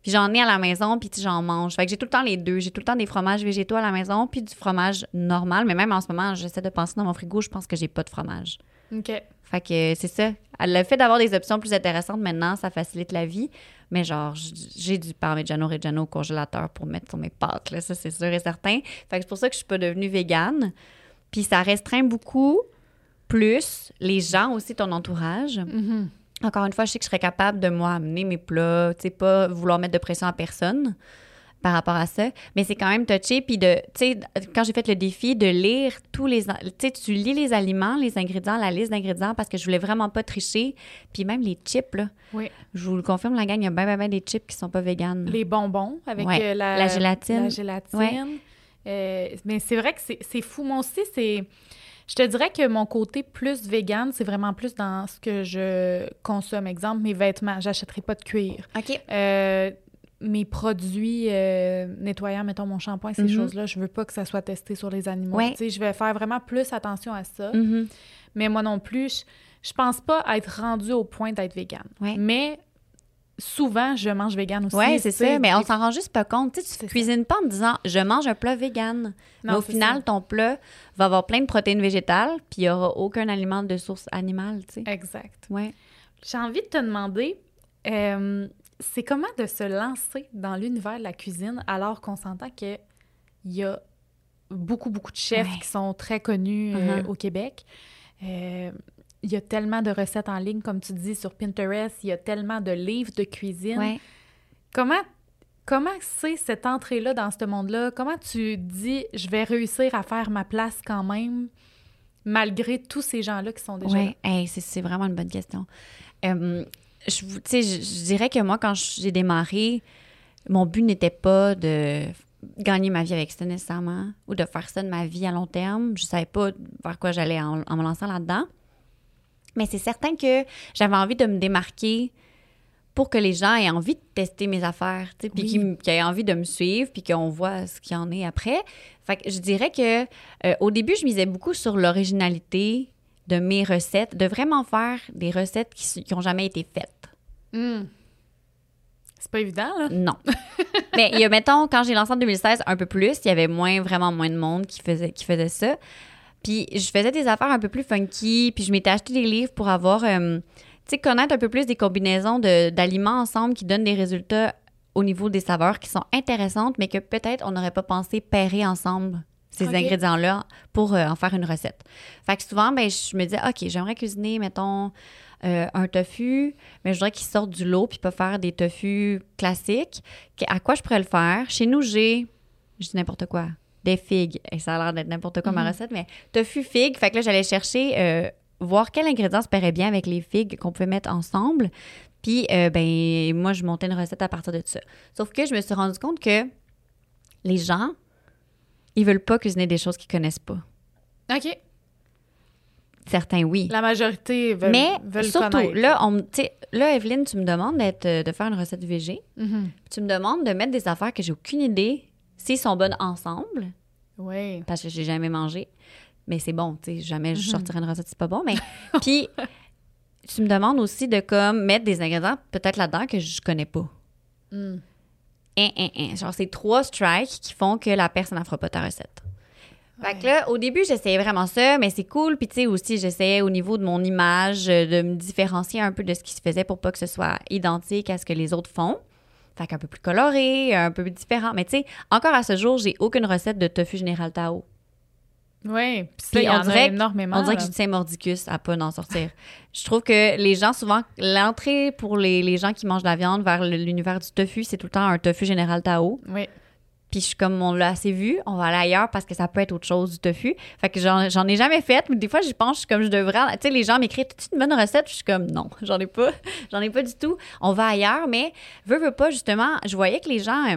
Puis j'en ai à la maison, puis j'en mange. Fait que j'ai tout le temps les deux. J'ai tout le temps des fromages végétaux à la maison, puis du fromage normal. Mais même en ce moment, j'essaie de penser dans mon frigo, je pense que j'ai pas de fromage. OK. Fait que c'est ça. Le fait d'avoir des options plus intéressantes maintenant, ça facilite la vie. Mais genre, j'ai du parmigiano reggiano au congélateur pour mettre sur mes pâtes, là, ça c'est sûr et certain. Fait que c'est pour ça que je suis pas devenue végane. Puis ça restreint beaucoup plus les gens aussi, ton entourage. Mm-hmm. Encore une fois, je sais que je serais capable de moi amener mes plats, tu sais, pas vouloir mettre de pression à personne par rapport à ça. Mais c'est quand même touché. Puis, de, tu sais, quand j'ai fait le défi de lire tous les. Tu sais, tu lis les aliments, les ingrédients, la liste d'ingrédients parce que je voulais vraiment pas tricher. Puis même les chips, là. Oui. Je vous le confirme, la gang, il y a bien, bien, des chips qui sont pas véganes. Les bonbons avec euh, la, la, gélatine. La gélatine. Euh, mais c'est vrai que c'est fou. Moi aussi, c'est. Je te dirais que mon côté plus vegan, c'est vraiment plus dans ce que je consomme. Exemple, mes vêtements. J'achèterai pas de cuir. OK. Euh, mes produits euh, nettoyants, mettons mon shampoing, ces mhm. choses-là, je veux pas que ça soit testé sur les animaux. Je vais faire vraiment plus attention à ça. Mhm. Mais moi non plus, je, pense pas être rendue au point d'être végane. Mais souvent, je mange vegan aussi. Oui, c'est ça, mais on s'en rend juste pas compte. Tu ne cuisines pas en disant je mange un plat vegan. mais au final, ton plat va avoir plein de protéines végétales, puis il n'y aura aucun aliment de source animale. Exact. Ouais. J'ai envie de te demander. Euh, c'est comment de se lancer dans l'univers de la cuisine alors qu'on s'entend qu'il y a beaucoup, beaucoup de chefs qui sont très connus euh, uh-huh. au Québec. Euh, il y a tellement de recettes en ligne, comme tu dis, sur Pinterest. Il y a tellement de livres de cuisine. Comment comment c'est cette entrée-là dans ce monde-là? Comment tu dis, je vais réussir à faire ma place quand même, malgré tous ces gens-là qui sont déjà là? c'est vraiment une bonne question. Euh, je, je, je dirais que moi, quand j'ai démarré, mon but n'était pas de gagner ma vie avec ça nécessairement ou de faire ça de ma vie à long terme. Je savais pas vers quoi j'allais en, me lançant là-dedans. Mais c'est certain que j'avais envie de me démarquer pour que les gens aient envie de tester mes affaires, puis qu'ils aient envie de me suivre, puis qu'on voit ce qu'il y en est après. Fait que je dirais que euh, au début, je misais beaucoup sur l'originalité de mes recettes, de vraiment faire des recettes qui n'ont jamais été faites. Hmm. C'est pas évident, là? Non. Mais il y a, mettons, quand j'ai lancé en 2016, un peu plus, il y avait moins, vraiment moins de monde qui faisait, qui faisait ça. Puis je faisais des affaires un peu plus funky, puis je m'étais acheté des livres pour avoir, euh, tu sais, connaître un peu plus des combinaisons d'aliments ensemble qui donnent des résultats au niveau des saveurs qui sont intéressantes, mais que peut-être on n'aurait pas pensé pairer ensemble ces ingrédients-là pour euh, en faire une recette. Fait que souvent, ben, je me disais, OK, j'aimerais cuisiner, mettons, euh, un tofu, mais je voudrais qu'il sorte du lot puis pas faire des tofu classiques. À quoi je pourrais le faire? Chez nous, j'ai, je dis n'importe quoi, des figues. Et ça a l'air d'être n'importe quoi ma mhm. recette, mais tofu figues. Fait que là, j'allais chercher, euh, voir quel ingrédient se pairait bien avec les figues qu'on pouvait mettre ensemble. Puis, euh, ben, moi, je montais une recette à partir de ça. Sauf que je me suis rendu compte que les gens, ils veulent pas cuisiner des choses qu'ils connaissent pas. OK. Certains, oui. La majorité veulent, Mais surtout, connaître. là, on, là, Evelyne, tu me demandes euh, de faire une recette végé. Mm-hmm. Tu me demandes de mettre des affaires que j'ai aucune idée s'ils sont bonnes ensemble. Oui. Parce que j'ai jamais mangé. Mais c'est bon, tu sais, jamais je mm-hmm. sortirai une recette, c'est pas bon. Mais puis, tu me demandes aussi de comme mettre des ingrédients peut-être là-dedans que je connais pas. Mm. Hein, hein, hein. Genre, c'est trois strikes qui font que la personne ne fera pas ta recette. Fait que là, au début, j'essayais vraiment ça, mais c'est cool. Puis, tu sais, aussi, j'essayais au niveau de mon image de me différencier un peu de ce qui se faisait pour pas que ce soit identique à ce que les autres font. Fait qu'un peu plus coloré, un peu plus différent. Mais tu sais, encore à ce jour, j'ai aucune recette de tofu général Tao. Oui, puis on dirait, énormément. On dirait que je tiens mordicus à pas d'en sortir. je trouve que les gens, souvent, l'entrée pour les, les, gens qui mangent de la viande vers l'univers du tofu, c'est tout le temps un tofu général Tao. Oui. Puis je suis comme, on l'a assez vu, on va aller ailleurs parce que ça peut être autre chose du tofu. Fait que j'en ai jamais fait, mais des fois, j'y pense, je suis comme, je devrais. Tu sais, les gens m'écrivent, tu une bonne recette? je suis comme, non, j'en ai pas. J'en ai pas du tout. On va ailleurs, mais veux, veux pas, justement, je voyais que les gens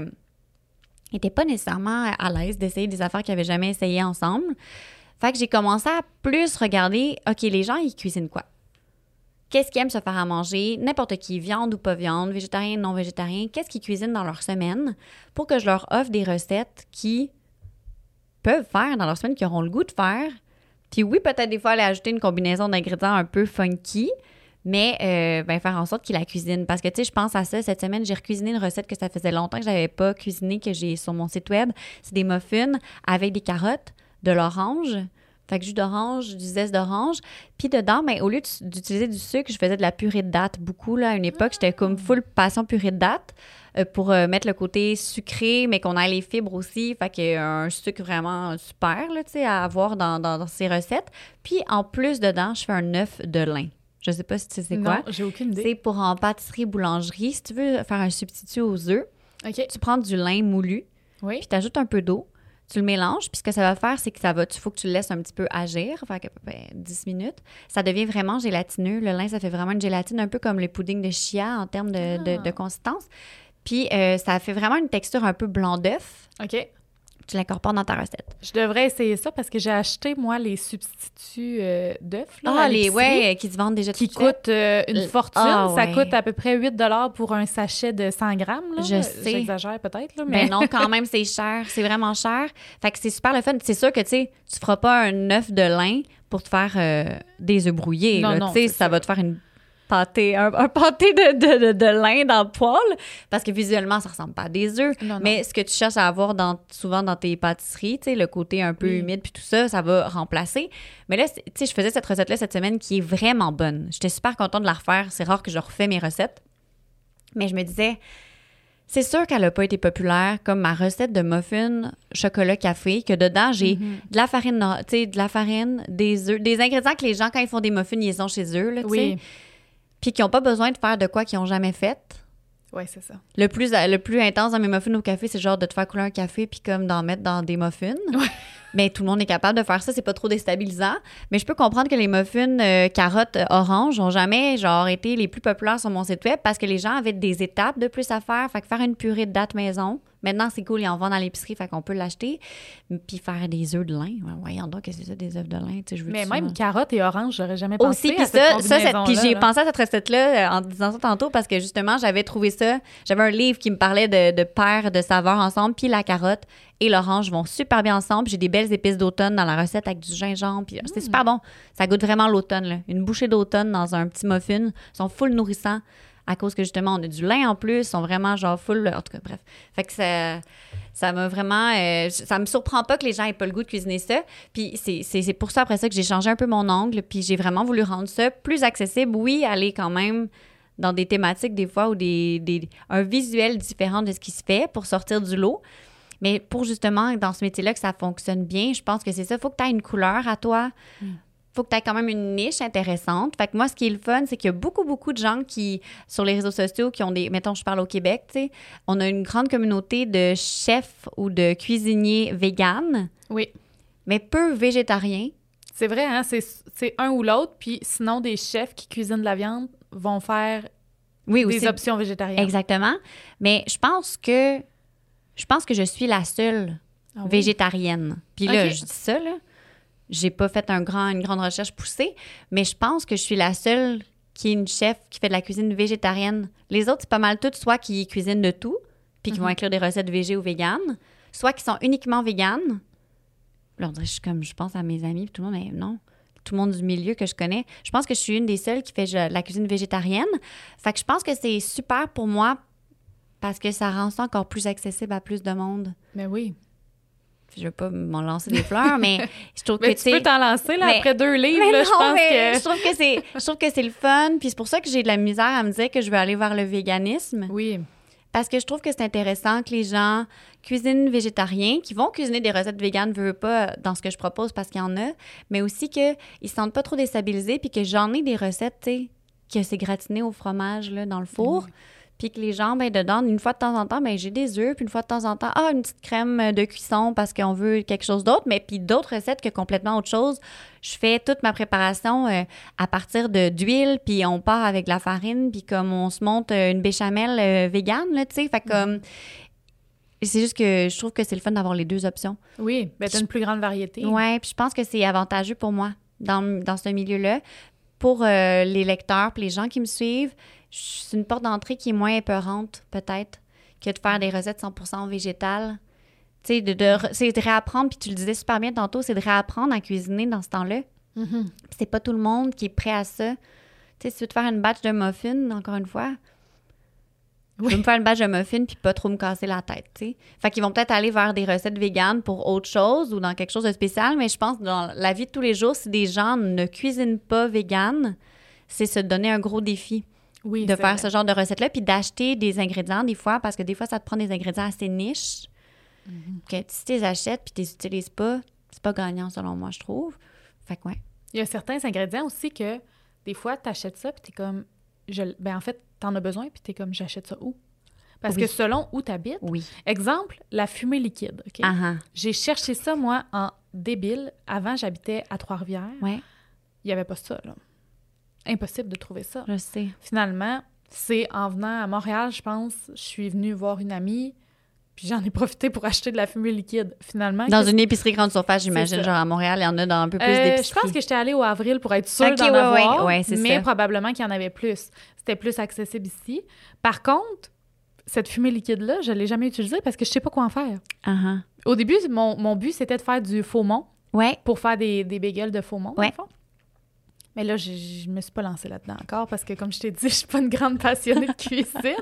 n'étaient euh, pas nécessairement à l'aise d'essayer des affaires qu'ils n'avaient jamais essayé ensemble. Fait que j'ai commencé à plus regarder, OK, les gens, ils cuisinent quoi? Qu'est-ce qu'ils aiment se faire à manger, n'importe qui, viande ou pas viande, végétarien, non végétarien, qu'est-ce qu'ils cuisinent dans leur semaine pour que je leur offre des recettes qui peuvent faire dans leur semaine, qui auront le goût de faire? Puis oui, peut-être des fois aller ajouter une combinaison d'ingrédients un peu funky, mais euh, ben, faire en sorte qu'ils la cuisinent. Parce que, tu sais, je pense à ça. Cette semaine, j'ai recuisiné une recette que ça faisait longtemps que je n'avais pas cuisinée, que j'ai sur mon site web. C'est des muffins avec des carottes, de l'orange, fait que jus d'orange, du zeste d'orange. Puis dedans, ben, au lieu d'utiliser du sucre, je faisais de la purée de date beaucoup. Là, à une époque, j'étais comme full passion purée de date euh, pour euh, mettre le côté sucré, mais qu'on ait les fibres aussi. Fait qu'il y a un sucre vraiment super là, à avoir dans, dans, ces recettes. Puis en plus, dedans, je fais un œuf de lin. Je sais pas si tu sais quoi. J'ai aucune idée. C'est pour en pâtisserie, boulangerie. Si tu veux faire un substitut aux œufs, tu prends du lin moulu, oui. puis tu ajoutes un peu d'eau tu le mélanges, puis ce que ça va faire, c'est que ça va, il faut que tu le laisses un petit peu agir, fait à peu près 10 minutes. Ça devient vraiment gélatineux. Le lin, ça fait vraiment une gélatine, un peu comme le pudding de chia en termes de, ah. consistance. Puis euh, ça fait vraiment une texture un peu blanc d'œuf. OK tu l'incorpores dans ta recette. Je devrais essayer ça parce que j'ai acheté, moi, les substituts euh, d'œufs. Ah, les, ouais, qui se vendent déjà Qui coûtent euh, une fortune. Ah, ça coûte à peu près 8 pour un sachet de 100 grammes. Je sais. J'exagère peut-être, ben mais... non, quand même, c'est cher. C'est vraiment cher. Fait que c'est super le fun. C'est sûr que, tu sais, tu feras pas un œuf de lin pour te faire euh, des œufs brouillés. Non, non, ça, ça va te faire une pâté, un, pâté de, de, de, lin dans le poêle, parce que visuellement, ça ressemble pas à des œufs. Mais ce que tu cherches à avoir dans, souvent dans tes pâtisseries, tu sais, le côté un peu humide puis tout ça, ça va remplacer. Mais là, tu sais, je faisais cette recette-là cette semaine qui est vraiment bonne. J'étais super contente de la refaire. C'est rare que je refais mes recettes. Mais je me disais, c'est sûr qu'elle n'a pas été populaire comme ma recette de muffin chocolat café, que dedans, j'ai mm-hmm. de la farine, de la farine, des œufs, des ingrédients que les gens, quand ils font des muffins, ils ont chez eux, là, sais puis qui n'ont pas besoin de faire de quoi qu'ils n'ont jamais fait. Oui, c'est ça. Le plus, le plus intense dans mes muffins au café, c'est genre de te faire couler un café puis comme d'en mettre dans des muffins. Ouais. Mais tout le monde est capable de faire ça, c'est pas trop déstabilisant. Mais je peux comprendre que les muffins euh, carottes euh, orange ont jamais genre été les plus populaires sur mon site web parce que les gens avaient des étapes de plus à faire. Fait que faire une purée de dattes maison, Maintenant, c'est cool, ils en vendent dans l'épicerie, fait qu'on peut l'acheter. Puis faire des œufs de lin. Voyons donc, qu'est-ce que c'est ça, des œufs de lin? Je veux Mais même carottes et oranges, j'aurais jamais pensé. Aussi, puis ça, ça puis j'ai pensé à cette recette-là euh, en disant ça tantôt parce que justement, j'avais trouvé ça. J'avais un livre qui me parlait de, de paires de saveurs ensemble, puis la carotte et l'orange vont super bien ensemble. J'ai des belles épices d'automne dans la recette avec du gingembre. Puis c'est super bon. Ça goûte vraiment l'automne. Une bouchée d'automne dans un petit muffin. Ils sont full nourrissants à cause que justement on a du lin en plus. Ils sont vraiment genre full. En tout cas, bref. Fait que ça. Ça m'a vraiment. Euh, ça me surprend pas que les gens aient pas le goût de cuisiner ça. Puis c'est pour ça, après ça, que j'ai changé un peu mon angle. Puis j'ai vraiment voulu rendre ça plus accessible. Oui, aller quand même dans des thématiques des fois ou des, des, un visuel différent de ce qui se fait pour sortir du lot. Mais pour justement, dans ce métier-là, que ça fonctionne bien, je pense que c'est ça. Il faut que tu aies une couleur à toi. Il mm. faut que tu aies quand même une niche intéressante. Fait que moi, ce qui est le fun, c'est qu'il y a beaucoup, beaucoup de gens qui, sur les réseaux sociaux, qui ont des. Mettons, je parle au Québec, tu sais, on a une grande communauté de chefs ou de cuisiniers véganes. Oui. Mais peu végétariens. C'est vrai, hein? C'est un ou l'autre. Puis sinon, des chefs qui cuisinent de la viande vont faire oui, des options végétariennes. Exactement. Mais je pense que je pense que je suis la seule ah végétarienne. Puis là, je dis ça, là. J'ai pas fait un grand, une grande recherche poussée, mais je pense que je suis la seule qui est une chef qui fait de la cuisine végétarienne. Les autres, c'est pas mal toutes, soit qui cuisinent de tout, puis qui vont mhm. inclure des recettes végé ou véganes, soit qui sont uniquement véganes. Là, je comme, je pense à mes amis, puis tout le monde, mais non tout le monde du milieu que je connais. Je pense que je suis une des seules qui fait de la cuisine végétarienne. Fait que je pense que c'est super pour moi parce que ça rend ça encore plus accessible à plus de monde. Mais oui. Je veux pas m'en lancer des fleurs, mais je trouve que tu peux t'en lancer là, après deux livres. Là, je pense que... je trouve que c'est, je trouve que c'est le fun. Puis c'est pour ça que j'ai de la misère à me dire que je veux aller vers le véganisme. Oui. Parce que je trouve que c'est intéressant que les gens cuisinent végétariens, qui vont cuisiner des recettes véganes, veux pas, dans ce que je propose parce qu'il y en a, mais aussi qu'ils ne se sentent pas trop déstabilisés, puis que j'en ai des recettes, tu sais, que c'est gratiné au fromage là, dans le four. Puis que les gens, ben, dedans, une fois de temps en temps, ben, j'ai des œufs, puis une fois de temps en temps, ah, une petite crème de cuisson parce qu'on veut quelque chose d'autre. Mais puis d'autres recettes que complètement autre chose. Je fais toute ma préparation euh, à partir de d'huile, puis on part avec la farine, puis comme on se monte euh, une béchamel euh, végane, là, tu sais. Fait comme. Mm. C'est juste que je trouve que c'est le fun d'avoir les deux options. Oui, ben, t'as une plus grande variété. Oui, puis je pense que c'est avantageux pour moi dans, dans ce milieu-là. Pour les lecteurs, puis les gens qui me suivent, c'est une porte d'entrée qui est moins épeurante, peut-être, que de faire des recettes 100% végétales. Tu sais, de, de, c'est de réapprendre, puis tu le disais super bien tantôt, c'est de réapprendre à cuisiner dans ce temps-là. Mm-hmm. C'est pas tout le monde qui est prêt à ça. Tu sais, si tu veux te faire une batch de muffins, encore une fois, je veux me faire une batch de muffins puis pas trop me casser la tête, tu sais. Fait qu'ils vont peut-être aller vers des recettes véganes pour autre chose ou dans quelque chose de spécial, mais je pense que dans la vie de tous les jours, si des gens ne cuisinent pas vegan, c'est se donner un gros défi de faire ce genre de recette-là, puis d'acheter des ingrédients des fois, parce que des fois, ça te prend des ingrédients assez niches. Mhm. que si tu les achètes puis tu les utilises pas, c'est pas gagnant selon moi, je trouve. Fait que ouais. Il y a certains ingrédients aussi que des fois, tu achètes ça puis tu es comme. Je, ben en fait, tu en as besoin puis tu es comme j'achète ça où? Parce que selon où tu habites, oui. exemple, la fumée liquide. OK? Uh-huh. J'ai cherché ça, moi, en débile. Avant, j'habitais à Trois-Rivières. Ouais. Il n'y avait pas ça, là impossible de trouver ça. Je sais. Finalement, c'est en venant à Montréal, je pense, je suis venue voir une amie, puis j'en ai profité pour acheter de la fumée liquide. Finalement. Dans une épicerie grande surface, j'imagine, genre à Montréal, il y en a dans un peu plus euh, d'épiceries. Je pense que j'étais allée au avril pour être sûre d'en avoir, mais probablement qu'il y en avait plus. C'était plus accessible ici. Par contre, cette fumée liquide-là, je ne l'ai jamais utilisée parce que je ne sais pas quoi en faire. Uh-huh. Au début, mon, mon but, c'était de faire du faux-mont. Ouais. Pour faire des, des bagels de faux-mont, ouais. Mais là, je, je me suis pas lancée là-dedans encore parce que, comme je t'ai dit, je suis pas une grande passionnée de cuisine.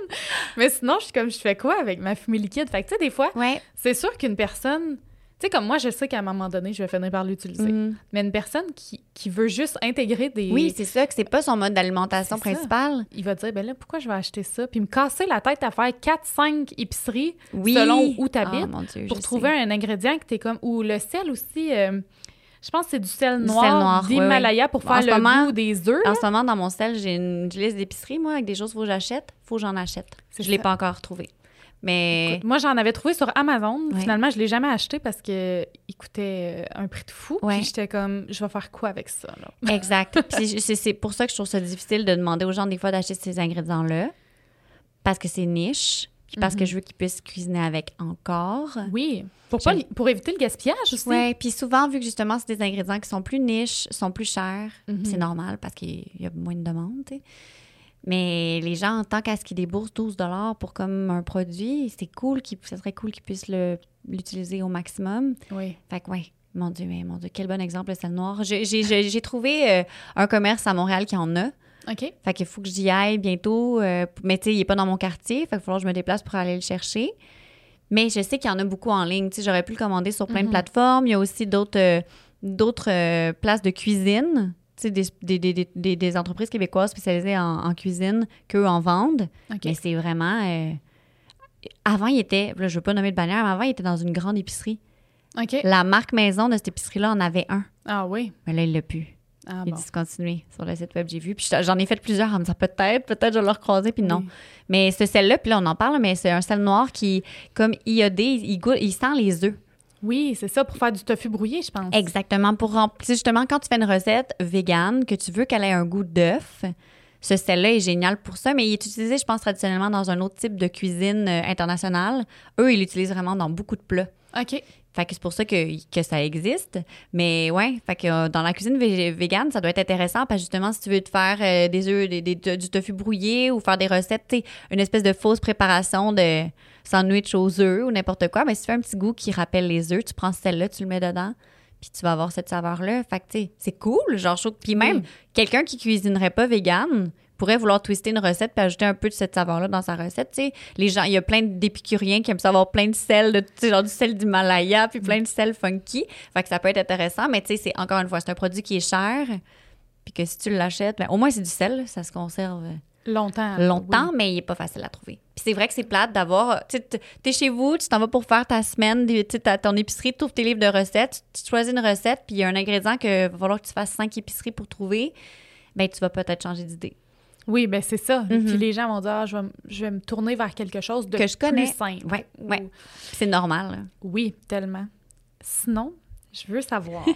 Mais sinon, je suis comme, je fais quoi avec ma fumée liquide? Fait que, tu sais, des fois, c'est sûr qu'une personne... Tu sais, comme moi, je sais qu'à un moment donné, je vais finir par l'utiliser. Mm. Mais une personne qui, qui, veut juste intégrer des... Oui, c'est ça, que c'est pas son mode d'alimentation principal. Il va dire, ben là, pourquoi je vais acheter ça? Puis me casser la tête à faire 4-5 épiceries selon où tu habites oh, pour trouver un ingrédient que tu es comme... Ou le sel aussi... Euh, Je pense que c'est du sel noir, d'Himalaya pour faire le goût des œufs. En ce moment, dans mon sel, j'ai une liste d'épicerie, moi, avec des choses qu'il faut que j'achète. faut que j'en achète. Je ne l'ai pas encore trouvé. Mais... moi, j'en avais trouvé sur Amazon. Finalement, je ne l'ai jamais acheté parce qu'il coûtait euh, un prix de fou. Puis j'étais comme, je vais faire quoi avec ça? Exact. c'est pour ça que je trouve ça difficile de demander aux gens des fois d'acheter ces ingrédients-là. Parce que c'est niche. Puis parce que mhm. je veux qu'ils puissent cuisiner avec encore. Oui. Pour, pas, pour éviter le gaspillage aussi. Oui. Puis souvent, vu que justement, c'est des ingrédients qui sont plus niches, sont plus chers, mhm. c'est normal parce qu'il y a moins de demandes. Mais les gens, en tant qu'à ce qu'ils déboursent 12 pour comme un produit, c'est cool, ça serait cool qu'ils puissent l'utiliser au maximum. Oui. Fait que, ouais, mon Dieu, mais mon Dieu, quel bon exemple, le sel noir. J'ai trouvé euh, un commerce à Montréal qui en a. OK. Fait qu'il faut que j'y aille bientôt. Euh, mais tu sais, il n'est pas dans mon quartier. Fait qu'il va falloir que je me déplace pour aller le chercher. Mais je sais qu'il y en a beaucoup en ligne. Tu sais, j'aurais pu le commander sur plein de mhm. plateformes. Il y a aussi d'autres euh, d'autres places de cuisine des, des, des, des, entreprises québécoises spécialisées en, cuisine qu'eux en vendent. Mais c'est vraiment. Euh, avant, il était. Là, je veux pas nommer de bannière, mais avant, il était dans une grande épicerie. La marque maison de cette épicerie-là en avait un. Ah oui. Mais là, il l'a plus. Ah, bon. discontinué sur le site web, j'ai vu. Puis j'en ai fait plusieurs en me disant peut-être, peut-être je vais le recroiser, puis non. Mais ce sel-là, puis là, on en parle, mais c'est un sel noir qui, comme iodé, il, goûte, il sent les œufs. Oui, c'est ça, pour faire du tofu brouillé, je pense. Exactement. Pour remplir, justement, quand tu fais une recette végane, que tu veux qu'elle ait un goût d'œuf, ce sel-là est génial pour ça, mais il est utilisé, je pense, traditionnellement dans un autre type de cuisine euh, internationale. Eux, ils l'utilisent vraiment dans beaucoup de plats. OK. Fait que c'est pour ça que, que, ça existe. Mais ouais, fait que euh, dans la cuisine végane, ça doit être intéressant parce que justement, si tu veux te faire euh, des œufs, des, du tofu brouillé ou faire des recettes, une espèce de fausse préparation de sandwich aux œufs ou n'importe quoi, mais si tu fais un petit goût qui rappelle les œufs, tu prends celle-là, tu le mets dedans, puis tu vas avoir cette saveur-là. Fait que, tu sais, c'est cool, genre, chaud. Puis même, quelqu'un qui cuisinerait pas vegan pourrait vouloir twister une recette puis ajouter un peu de cette saveur-là dans sa recette. Les gens, il y a plein d'épicuriens qui aiment savoir plein de sel, de, genre du sel d'Himalaya, puis plein de sel funky. Fait que ça peut être intéressant, mais tu sais, c'est encore une fois, c'est un produit qui est cher, puis que si tu l'achètes, ben, au moins c'est du sel, ça se conserve Longtemps. Longtemps, mais il n'est pas facile à trouver. Puis c'est vrai que c'est plate d'avoir. Tu es chez vous, tu t'en vas pour faire ta semaine, tu ton épicerie, tu ouvres tes livres de recettes, tu, choisis une recette, puis il y a un ingrédient que va falloir que tu fasses cinq épiceries pour trouver. Bien, tu vas peut-être changer d'idée. Oui, ben c'est ça. Puis mhm. les gens vont dire, ah, je, vais, me tourner vers quelque chose de que je connais. plus simple. Oui, ouais. C'est normal. Oui, tellement. Sinon, je veux savoir.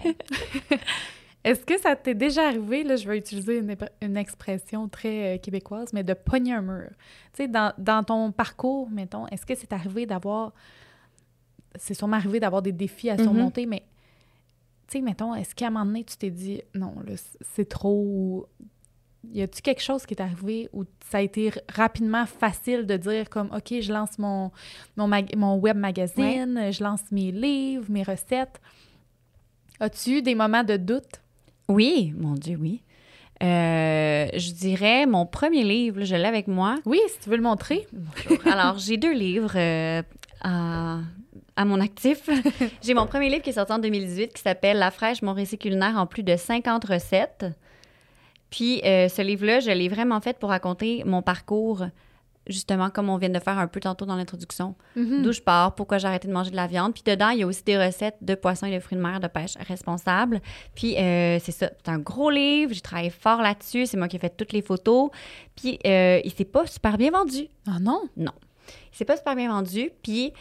Est-ce que ça t'est déjà arrivé, là, je vais utiliser une, expression très euh, québécoise, mais de pogner un mur? Tu sais, dans, dans, ton parcours, mettons, est-ce que c'est arrivé d'avoir. C'est sûrement arrivé d'avoir des défis à mm-hmm. surmonter, mais tu sais, mettons, est-ce qu'à un moment donné, tu t'es dit, non, là, c'est trop. Y a-tu quelque chose qui est arrivé où ça a été rapidement facile de dire comme OK, je lance mon, mon, mon web magazine, je lance mes livres, mes recettes. As-tu eu des moments de doute? Oui, mon Dieu, oui. Euh, je dirais mon premier livre, je l'ai avec moi. Oui, si tu veux le montrer. Alors, j'ai deux livres euh, à, mon actif. j'ai mon premier livre qui est sorti en 2018 qui s'appelle La fraîche, mon récit culinaire en plus de 50 recettes. Puis, euh, ce livre-là, je l'ai vraiment fait pour raconter mon parcours justement, comme on vient de faire un peu tantôt dans l'introduction, mhm. d'où je pars, pourquoi j'ai arrêté de manger de la viande. Puis dedans, il y a aussi des recettes de poissons et de fruits de mer de pêche responsables. Puis euh, c'est ça, c'est un gros livre, j'ai travaillé fort là-dessus, c'est moi qui ai fait toutes les photos. Puis euh, il s'est pas super bien vendu. Ah non? Non. Il s'est pas super bien vendu. Puis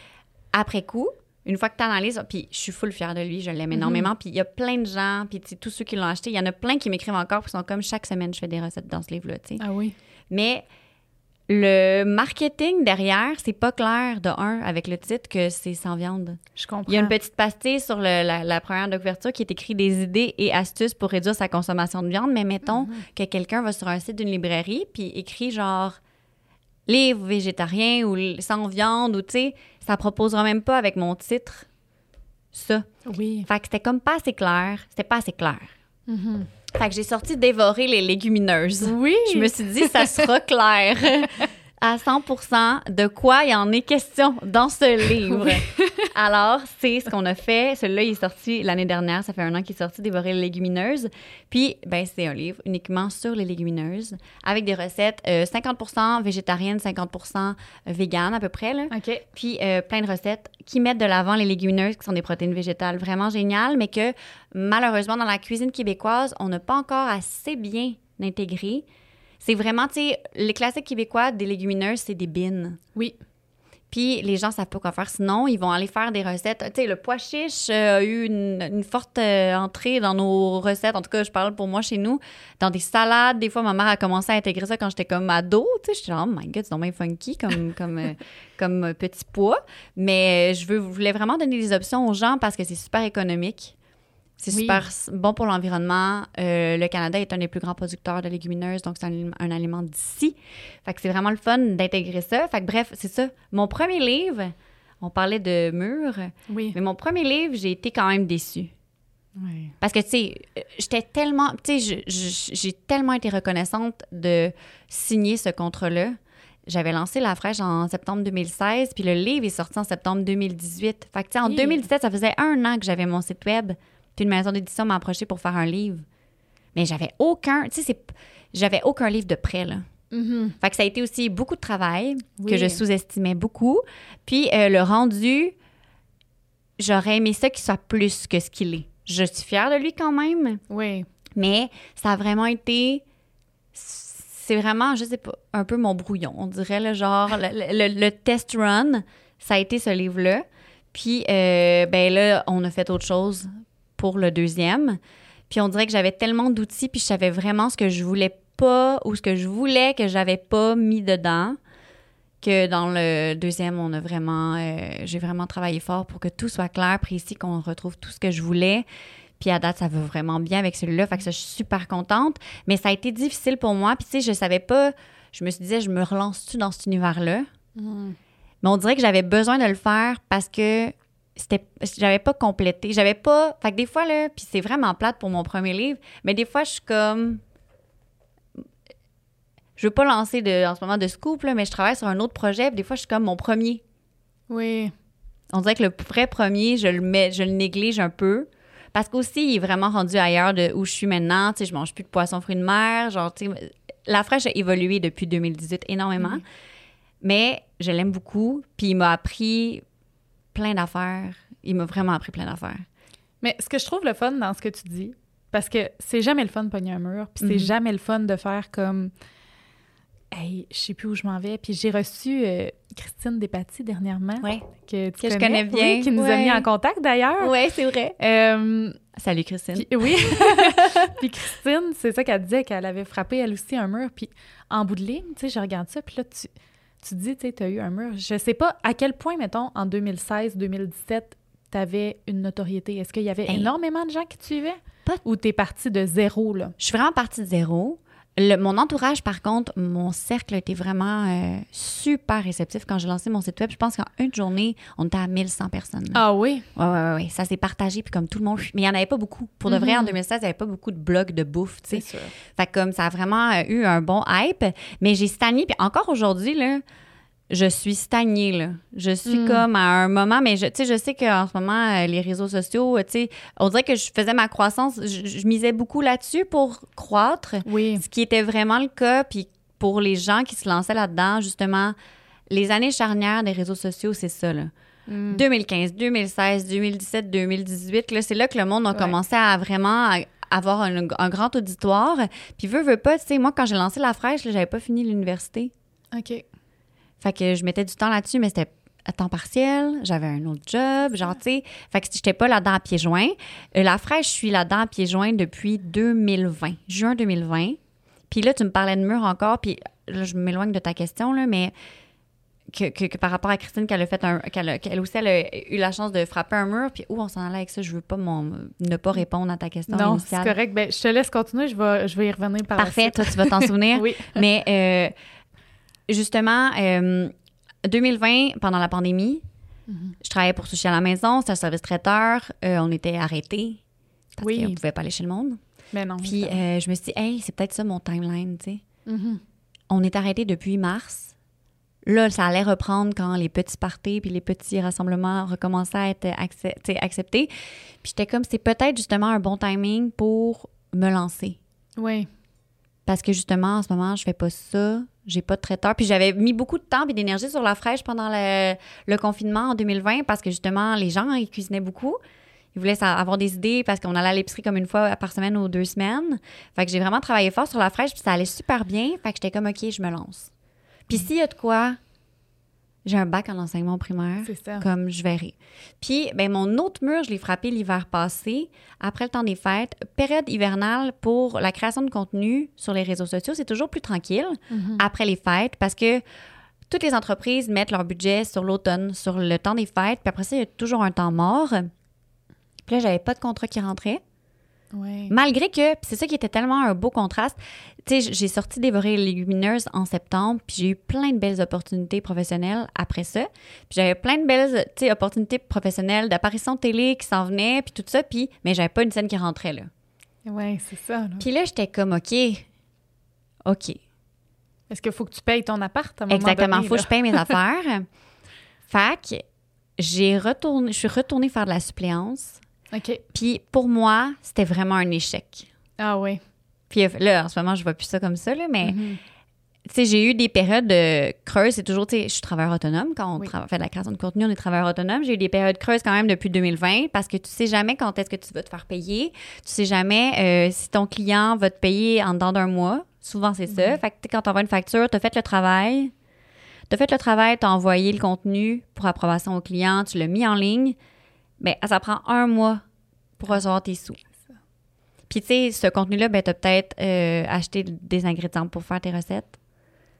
après coup, une fois que tu analyses, puis je suis full fière de lui, je l'aime mhm. énormément. Puis il y a plein de gens, puis tous ceux qui l'ont acheté, il y en a plein qui m'écrivent encore, qui sont comme chaque semaine, je fais des recettes dans ce livre-là, tu sais. Ah oui. Mais le marketing derrière, c'est pas clair de un avec le titre que c'est sans viande. Je comprends. Il y a une petite pastille sur la, première de couverture qui est écrit des idées et astuces pour réduire sa consommation de viande, mais mettons mhm. que quelqu'un va sur un site d'une librairie puis écrit genre livre végétarien ou sans viande ou tu sais, ça proposera même pas avec mon titre ça. Oui. Fait que c'était comme pas assez clair, c'était pas assez clair. Mhm. Fait que j'ai sorti dévorer les légumineuses. Oui. Je me suis dit, ça sera clair à 100% de quoi il en est question dans ce livre. Alors, c'est ce qu'on a fait. Celui-là, il est sorti l'année dernière. Ça fait un an qu'il est sorti, Dévorer les légumineuses. Puis, ben, c'est un livre uniquement sur les légumineuses avec des recettes 50% euh, végétariennes, 50% véganes à peu près. Là. OK. Puis, euh, plein de recettes qui mettent de l'avant les légumineuses qui sont des protéines végétales. Vraiment génial, mais que malheureusement, dans la cuisine québécoise, on n'a pas encore assez bien intégré. C'est vraiment, tu sais, les classiques québécois des légumineuses, c'est des bines. Oui. Puis les gens savent pas quoi faire. Sinon, ils vont aller faire des recettes. Tu sais, le pois chiche euh, a eu une, forte euh, entrée dans nos recettes. En tout cas, je parle pour moi chez nous. Dans des salades, des fois, ma mère a commencé à intégrer ça quand j'étais comme ado. Tu sais, j'étais genre, oh my god, c'est donc funky comme, comme, euh, comme petit pois. Mais je veux, voulais vraiment donner des options aux gens parce que c'est super économique. C'est super bon pour l'environnement. Euh, le Canada est un des plus grands producteurs de légumineuses, donc c'est un, aliment d'ici. Fait que c'est vraiment le fun d'intégrer ça. Fait que bref, c'est ça. Mon premier livre, on parlait de murs. Oui. Mais mon premier livre, j'ai été quand même déçue. Oui. Parce que, tu sais, j'étais tellement, tu sais, j'ai tellement été reconnaissante de signer ce contrat-là. J'avais lancé La Fraîche en septembre 2016, puis le livre est sorti en septembre 2018. Fait que, tu sais, en 2017, ça faisait un an que j'avais mon site web. Puis une maison d'édition m'a approché pour faire un livre. Mais j'avais aucun, tu sais, j'avais aucun livre de prêt, là. Mm-hmm. Fait que ça a été aussi beaucoup de travail que je sous-estimais beaucoup. Puis euh, le rendu, j'aurais aimé ça qu'il soit plus que ce qu'il est. Je suis fière de lui quand même. Oui. Mais ça a vraiment été. C'est vraiment, je sais pas, un peu mon brouillon. On dirait, le genre, le, test run, ça a été ce livre-là. Puis, euh, ben là, on a fait autre chose pour le deuxième. Puis on dirait que j'avais tellement d'outils, puis je savais vraiment ce que je voulais pas ou ce que je voulais que j'avais pas mis dedans que dans le deuxième, on a vraiment, euh, j'ai vraiment travaillé fort pour que tout soit clair, précis, qu'on retrouve tout ce que je voulais. Puis à date, ça va vraiment bien avec celui-là. Fait que ça, je suis super contente. Mais ça a été difficile pour moi. Puis tu sais, je savais pas, je me suis dit, je me relance-tu dans cet univers-là? Mm. Mais on dirait que j'avais besoin de le faire parce que c'était j'avais pas complété. J'avais pas fait que des fois là puis c'est vraiment plate pour mon premier livre mais des fois je suis comme je veux pas lancer de, en ce moment de scoop là, mais je travaille sur un autre projet puis des fois je suis comme mon premier. Oui. On dirait que le vrai premier je le mets je le néglige un peu. Parce qu'aussi il est vraiment rendu ailleurs de où je suis maintenant. Tu sais je mange plus de poisson fruits de mer. Genre tu sais la fraîche a évolué depuis 2018 énormément. Mais je l'aime beaucoup puis il m'a appris plein d'affaires. Il m'a vraiment appris plein d'affaires. Mais ce que je trouve le fun dans ce que tu dis, parce que c'est jamais le fun de pogner un mur, puis c'est Mhm. jamais le fun de faire comme Hey, je sais plus où je m'en vais. Puis j'ai reçu euh, Christine Despatie dernièrement, Ouais. que tu Que je connais, connais bien. oui, qui nous a mis en contact d'ailleurs. Ouais, c'est vrai. Euh, Salut Christine. puis- oui. puis Christine, c'est ça qu'elle disait, qu'elle avait frappé elle aussi un mur. Puis en bout de ligne, tu sais, je regarde ça, puis là, tu, tu dis, tu sais, tu as eu un mur. Je sais pas à quel point, mettons, en 2016, 2017, tu avais une notoriété. Est-ce qu'il y avait Hey. énormément de gens qui te suivaient? Pas- Ou tu es parti de zéro, là? Je suis vraiment partie de zéro. Le- mon entourage, par contre, mon cercle était vraiment euh, super réceptif quand j'ai lancé mon site web. Je pense qu'en une journée, on était à 1100 personnes. là. Ah oui? Ouais, ouais, ouais. Ça s'est partagé, puis comme tout le monde. Mais il n'y en avait pas beaucoup. Pour de vrai, en Mhm. 2016, il n'y avait pas beaucoup de blogs de bouffe, tu sais. C'est sûr. Fait que comme ça a vraiment euh, eu un bon hype. Mais j'ai stagné, puis encore aujourd'hui, là, je suis stagnée, là. Je suis Mm. comme à un moment, mais je, tu sais, je sais qu'en ce moment, euh, les réseaux sociaux, euh, tu sais, on dirait que je faisais ma croissance, je, je misais beaucoup là-dessus pour croître, Oui. ce qui était vraiment le cas. Puis pour les gens qui se lançaient là-dedans, justement, les années charnières des réseaux sociaux, c'est ça, là. Mm. 2015, 2016, 2017, 2018, là, c'est là que le monde a Ouais. commencé à vraiment à- avoir un, un grand auditoire. Puis veux, veux pas, tu sais, moi, quand j'ai lancé La Fraîche, j'avais pas fini l'université. OK. Fait que je mettais du temps là-dessus, mais c'était à temps partiel, j'avais un autre job, genre, tu sais. Fait que j'étais pas là-dedans à pieds joints. Euh, la fraîche, je suis là-dedans à pieds joints depuis 2020, juin 2020. Puis là, tu me parlais de mur encore, puis là, je m'éloigne de ta question, là, mais que, que- que par rapport à Christine, qu'elle a fait un. qu'elle a- qu'elle aussi, elle a eu la chance de frapper un mur, puis où on s'en allait avec ça, je veux pas mon- ne pas répondre à ta question Non, c'est correct. Ben, je te laisse continuer. Je vais, je vais y revenir par la Parfait, suite. toi, tu vas t'en souvenir. Oui. Mais euh, justement, euh, 2020, pendant la pandémie, Mhm. je travaillais pour Sushi à la maison, c'était un service traiteur. euh, on était arrêtés parce Oui. qu'on ne pouvait pas aller chez le monde. Mais non. Puis euh, je me suis dit, hey, c'est peut-être ça mon timeline, tu sais. Mhm. On est arrêté depuis mars. Là, ça allait reprendre quand les petits parties puis les petits rassemblements recommençaient à être acceptés. Puis j'étais comme, c'est peut-être justement un bon timing pour me lancer. Oui. Parce que justement, en ce moment, je fais pas ça. J'ai pas de traiteur. Puis j'avais mis beaucoup de temps et d'énergie sur la fraîche pendant le, confinement en 2020 parce que justement, les gens, ils cuisinaient beaucoup. Ils voulaient avoir des idées parce qu'on allait à l'épicerie comme une fois par semaine ou deux semaines. Fait que j'ai vraiment travaillé fort sur la fraîche puis ça allait super bien. Fait que j'étais comme, OK, je me lance. Puis s'il y a de quoi, j'ai un bac en enseignement primaire. C'est ça. Comme je verrai. Puis, ben, mon autre mur, je l'ai frappé l'hiver passé, après le temps des fêtes. Période hivernale pour la création de contenu sur les réseaux sociaux, c'est toujours plus tranquille Mhm. après les fêtes parce que toutes les entreprises mettent leur budget sur l'automne, sur le temps des fêtes. Puis après ça, il y a toujours un temps mort. Puis là, j'avais pas de contrat qui rentrait. Malgré que, c'est ça qui était tellement un beau contraste. Tu sais, j'ai sorti Dévorer les légumineuses en septembre, puis j'ai eu plein de belles opportunités professionnelles après ça. Puis j'avais plein de belles, tu sais, opportunités professionnelles d'apparition télé qui s'en venaient, puis tout ça, puis mais j'avais pas une scène qui rentrait là. Oui, c'est ça. Puis là, j'étais comme OK. OK. Est-ce qu'il faut que tu payes ton appart à un moment Exactement, donné, faut que je paye mes affaires. Que j'ai retourné je suis retournée faire de la suppléance. OK. Puis pour moi, c'était vraiment un échec. Ah oui. Puis là, en ce moment, je vois plus ça comme ça, là, mais Mhm. tu sais, j'ai eu des périodes de creuses. C'est toujours, tu sais, je suis travailleur autonome. Quand on Oui. tra- fait de la création de contenu, on est travailleur autonome. J'ai eu des périodes creuses quand même depuis 2020 parce que tu sais jamais quand est-ce que tu vas te faire payer. Tu sais jamais euh, si ton client va te payer en dedans d'un mois. Souvent, c'est ça. Fait que quand tu envoies une facture, tu as fait le travail. Tu as fait le travail, tu as envoyé le contenu pour approbation au client, tu l'as mis en ligne. Bien, ça prend un mois pour recevoir tes sous. Puis, tu sais, ce contenu-là, ben, tu as peut-être euh, acheté des ingrédients pour faire tes recettes.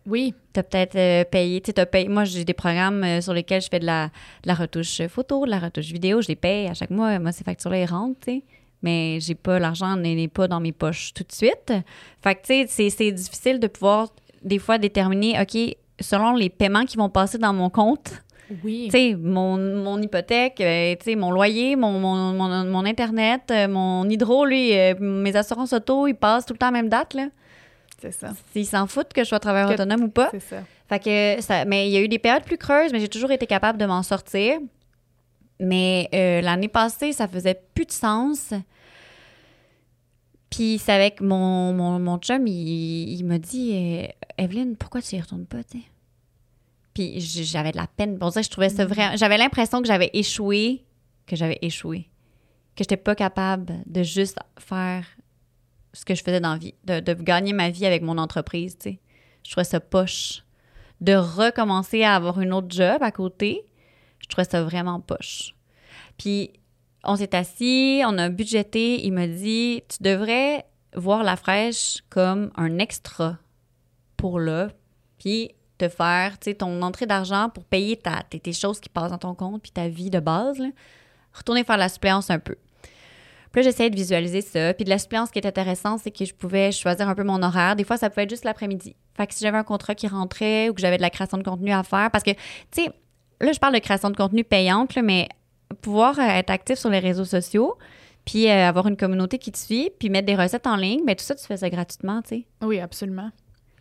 Oui. T'as peut-être euh, payé, tu sais, payé. Moi, j'ai des programmes euh, sur lesquels je fais de la, de la retouche photo, de la retouche vidéo, je les paye à chaque mois. Moi, ces factures-là, ils rentrent, tu sais. Mais j'ai pas, l'argent n'est n'est pas dans mes poches tout de suite. Fait que, tu sais, c'est difficile de pouvoir, des fois, déterminer, OK, selon les paiements qui vont passer dans mon compte, Oui. tu sais, mon, mon hypothèque, euh, tu sais, mon loyer, mon, mon, mon, mon Internet, euh, mon hydro, lui, euh, mes assurances auto, ils passent tout le temps à la même date, là. C'est ça. S'ils s'en foutent que je sois travailleur Que- autonome ou pas. C'est ça. Fait que ça, mais il y a eu des périodes plus creuses, mais j'ai toujours été capable de m'en sortir. Mais l'année passée, ça faisait plus de sens. Puis c'est avec mon, mon, mon chum, il, il m'a dit Evelyne, pourquoi tu y retournes pas, tu sais? Puis j'avais de la peine. Pour ça, je trouvais ça vrai. J'avais l'impression que j'avais échoué, que j'avais échoué. Que j'étais pas capable de juste faire ce que je faisais dans la vie, de, de gagner ma vie avec mon entreprise, tu sais. Je trouvais ça poche. De recommencer à avoir une autre job à côté, je trouvais ça vraiment poche. Puis, on s'est assis, on a budgété. Il m'a dit Tu devrais voir la fraîche comme un extra pour là, puis te faire ton entrée d'argent pour payer ta, tes, choses qui passent dans ton compte, puis ta vie de base. Retourner faire la suppléance un peu. Puis là, j'essayais de visualiser ça. Puis de la suppléance, ce qui est intéressant, c'est que je pouvais choisir un peu mon horaire. Des fois, ça pouvait être juste l'après-midi. Fait que si j'avais un contrat qui rentrait ou que j'avais de la création de contenu à faire, parce que, tu sais, là, je parle de création de contenu payante, mais pouvoir euh, être actif sur les réseaux sociaux, puis euh, avoir une communauté qui te suit, puis mettre des recettes en ligne, mais tout ça, tu fais ça gratuitement, tu sais. Oui, absolument.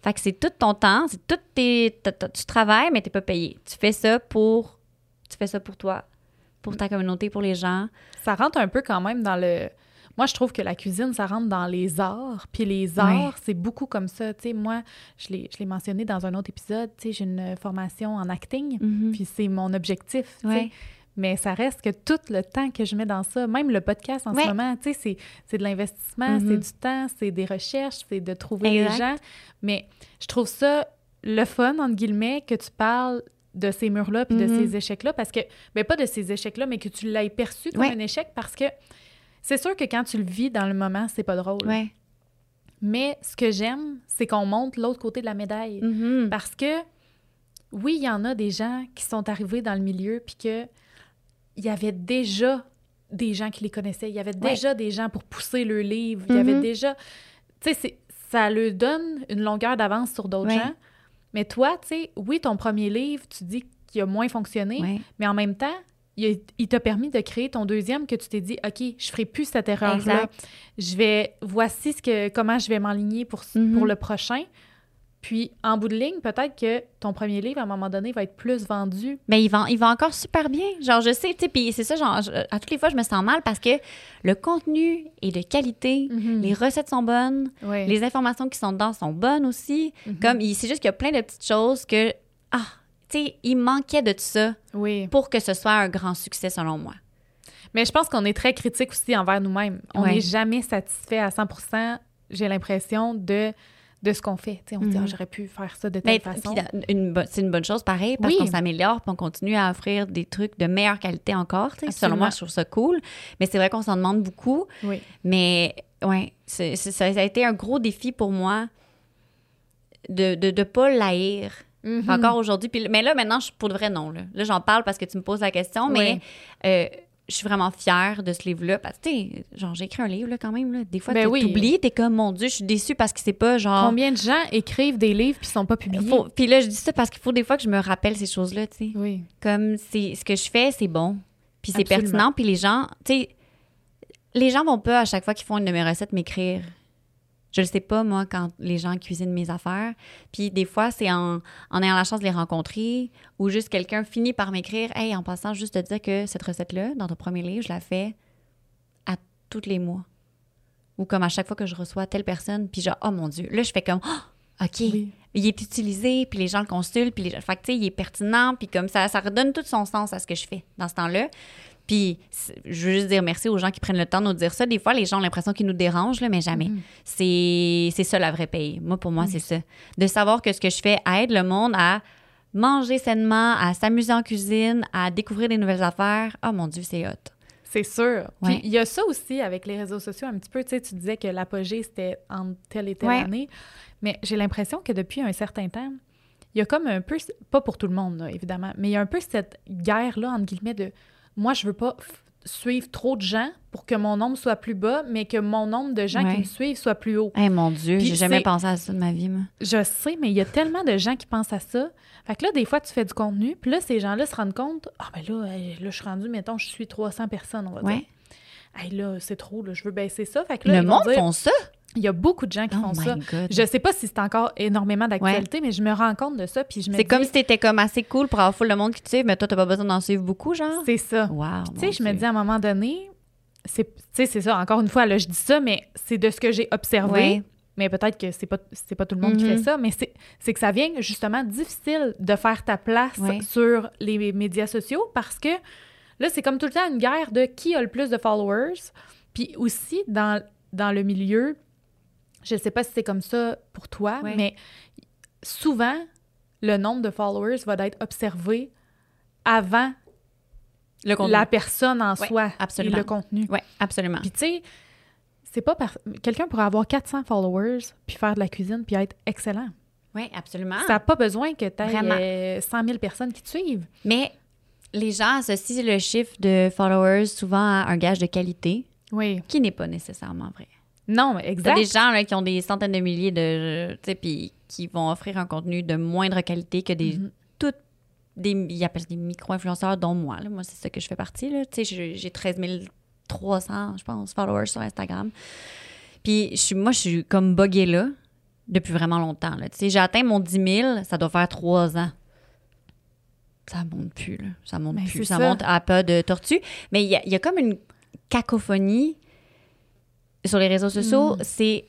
Fait que c'est tout ton temps, c'est tout tes... Tu travailles, mais t'es pas payé. Tu fais ça pour... Tu fais ça pour toi, pour ta communauté, pour les gens. Ça rentre un peu quand même dans le. Moi, je trouve que la cuisine, ça rentre dans les arts. Puis les arts, c'est beaucoup comme ça. Tu sais, moi, je l'ai mentionné dans un autre épisode. Tu sais, j'ai une formation en acting. Mhm. Puis c'est mon objectif. Ouais. Mais ça reste que tout le temps que je mets dans ça, même le podcast en Ouais. ce moment, tu sais, c'est- de l'investissement, Mhm. c'est du temps, c'est des recherches, c'est de trouver Exact. les gens. Mais je trouve ça le fun, entre guillemets, que tu parles de ces murs-là puis de Mhm. ces échecs-là, parce que, ben pas de ces échecs-là, mais que tu l'aies perçu comme Ouais. un échec, parce que c'est sûr que quand tu le vis dans le moment, c'est pas drôle. Ouais. Mais ce que j'aime, c'est qu'on montre l'autre côté de la médaille. Mhm. Parce que, oui, il y en a des gens qui sont arrivés dans le milieu, puis que il y avait déjà des gens qui les connaissaient. Il y avait Ouais. déjà des gens pour pousser le livre. Il y avait Mhm. déjà... Tu sais, c'est- ça leur donne une longueur d'avance sur d'autres Ouais. gens. Mais toi, tu sais, oui, ton premier livre, tu dis qu'il a moins fonctionné, Ouais. mais en même temps, il, t'a permis de créer ton deuxième que tu t'es dit, OK, je ferai plus cette erreur-là. Je vais... Voici ce que, comment je vais m'enligner pour, Mhm. pour le prochain. Puis, en bout de ligne, peut-être que ton premier livre, à un moment donné, va être plus vendu. Mais il va, il va encore super bien. Genre, je sais, tu sais, puis c'est ça, genre, à toutes les fois, je me sens mal parce que le contenu est de qualité, Mhm. les recettes sont bonnes, les informations qui sont dedans sont bonnes aussi. Mhm. Comme, il- c'est juste qu'il y a plein de petites choses que, ah, tu sais, il manquait de tout ça Oui. pour que ce soit un grand succès, selon moi. Mais je pense qu'on est très critique aussi envers nous-mêmes. On Ouais. n'est jamais satisfait à 100% j'ai l'impression, de, de ce qu'on fait. On se dit, Mhm. ah, j'aurais pu faire ça de telle Mais façon. c'est une bonne chose, pareil, parce Oui. qu'on s'améliore puis on continue à offrir des trucs de meilleure qualité encore. Selon moi, je trouve ça cool. Mais c'est vrai qu'on s'en demande beaucoup. Oui. Mais ouais, ça, ça a été un gros défi pour moi de ne de, pas l'haïr. Mhm. Encore aujourd'hui. Mais là, maintenant, je, pour de vrai, non. Là, Là, j'en parle parce que tu me poses la question, mais euh, je suis vraiment fière de ce livre-là. Parce que, tu genre, j'ai écrit un livre, là, quand même. Là. Des fois, Ben tu oui. t'oublies, t'es comme, mon Dieu, je suis déçue parce que c'est pas genre. Combien de gens écrivent des livres puis sont pas publiés? Faut- Puis là, je dis ça parce qu'il faut des fois que je me rappelle ces choses-là, tu sais. Oui. Comme c'est ce que je fais, c'est bon. Puis c'est pertinent. Puis les gens, tu sais, les gens vont pas à chaque fois qu'ils font une de mes recettes m'écrire. Je le sais pas, moi, quand les gens cuisinent mes affaires. Puis des fois, c'est en, en ayant la chance de les rencontrer ou juste quelqu'un finit par m'écrire Hey, en passant, juste te dire que cette recette-là, dans ton premier livre, je la fais à tous les mois. Ou comme à chaque fois que je reçois telle personne. Puis genre, oh mon Dieu. Là, je fais comme Ah, OK Oui. il est utilisé, puis les gens le consultent, puis les... fait que, tu sais, il est pertinent, puis comme ça, ça redonne tout son sens à ce que je fais dans ce temps-là. Puis je veux juste dire merci aux gens qui prennent le temps de nous dire ça. Des fois, les gens ont l'impression qu'ils nous dérangent, là, mais jamais. Mhm. C'est c'est ça la vraie paye. Moi, pour moi, c'est ça. De savoir que ce que je fais aide le monde à manger sainement, à s'amuser en cuisine, à découvrir des nouvelles affaires. Oh mon Dieu, c'est hot. C'est sûr. Puis il y a ça aussi avec les réseaux sociaux un petit peu. Tu sais, tu disais que l'apogée, c'était en telle et telle Ouais. année. Mais j'ai l'impression que depuis un certain temps, il y a comme un peu, pas pour tout le monde, là, évidemment, mais il y a un peu cette guerre-là, entre guillemets, de moi, je veux pas suivre trop de gens pour que mon nombre soit plus bas, mais que mon nombre de gens Ouais. qui me suivent soit plus haut. Eh mon Dieu, j'ai jamais pensé à ça de ma vie, moi. Je sais, mais il y a tellement de gens qui pensent à ça. Fait que là, des fois, tu fais du contenu, puis là, ces gens-là se rendent compte, ah ben là, là, je suis rendue, mettons, je suis 300 personnes, on va Ouais. dire. Hey, là, c'est trop, là, je veux baisser ça. Fait que là, Le monde dire- font ça? Il y a beaucoup de gens qui Oh font ça. God. Je sais pas si c'est encore énormément d'actualité, mais je me rends compte de ça, puis je me C'est comme si t'étais comme assez cool pour avoir full le monde qui te suit, mais toi, t'as pas besoin d'en suivre beaucoup, genre? c'est ça. Wow. Tu sais, je me dis à un moment donné, c'est c'est ça, encore une fois, là, je dis ça, mais c'est de ce que j'ai observé. Ouais. Mais peut-être que c'est pas, c'est pas tout le monde qui fait ça, mais c'est, c'est que ça vient justement difficile de faire ta place Ouais. sur les médias sociaux parce que là, c'est comme tout le temps une guerre de qui a le plus de followers. Puis aussi, dans, dans le milieu, je sais pas si c'est comme ça pour toi, Ouais. mais souvent, le nombre de followers va être observé avant Le contenu. la personne en Ouais, soi absolument. et le contenu. Oui, absolument. Puis tu sais, c'est pas par... quelqu'un pourrait avoir 400 followers puis faire de la cuisine puis être excellent. Oui, absolument. Ça n'a pas besoin que tu aies 100 000 personnes qui te suivent. Mais les gens associent le chiffre de followers souvent à un gage de qualité, Oui. qui n'est pas nécessairement vrai. Non, exact. des gens là, qui ont des centaines de milliers de... Tu sais, puis qui vont offrir un contenu de moindre qualité que des... Mhm. toutes des... Ils appellent des micro-influenceurs, dont moi. Là. Moi, c'est ça que je fais partie. Tu sais, j'ai- j'ai 13 300, je pense, followers sur Instagram. Puis je suis, moi, je suis comme buggée là depuis vraiment longtemps. Tu sais, j'ai atteint mon 10 000, ça doit faire trois ans. Ça monte plus, là. Ça monte Mais plus. Ça, ça. monte à pas de tortue. Mais il y a, il y a comme une cacophonie sur les réseaux sociaux. Mm. C'est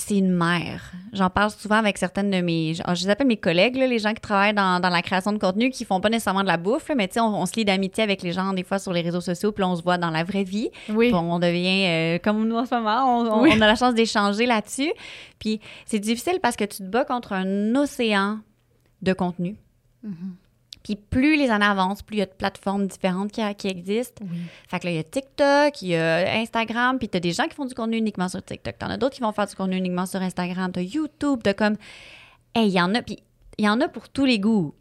c'est une mère. J'en parle souvent avec certaines de mes... Je les appelle mes collègues, là, les gens qui travaillent dans, dans la création de contenu, qui font pas nécessairement de la bouffe, là, mais tu sais, on, on se lie d'amitié avec les gens des fois sur les réseaux sociaux, puis on se voit dans la vraie vie. Oui. Puis on devient, euh, comme nous en ce moment, on, on- Oui. on a la chance d'échanger là-dessus. Puis c'est difficile parce que tu te bats contre un océan de contenu. Mhm. Puis plus les années avancent, plus il y a de plateformes différentes qui, qui existent. Oui. Fait que là, il y a TikTok, il y a Instagram, puis t'as des gens qui font du contenu uniquement sur TikTok. T'en as d'autres qui vont faire du contenu uniquement sur Instagram. T'as YouTube, t'as comme... Hey, il y en a, puis il y en a pour tous les goûts.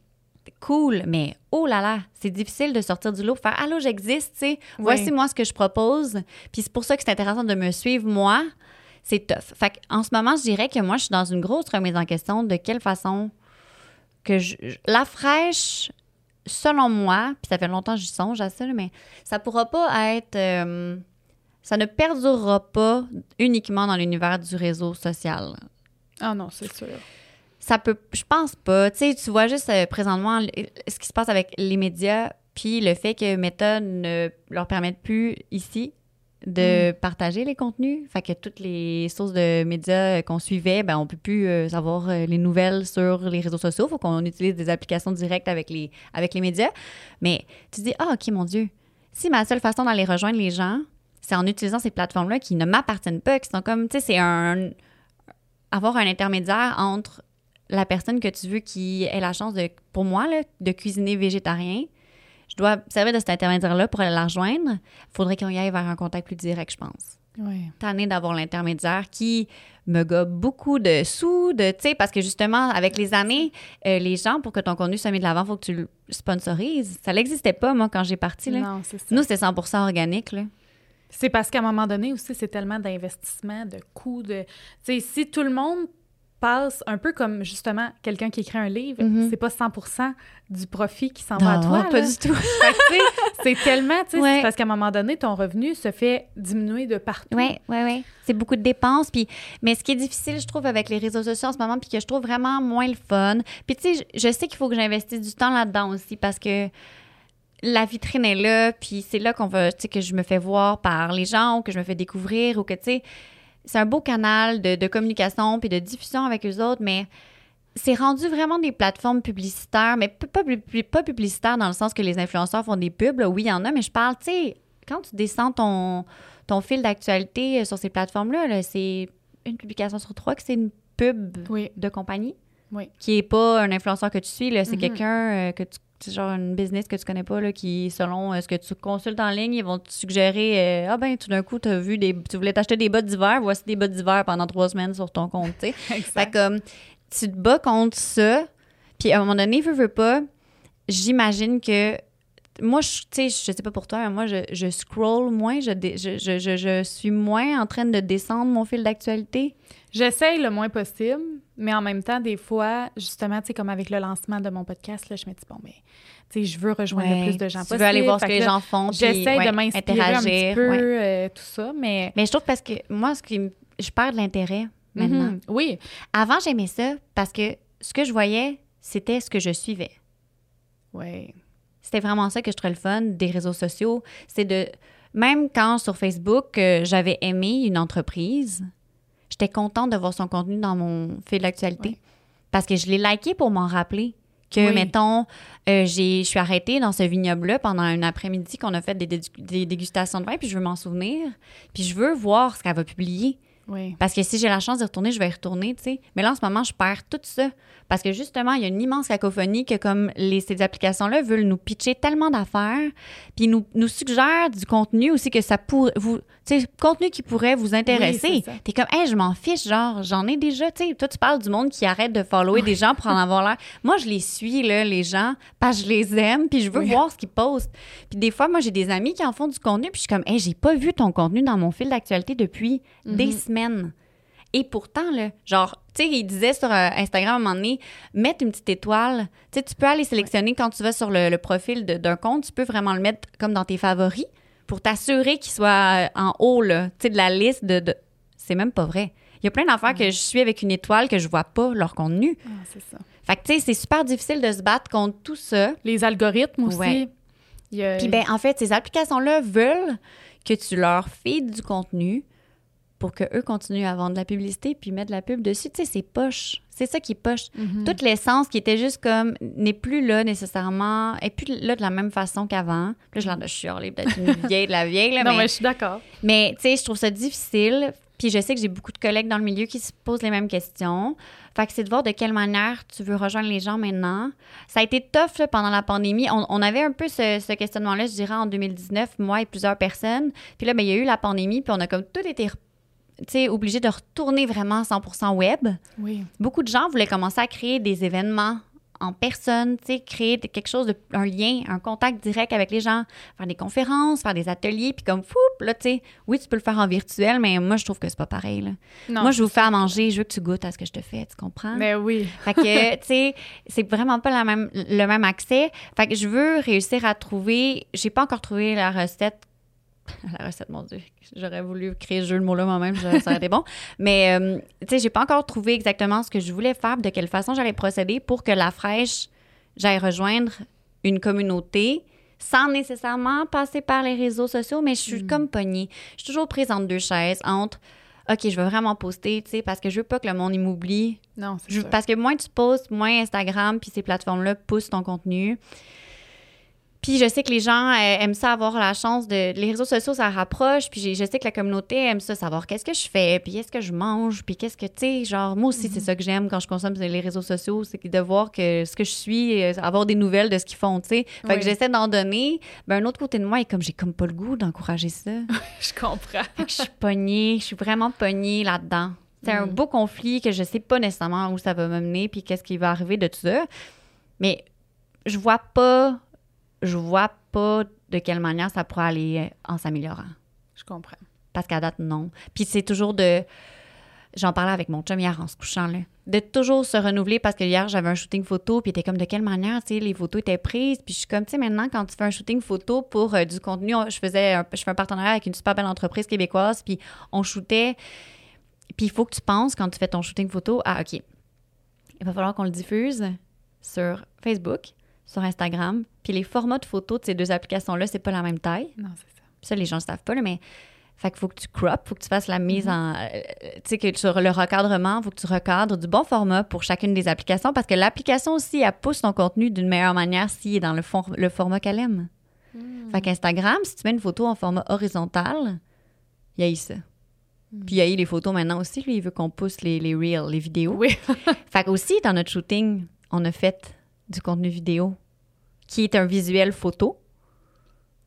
Cool, mais oh là là, c'est difficile de sortir du lot, faire « Allô, j'existe, tu sais, voici Oui. moi ce que je propose. » Puis c'est pour ça que c'est intéressant de me suivre, moi. C'est tough. Fait en ce moment, je dirais que moi, je suis dans une grosse remise en question de quelle façon que je... La fraîche, selon moi, puis ça fait longtemps que j'y songe à ça, mais ça pourra pas être... euh, ça ne perdurera pas uniquement dans l'univers du réseau social. Ah non, c'est sûr. Ça peut, je pense pas. Tu sais, tu vois juste euh, présentement ce qui se passe avec les médias, puis le fait que Meta ne leur permette plus ici de mm. partager les contenus. Fait que toutes les sources de médias qu'on suivait, ben, on peut plus euh, savoir euh, les nouvelles sur les réseaux sociaux. Faut qu'on utilise des applications directes avec les, avec les médias. Mais tu dis, ah, OK, mon Dieu, si ma seule façon d'aller rejoindre les gens, c'est en utilisant ces plateformes-là qui ne m'appartiennent pas, qui sont comme, tu sais, c'est un. avoir un intermédiaire entre la personne que tu veux qui ait la chance de, pour moi, là, de cuisiner végétarien dois servir de cet intermédiaire-là pour aller la rejoindre, il faudrait qu'on y aille vers un contact plus direct, je pense. Oui. Tanné d'avoir l'intermédiaire qui me gobe beaucoup de sous, de, tu sais, parce que justement, avec les années, euh, les gens, pour que ton contenu soit mis de l'avant, il faut que tu le sponsorises. Ça n'existait pas, moi, quand j'ai parti. Là. Non, c'est ça. Nous, c'était 100 organique, là. C'est parce qu'à un moment donné aussi, c'est tellement d'investissement, de coûts, de... Tu sais, si tout le monde passe un peu comme justement quelqu'un qui écrit un livre, mm-hmm. c'est pas 100% du profit qui s'en va à toi. pas du tout. c'est tellement, tu sais, parce qu'à un moment donné, ton revenu se fait diminuer de partout. Oui, oui, oui. C'est beaucoup de dépenses. Puis, mais ce qui est difficile, je trouve, avec les réseaux sociaux en ce moment, puis que je trouve vraiment moins le fun. Puis, tu sais, je, sais qu'il faut que j'investisse du temps là-dedans aussi parce que la vitrine est là, puis c'est là qu'on veut, tu sais, que je me fais voir par les gens ou que je me fais découvrir ou que, tu sais, c'est un beau canal de, communication puis de diffusion avec eux autres, mais c'est rendu vraiment des plateformes publicitaires, mais pas, pas, publicitaires dans le sens que les influenceurs font des pubs. oui, il y en a, mais je parle, tu sais, quand tu descends ton, ton fil d'actualité euh, sur ces plateformes-là, c'est une publication sur trois que c'est une pub de compagnie. Qui n'est pas un influenceur que tu suis, c'est mm-hmm. quelqu'un euh, que tu genre une business que tu connais pas, là, qui, selon euh, ce que tu consultes en ligne, ils vont te suggérer euh, Ah ben, tout d'un coup, tu as vu des. Tu voulais t'acheter des bottes d'hiver, voici des bottes d'hiver pendant trois semaines sur ton compte, tu sais. fait comme, tu te bats contre ça, puis à un moment donné, veux, veux pas, j'imagine que. Moi, je, tu sais, je sais pas pour toi, mais moi, je, je scroll moins, je, je, je, je, suis moins en train de descendre mon fil d'actualité. J'essaye le moins possible, mais en même temps, des fois, justement, tu sais, comme avec le lancement de mon podcast, là, je me dis, bon, mais, tu sais, je veux rejoindre le plus de gens possible. Tu veux aller voir ce que, les gens font, J'essaie de m'inspirer un petit peu, euh, tout ça, mais... Mais je trouve parce que moi, ce qui, je perds de l'intérêt maintenant. Mhm, oui. Avant, j'aimais ça parce que ce que je voyais, c'était ce que je suivais. Oui. C'était vraiment ça que je trouvais le fun des réseaux sociaux. C'est de... Même quand sur Facebook, euh, j'avais aimé une entreprise, j'étais contente de voir son contenu dans mon fil d'actualité. Parce que je l'ai liké pour m'en rappeler que, mettons, euh, je suis arrêtée dans ce vignoble-là pendant un après-midi qu'on a fait des, des, dégustations de vin, puis je veux m'en souvenir. Puis je veux voir ce qu'elle va publier. Parce que si j'ai la chance d'y retourner, je vais y retourner, tu sais. Mais là, en ce moment, je perds tout ça. Parce que justement, il y a une immense cacophonie que comme les, ces applications-là veulent nous pitcher tellement d'affaires, puis nous, nous suggèrent du contenu aussi que ça pourrait vous, tu sais, contenu qui pourrait vous intéresser. T'es comme, hey, je m'en fiche, genre, j'en ai déjà, tu sais. Toi, tu parles du monde qui arrête de follower des gens pour en avoir l'air. Moi, je les suis, là, les gens, parce que je les aime, puis je veux voir ce qu'ils postent. Puis des fois, moi, j'ai des amis qui en font du contenu, puis je suis comme, hey, j'ai pas vu ton contenu dans mon fil d'actualité depuis des mhm. semaines. Et pourtant, là, genre, tu sais, il disait sur euh, Instagram à un moment donné, mettre une petite étoile. Tu sais, tu peux aller sélectionner quand tu vas sur le, profil d'un compte, tu peux vraiment le mettre comme dans tes favoris pour t'assurer qu'il soit euh, en haut, là, tu sais, de la liste de. C'est même pas vrai. Il y a plein d'affaires que je suis avec une étoile que je vois pas leur contenu. Ah, c'est ça. Fait que, tu sais, c'est super difficile de se battre contre tout ça. Les algorithmes aussi. Puis, ben, en fait, ces applications-là veulent que tu leur feeds du contenu pour qu'eux continuent à vendre de la publicité puis mettre de la pub dessus. Tu sais, c'est poche. C'est ça qui poche. Mm-hmm. Toute l'essence qui était juste comme n'est plus là nécessairement, est plus là de la même façon qu'avant. Là, je de chialer, peut-être une vieille de la vieille. Là, non, mais, je suis d'accord. Mais tu sais, je trouve ça difficile. Puis je sais que j'ai beaucoup de collègues dans le milieu qui se posent les mêmes questions. Fait que c'est de voir de quelle manière tu veux rejoindre les gens maintenant. Ça a été tough pendant la pandémie. On, avait un peu ce, questionnement-là, je dirais, en 2019, moi et plusieurs personnes. Puis là, ben, il y a eu la pandémie, puis on a comme tout été obligé de retourner vraiment 100% web. Oui. Beaucoup de gens voulaient commencer à créer des événements en personne, créer quelque chose de un lien, un contact direct avec les gens, faire des conférences, faire des ateliers, puis comme fou, là, tu sais, oui, tu peux le faire en virtuel, mais moi, je trouve que c'est pas pareil, là. moi, je vous fais à manger, je veux que tu goûtes à ce que je te fais, tu comprends? Mais ben oui. fait que, tu sais, c'est vraiment pas la même, le même accès. Fait que je veux réussir à trouver, j'ai pas encore trouvé la recette la recette, mon Dieu. J'aurais voulu créer ce jeu de mots-là moi-même, ça aurait été bon. Mais, euh, tu sais, j'ai pas encore trouvé exactement ce que je voulais faire, de quelle façon j'allais procéder pour que la fraîche, j'aille rejoindre une communauté sans nécessairement passer par les réseaux sociaux, mais je suis mm. comme pognée. Je suis toujours prise entre deux chaises, entre OK, je veux vraiment poster, tu sais, parce que je veux pas que le monde m'oublie. Non, c'est Parce que moins tu postes, moins Instagram puis ces plateformes-là poussent ton contenu. Puis je sais que les gens euh, aiment ça avoir la chance de. Les réseaux sociaux, ça rapproche. Puis je sais que la communauté aime ça, savoir qu'est-ce que je fais, puis qu'est-ce que je mange, puis qu'est-ce que. Tu sais, genre, moi aussi, c'est mhm. ça que j'aime quand je consomme les réseaux sociaux, c'est de voir que ce que je suis, euh, avoir des nouvelles de ce qu'ils font, tu sais. Fait que j'essaie d'en donner. Ben, un autre côté de moi est comme j'ai comme pas le goût d'encourager ça. je comprends. Fait que je suis pognée, je suis vraiment pognée là-dedans. C'est un mhm. beau conflit que je sais pas nécessairement où ça va m'amener, puis qu'est-ce qui va arriver de tout ça. Mais je vois pas je vois pas de quelle manière ça pourrait aller en s'améliorant. Je comprends. Parce qu'à date, non. Puis c'est toujours de. J'en parlais avec mon chum hier en se couchant, là. De toujours se renouveler parce que hier, j'avais un shooting photo, puis était comme de quelle manière, tu sais, les photos étaient prises? Puis je suis comme, tu sais, maintenant, quand tu fais un shooting photo pour euh, du contenu, je faisais un, je fais un partenariat avec une super belle entreprise québécoise, puis on shootait. Puis il faut que tu penses, quand tu fais ton shooting photo, ah, OK, il va falloir qu'on le diffuse sur Facebook, sur Instagram. Puis les formats de photos de ces deux applications-là, c'est pas la même taille. Non, c'est ça. Ça, les gens ne savent pas, là, mais. Fait qu'il faut que tu crop, faut que tu fasses la mise mm-hmm. en. Euh, tu sais, que sur le recadrement, faut que tu recadres du bon format pour chacune des applications parce que l'application aussi, elle pousse ton contenu d'une meilleure manière s'il est dans le, le format qu'elle aime. Mm. Fait qu'Instagram, si tu mets une photo en format horizontal, il y a ça. Mm. Puis il y a les photos maintenant aussi, lui, il veut qu'on pousse les, les reels, les vidéos. Oui. fait qu'aussi, dans notre shooting, on a fait du contenu vidéo qui est un visuel photo,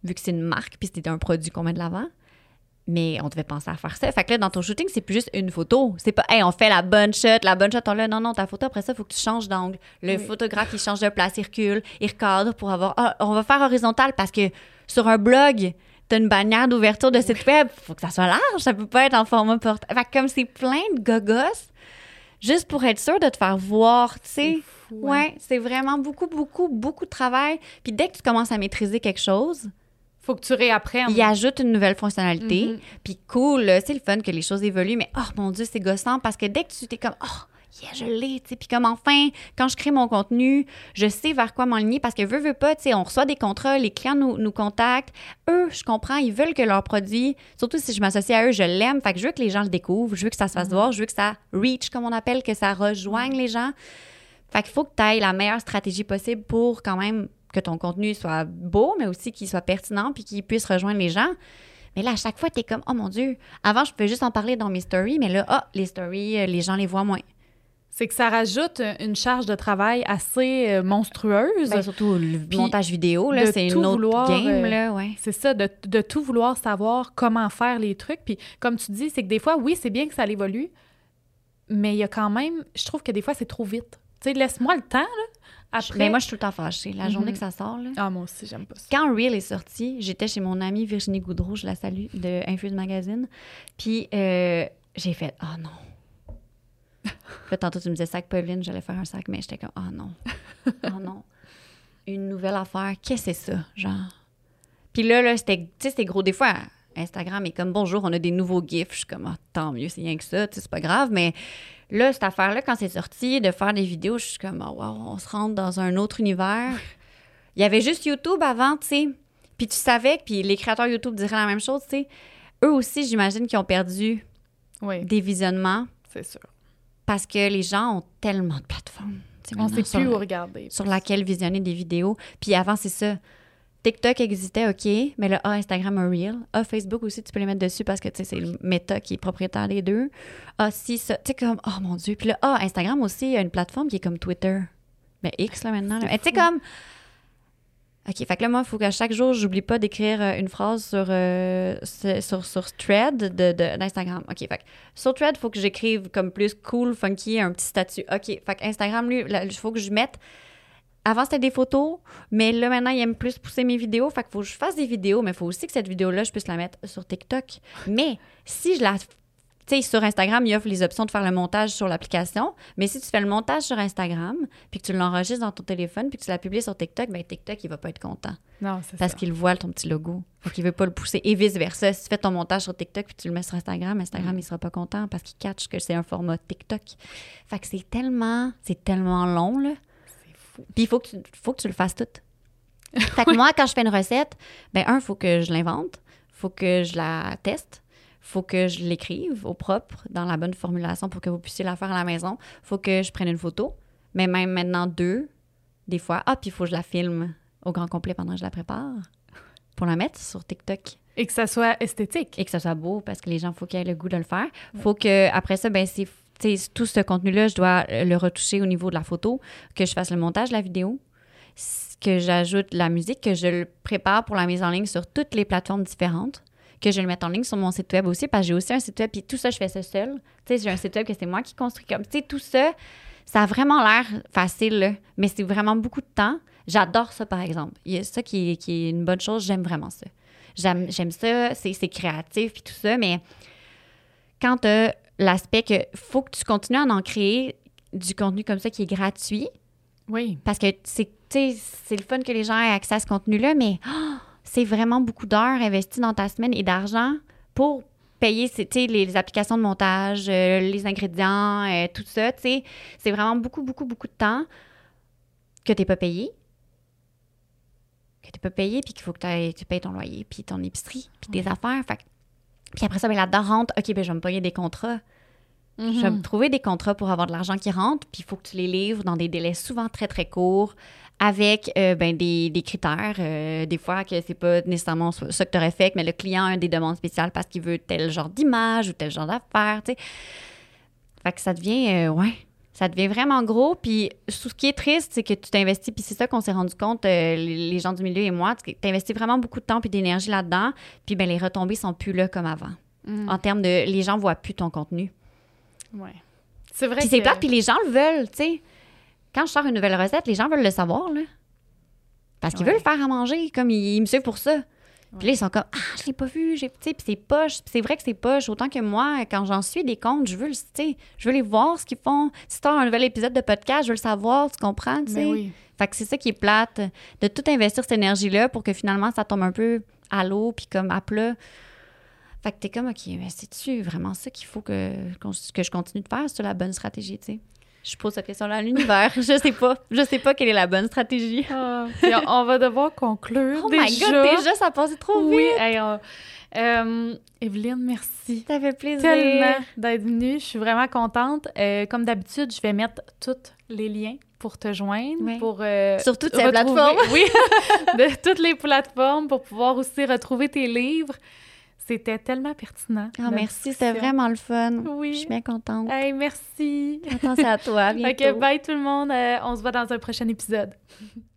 vu que c'est une marque, puis c'était un produit qu'on met de l'avant. Mais on devait penser à faire ça. Fait que là, dans ton shooting, c'est plus juste une photo. C'est pas, hey, on fait la bonne shot, la bonne shot, on là, non, non, ta photo, après ça, il faut que tu changes d'angle. Le photographe, il change de place, il recule, il recadre pour avoir, ah, on va faire horizontal parce que sur un blog, t'as une bannière d'ouverture de site web, faut que ça soit large, ça peut pas être en format portable. Fait que comme c'est plein de gogos, juste pour être sûr de te faire voir, tu sais. Ouais, c'est vraiment beaucoup, beaucoup, beaucoup de travail. Puis dès que tu commences à maîtriser quelque chose, faut que tu réapprennes. Il ajoute une nouvelle fonctionnalité. Mm-hmm. Puis cool, c'est le fun que les choses évoluent, mais oh mon Dieu, c'est gossant parce que dès que tu t'es comme, oh, yeah, je l'ai, tu sais. Puis comme enfin, quand je crée mon contenu, je sais vers quoi m'enligner parce que veux, veux pas, tu sais, on reçoit des contrats, les clients nous, nous contactent. Eux, je comprends, ils veulent que leur produit, surtout si je m'associe à eux, je l'aime. Fait que je veux que les gens le découvrent, je veux que ça se fasse mm-hmm. voir, je veux que ça reach, comme on appelle, que ça rejoigne les gens. Fait qu'il faut que tu ailles la meilleure stratégie possible pour quand même que ton contenu soit beau, mais aussi qu'il soit pertinent puis qu'il puisse rejoindre les gens. Mais là, à chaque fois, tu es comme, oh mon Dieu, avant, je pouvais juste en parler dans mes stories, mais là, oh, les stories, euh, les gens les voient moins. C'est que ça rajoute une charge de travail assez euh, monstrueuse. Ben, surtout le montage vidéo, là, c'est une autre game, euh, là, ouais. C'est ça, de, de, tout vouloir savoir comment faire les trucs. Puis comme tu dis, c'est que des fois, oui, c'est bien que ça évolue, mais il y a quand même, je trouve que des fois, c'est trop vite. Tu sais, laisse-moi le temps, là. Après... Mais moi, je suis tout le temps fâchée. La journée mhm. que ça sort, là. Ah, moi aussi, j'aime pas ça. Quand Reel est sorti, j'étais chez mon amie Virginie Goudreau, je la salue, de Infuse Magazine. Puis euh, j'ai fait « Oh non! » Là, tantôt, tu me disais sac Pauline, j'allais faire un sac, mais j'étais comme « Oh non! Oh non! Une nouvelle affaire, qu'est-ce que c'est ça? » Genre... Puis là, là c'était, tu sais, gros. Des fois, Instagram est comme « Bonjour, on a des nouveaux gifs. » Je suis comme oh, Tant mieux, c'est rien que ça, tu sais, c'est pas grave. » Mais Là, cette affaire-là, quand c'est sorti, de faire des vidéos, je suis comme, oh, wow, on se rentre dans un autre univers. Il y avait juste YouTube avant, tu sais. Puis tu savais, puis les créateurs YouTube diraient la même chose, tu sais. Eux aussi, j'imagine qu'ils ont perdu des visionnements. C'est sûr. Parce que les gens ont tellement de plateformes. On ne sait plus où regarder. Sur laquelle visionner des vidéos. Puis avant, c'est ça. TikTok existait, OK, mais là, ah, Instagram un Reel. Ah, Facebook aussi, tu peux les mettre dessus parce que, tu sais, c'est Meta qui est propriétaire des deux. Ah, si, ça, tu sais, comme, oh mon Dieu. Puis là, ah, Instagram aussi, il y a une plateforme qui est comme Twitter. Mais X, là, maintenant. Tu sais, comme. OK, fait que là, moi, il faut qu'à chaque jour, j'oublie pas d'écrire euh, une phrase sur, euh, sur, sur Thread d'Instagram. De, OK, fait que sur Thread, il faut que j'écrive comme plus cool, funky, un petit statut. OK, fait que Instagram, lui, il faut que je mette avant, c'était des photos, mais là, maintenant, il aime plus pousser mes vidéos. Fait qu'il faut que je fasse des vidéos, mais il faut aussi que cette vidéo-là, je puisse la mettre sur TikTok. Mais si je la sais, sur Instagram, il offre les options de faire le montage sur l'application. Mais si tu fais le montage sur Instagram, puis que tu l'enregistres dans ton téléphone, puis que tu la publies sur TikTok, ben TikTok, il va pas être content. Non, c'est Parce qu'il voit ton petit logo. Fait qu'il veut pas le pousser. Et vice-versa. Si tu fais ton montage sur TikTok, puis tu le mets sur Instagram, Instagram, il sera pas content parce qu'il catch que c'est un format TikTok. Fait que c'est tellement, c'est tellement long, là. C'est fou. Puis il faut que tu, faut que tu le fasses tout. Fait que moi, quand je fais une recette, ben un, il faut que je l'invente, faut que je la teste, faut que je l'écrive au propre, dans la bonne formulation pour que vous puissiez la faire à la maison. faut que je prenne une photo, mais même maintenant deux, des fois. Ah, puis il faut que je la filme au grand complet pendant que je la prépare pour la mettre sur TikTok. Et que ça soit esthétique. Et que ça soit beau parce que les gens, faut qu'ils aient le goût de le faire. Faut que, après ça, ben c'est tout ce contenu-là, je dois le retoucher au niveau de la photo, que je fasse le montage de la vidéo, que j'ajoute la musique, que je le prépare pour la mise en ligne sur toutes les plateformes différentes, que je le mette en ligne sur mon site web aussi, parce que j'ai aussi un site web, puis tout ça, je fais ça seul. Tu sais, j'ai un site web que c'est moi qui construis comme. Tu sais, tout ça, ça a vraiment l'air facile, là, mais c'est vraiment beaucoup de temps. J'adore ça, par exemple. Il y a ça qui est, qui est une bonne chose, j'aime vraiment ça. J'aime j'aime ça, c'est c'est créatif, puis tout ça, mais quand tu as l'aspect que faut que tu continues à en créer du contenu comme ça qui est gratuit, Oui. parce que c'est tu sais, c'est le fun que les gens aient accès à ce contenu-là, mais oh, c'est vraiment beaucoup d'heures investies dans ta semaine et d'argent pour payer les, applications de montage, euh, les ingrédients, euh, tout ça. C'est vraiment beaucoup, beaucoup, beaucoup de temps que tu n'es pas payé. Que tu n'es pas payé, puis qu'il faut que tu payes ton loyer, puis ton épicerie, puis tes affaires. Fait puis après ça, ben, là-dedans rentre, OK, ben, je vais me payer des contrats. Je vais me trouver des contrats pour avoir de l'argent qui rentre, puis il faut que tu les livres dans des délais souvent très, très courts, avec euh, ben, des, des critères. euh, des fois, que c'est pas nécessairement ça que tu aurais fait, mais le client a des demandes spéciales parce qu'il veut tel genre d'image ou tel genre d'affaires, tu sais. Fait que ça devient, euh, ouais, ça devient vraiment gros. Puis ce qui est triste, c'est que tu t'investis, puis c'est ça qu'on s'est rendu compte, les, gens du milieu et moi, tu investis vraiment beaucoup de temps puis d'énergie là-dedans, puis ben, les retombées sont plus là comme avant. Mhm. En termes de, les gens voient plus ton contenu. Ouais. C'est vrai Puis que... c'est plate, puis les gens le veulent, tu sais. Quand je sors une nouvelle recette, les gens veulent le savoir, là. Parce qu'ils Ouais. veulent faire à manger, comme ils, ils me suivent pour ça. Puis là, ils sont comme, ah, je l'ai pas vu, j'ai, tu sais, puis c'est poche. C'est vrai que c'est poche. Autant que moi, quand j'en suis des comptes, je veux, le- je veux les voir, ce qu'ils font. Si t'as un nouvel épisode de podcast, je veux le savoir, tu comprends, tu sais? Oui. Fait que c'est ça qui est plate, de tout investir cette énergie-là pour que finalement, ça tombe un peu à l'eau, puis comme à plat. Fait que t'es comme, OK, mais c'est-tu vraiment ça qu'il faut que, que je continue de faire? C'est la bonne stratégie, tu sais? Je pose cette question-là à l'univers. je sais pas. Je sais pas quelle est la bonne stratégie. Ah, puis on, va devoir conclure Oh déjà. my God, déjà, ça passe trop Oui, vite. hey, on- euh, Evelyne, merci Ça fait plaisir. tellement d'être venue. Je suis vraiment contente. Euh, comme d'habitude, je vais mettre tous les liens pour te joindre, pour euh, Sur toutes ces plateformes. Oui, de toutes les plateformes pour pouvoir aussi retrouver tes livres. C'était tellement pertinent. Ah, merci, c'était vraiment le fun. Oui. Je suis bien contente. Hey, merci. C'est à toi. À bientôt. OK, bye tout le monde. Euh, on se voit dans un prochain épisode.